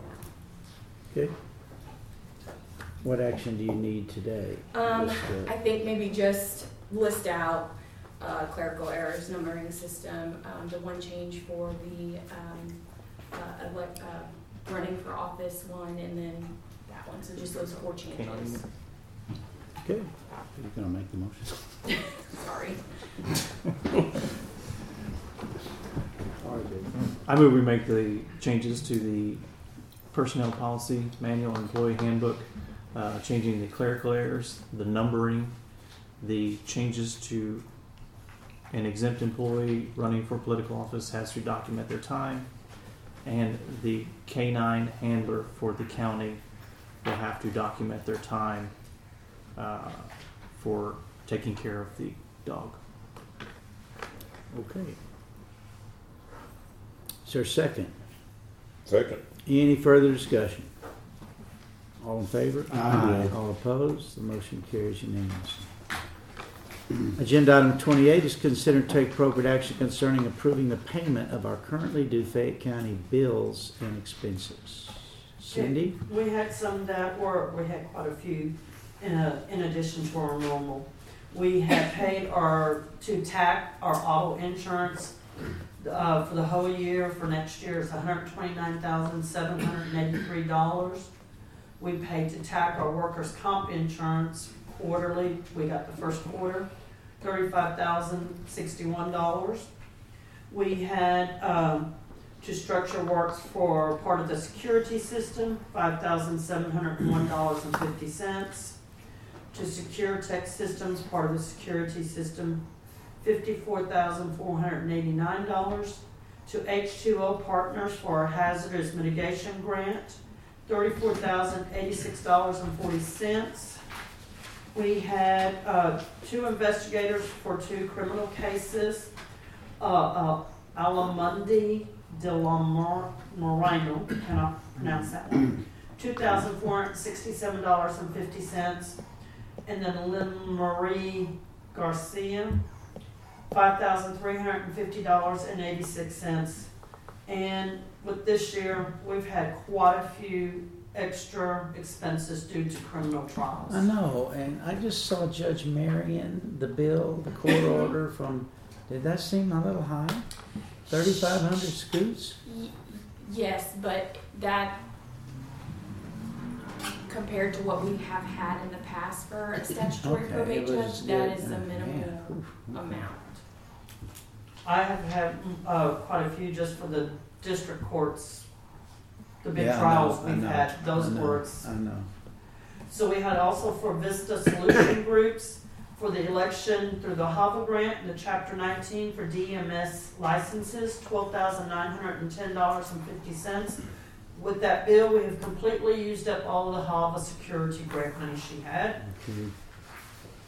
that. Okay. What action do you need today? Um, Just, uh, I think maybe just list out uh, clerical errors, numbering system, um, the one change for the um, uh, elect, uh, running for office one, and then that one. So just those four changes. Okay. You're gonna make the motion? Sorry. I move we make the changes to the personnel policy manual employee handbook, uh, changing the clerical errors, the numbering, the changes to an exempt employee running for political office has to document their time, and the K-9 handler for the county will have to document their time uh, for taking care of the dog. Okay. Is there a second? Second. Any further discussion? All in favor? Aye. All opposed? The motion carries unanimously. Agenda item twenty-eight is considered to take appropriate action concerning approving the payment of our currently due Fayette County bills and expenses. Cindy? We had some that were, we had quite a few in, a, in addition to our normal. We had paid our, to TAC, our auto insurance, uh, for the whole year, for next year, it's hundred twenty-nine thousand, seven hundred and eighty-three dollars. We paid to TAC our workers' comp insurance quarterly, we got the first quarter, thirty-five thousand, sixty-one dollars. We had, um, to Structure Works for part of the security system, five thousand seven hundred and one dollars and fifty cents. To Secure Tech Systems, part of the security system, fifty-four thousand four hundred and eighty-nine dollars. To H two O Partners for our hazardous mitigation grant, thirty-four thousand eighty-six dollars and forty cents. We had, uh, two investigators for two criminal cases, uh, uh, Alamundi de la Mor- Moreno, cannot pronounce that one. two thousand four hundred sixty-seven dollars and then Lynn Marie Garcia, five thousand three hundred and fifty dollars and eighty-six cents. And with this year, we've had quite a few extra expenses due to criminal trials. I know, and I just saw Judge Marion, the bill, the court order from, did that seem a little high? Thirty-five hundred scoots? Y- Yes, but that, compared to what we have had in the past for a statutory Okay, probate it judge, was that good. is a Uh, minimal yeah. Oof. amount. I have had uh, quite a few just for the district courts, the big Yeah, I know, trials I we've know, had, those I know, words. I know. So we had also for Vista Solution Groups for the election through the HAVA grant and the Chapter 19 for DMS licenses, $12,910.50. With that bill, we have completely used up all the HAVA security grant money she had, Okay.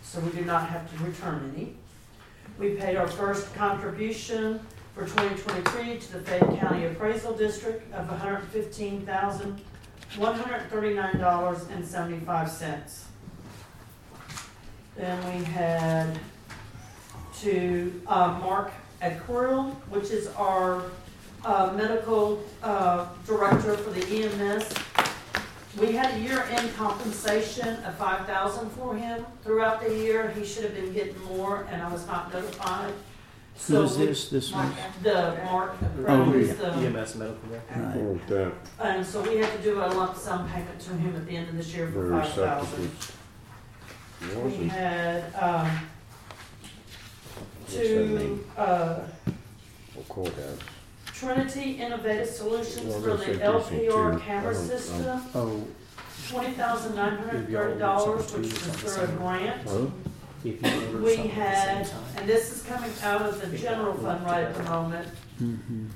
so we do not have to return any. We paid our first contribution for 2023 to the Fayette County Appraisal District of $115,139.75. Then we had to uh, Mark Equerell, which is our uh, medical uh, director for the EMS. We had a year-end compensation of five thousand for him. Throughout the year, he should have been getting more, and I was not notified. Who So is this, this one? The Mark Oh, Equerell is yeah. the. EMS medical director. Right. Like that. And so we had to do a lump sum payment to him at the end of this year for Very five thousand. acceptable. We Wasn't- had, um, What's that to, mean? uh, Well, courthouse. Trinity Innovative Solutions Well, for they the said precinct LPR camera I don't- system, Oh, twenty thousand nine hundred thirty dollars, which was through a grant. Huh? If you order We something at the had, same time. and this is coming out of the general fund right at the moment, mhm.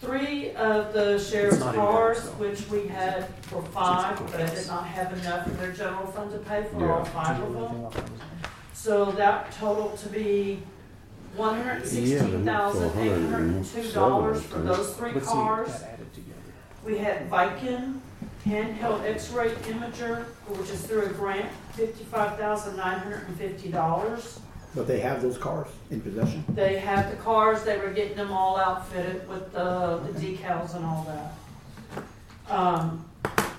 three of the sheriff's not in cars, there, so. which we had for five, but I did not have enough in their general fund to pay for all five of them. So that totaled to be one hundred sixteen thousand eight hundred and two dollars for those three Let's see cars. that added together. We had Viking handheld X-ray imager, which is through a grant, fifty-five thousand nine hundred and fifty dollars. But they have those cars in possession. They have the cars, they were getting them all outfitted with the, the decals and all that. Um,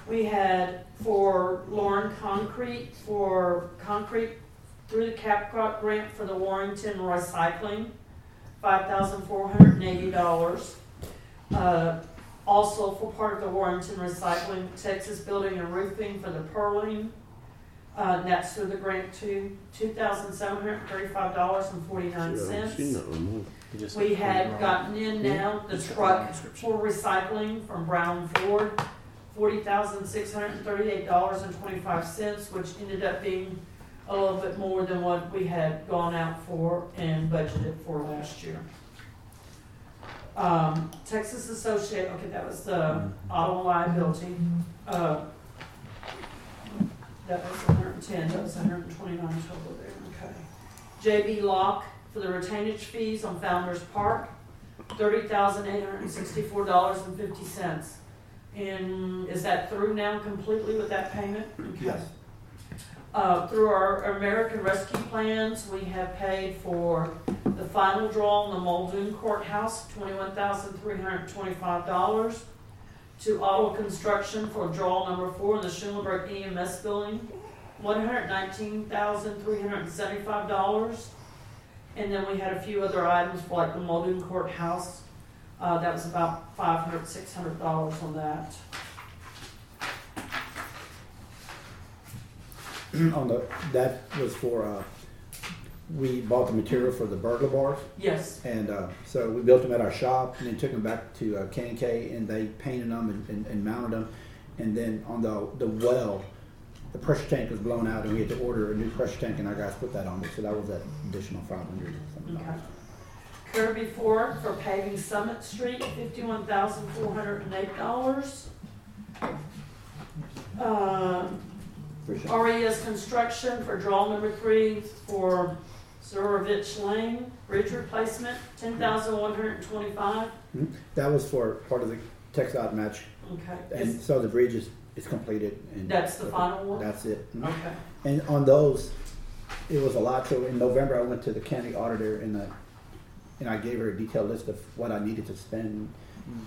we had for Lauren Concrete, for concrete through the CAPCOG grant for the Warrington Recycling, five thousand four hundred and eighty dollars. Uh, also for part of the Warrington Recycling, Texas Building and Roofing for the purling. Uh, and that's through the grant to two thousand seven hundred and thirty-five dollars and forty-nine Yeah, I haven't cents. seen that one, You just We had gotten in now the truck for recycling from Brown Ford, forty thousand six hundred and thirty-eight dollars and twenty-five cents, which ended up being a little bit more than what we had gone out for and budgeted for last year. Um, Texas Associate, okay, that was the auto liability, uh, that was hundred and ten, that was hundred and twenty-nine total there, okay. JB Lock for the retainage fees on Founder's Park, thirty thousand eight hundred and sixty-four dollars and fifty cents. And is that through now completely with that payment? Okay. Yes. Uh, through our American Rescue Plans, we have paid for the final draw on the Muldoon Courthouse, twenty-one thousand three hundred and twenty-five dollars. To Auto Construction for draw number four in the Schulenburg EMS building, one hundred nineteen thousand three hundred and then we had a few other items for like the Muldoon Courthouse, uh, that was about five hundred, six hundred dollars on that. on the, that was for, uh, we bought the material for the burglar bars. Yes, And uh, so we built them at our shop and then took them back to uh, K and they painted them and, and, and mounted them. And then on the the well, the pressure tank was blown out and we had to order a new pressure tank and our guys put that on it. So that was that additional five hundred something Okay. Kirby Ford for paving Summit Street, fifty-one thousand four hundred and eight dollars. It. RES Construction for draw number three for Zurovich Lane, bridge replacement, ten thousand one hundred and twenty-five. Mhm. That was for part of the TxDOT match. Okay. And so the bridge is, it's completed. And That's the final one? That's it. Mhm. Okay. And on those, it was a lot. So in November, I went to the county auditor and I, and I gave her a detailed list of what I needed to spend,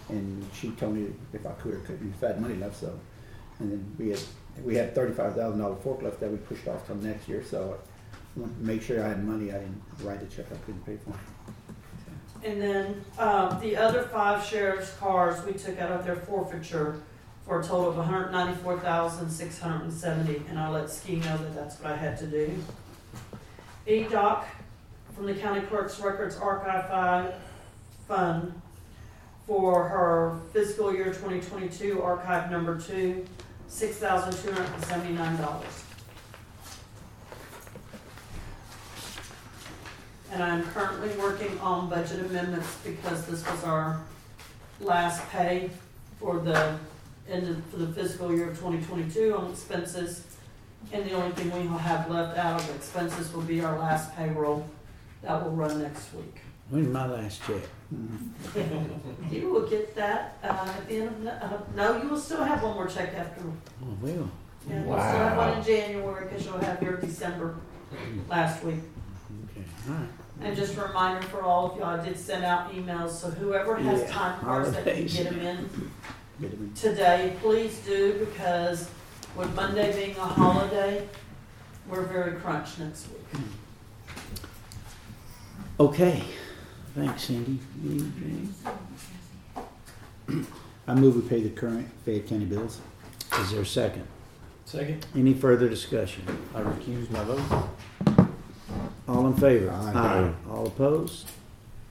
and she told me if I could or couldn't, if I had money left. So, and then we had we had thirty five thousand dollar forklift that we pushed off till next year. So, I wanted to make sure I had money. I didn't write a check I couldn't pay for. And then uh, the other five sheriff's cars we took out of their forfeiture for a total of 194,670. And I let Ski know that that's what I had to do. E. Doc from the county clerk's records archive fund for her fiscal year 2022 archive number two, $6,279. And seventy-nine dollars. And I'm currently working on budget amendments because this was our last pay for the end of, for the fiscal year of twenty twenty-two on expenses. And the only thing we will have left out of expenses will be our last payroll that will run next week. When's my last check? You will get that, uh, at the end of, the- uh, no, you will still have one more check after. Oh, well. Yeah, you'll still have one in January, cause you'll have your December last week. Okay, all right. And just a reminder for all of y'all, I did send out emails, so whoever has Yeah, time cards that can holidays. get them in Get them in. today, please do, because with Monday being a holiday, we're very crunched next week. Okay, thanks, Cindy. Anything? I move we pay the current Fayette County bills. Is there a second? Second. Any further discussion? I recuse my vote. All in favor? Aye. All opposed?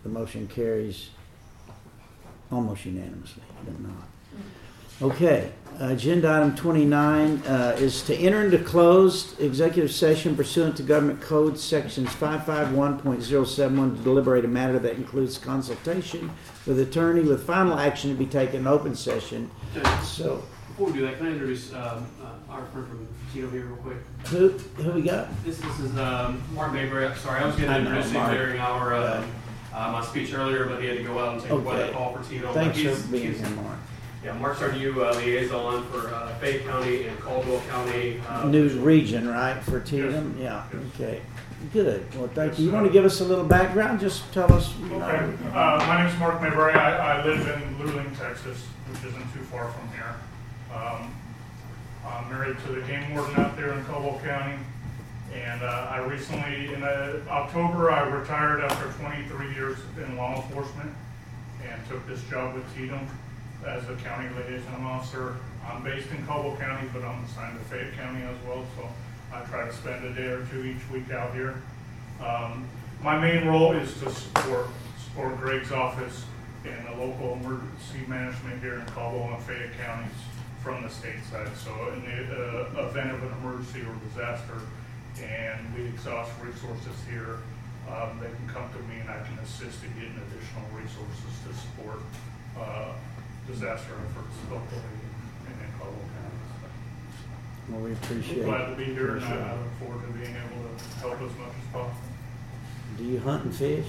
The motion carries almost unanimously, but not. Okay, agenda item twenty-nine, uh, is to enter into closed executive session pursuant to government code sections five-five-one point zero-seven-one to deliberate a matter that includes consultation with attorney with final action to be taken in open session. So, Before we do that, can I introduce um, uh, our friend from TDEM here real quick? who, who we got? This, this is um, Mark Mayberry. Sorry, I was going to introduce him Mark. during our uh, uh, my speech earlier, but he had to go out and take a weather call for TDEM. Thanks But he's- for being here, Mark. Yeah, Mark's our new uh, liaison for uh, Fayette County and Caldwell County. Uh, News region, right, for TDEM? Yeah, okay. Good. Well, thank you. You want to give us a little background? Just tell us, you know. Okay, uh, my name is Mark Mayberry. I, I live in Luling, Texas, which isn't too far from here. Um, I'm married to the game warden out there in Caldwell County. And, uh, I recently, in uh, October, I retired after twenty-three years in law enforcement and took this job with TDEM as a county liaison officer. I'm based in Caldwell County, but I'm assigned to Fayette County as well, so I try to spend a day or two each week out here. Um, my main role is to support, support Greg's office in the local emergency management here in Caldwell and Fayette counties from the state side. So in the uh, event of an emergency or disaster, and we exhaust resources here, um, they can come to me and I can assist in getting additional resources to support uh, disaster efforts locally and in Caldwell County. Well, we appreciate. Glad to be here and I appreciate I it. look forward to being able to help as much as possible. Do you hunt and fish?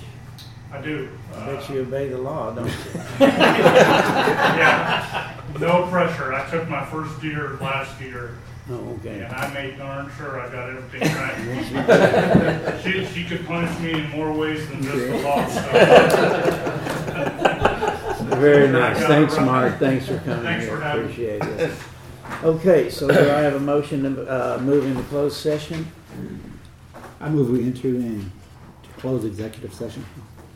I do. I bet you obey the law, don't you? yeah, no pressure. I took my first deer last year. Oh, okay. And I made darn sure I got everything right. she, she could punish me in more ways than just the law. So. Very nice. Thanks, right. Mark. Thanks for coming Thanks here. for having me. Appreciate it. Okay, so do I have a motion to, uh, move into closed session? I move we enter in to close executive session.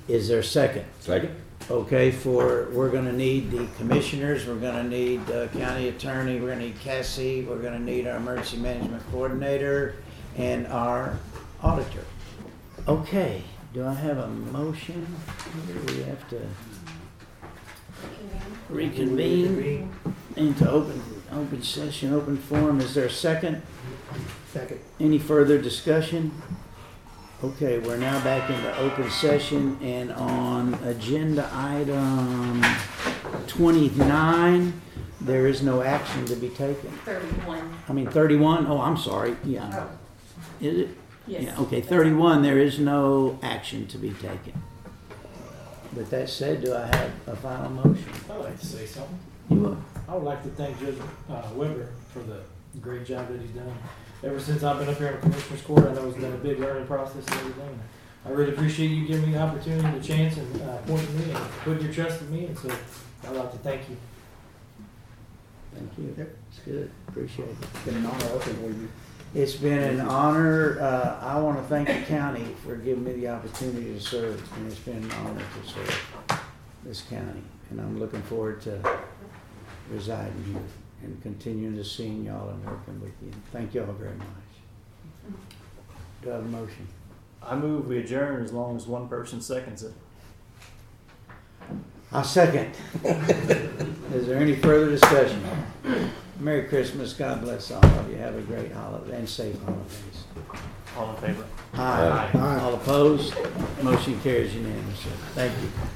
Is there a second? Second? Okay, for, we're gonna need the commissioners, we're gonna need uh county attorney, we're gonna need Cassie, we're gonna need our emergency management coordinator, and our auditor. Okay, do I have a motion? We have to reconvene into open, open session, open forum. Is there a second? Second. Any further discussion? Okay, we're now back into open session and on agenda item twenty-nine, there is no action to be taken. Thirty-one. I mean, 31, oh, I'm sorry, yeah. Oh. Is it? Yes. Yeah, okay, thirty-one, there is no action to be taken. With that said, do I have a final motion? I'd like to say something. You will. I would like to thank Judge uh, Weber for the great job that he's done. Ever since I've been up here in the Commissioner's Court, I know it's been a big learning process and everything. I really appreciate you giving me the opportunity, the chance, and uh, appointing me and putting your trust in me. And so I'd like to thank you. Thank you. It's good. Appreciate it. It's been an honor working with you. It's been an honor. Uh, I want to thank the county for giving me the opportunity to serve, and it's been an honor to serve this county. And I'm looking forward to residing here and continuing to seeing y'all and working with you. Thank y'all very much. Do I have a motion? I move we adjourn as long as one person seconds it. I'll second. Is there any further discussion? Merry Christmas. God bless all of you. Have a great holiday and safe holidays. All in favor? Aye. Aye. All opposed? Motion carries unanimously. Thank you.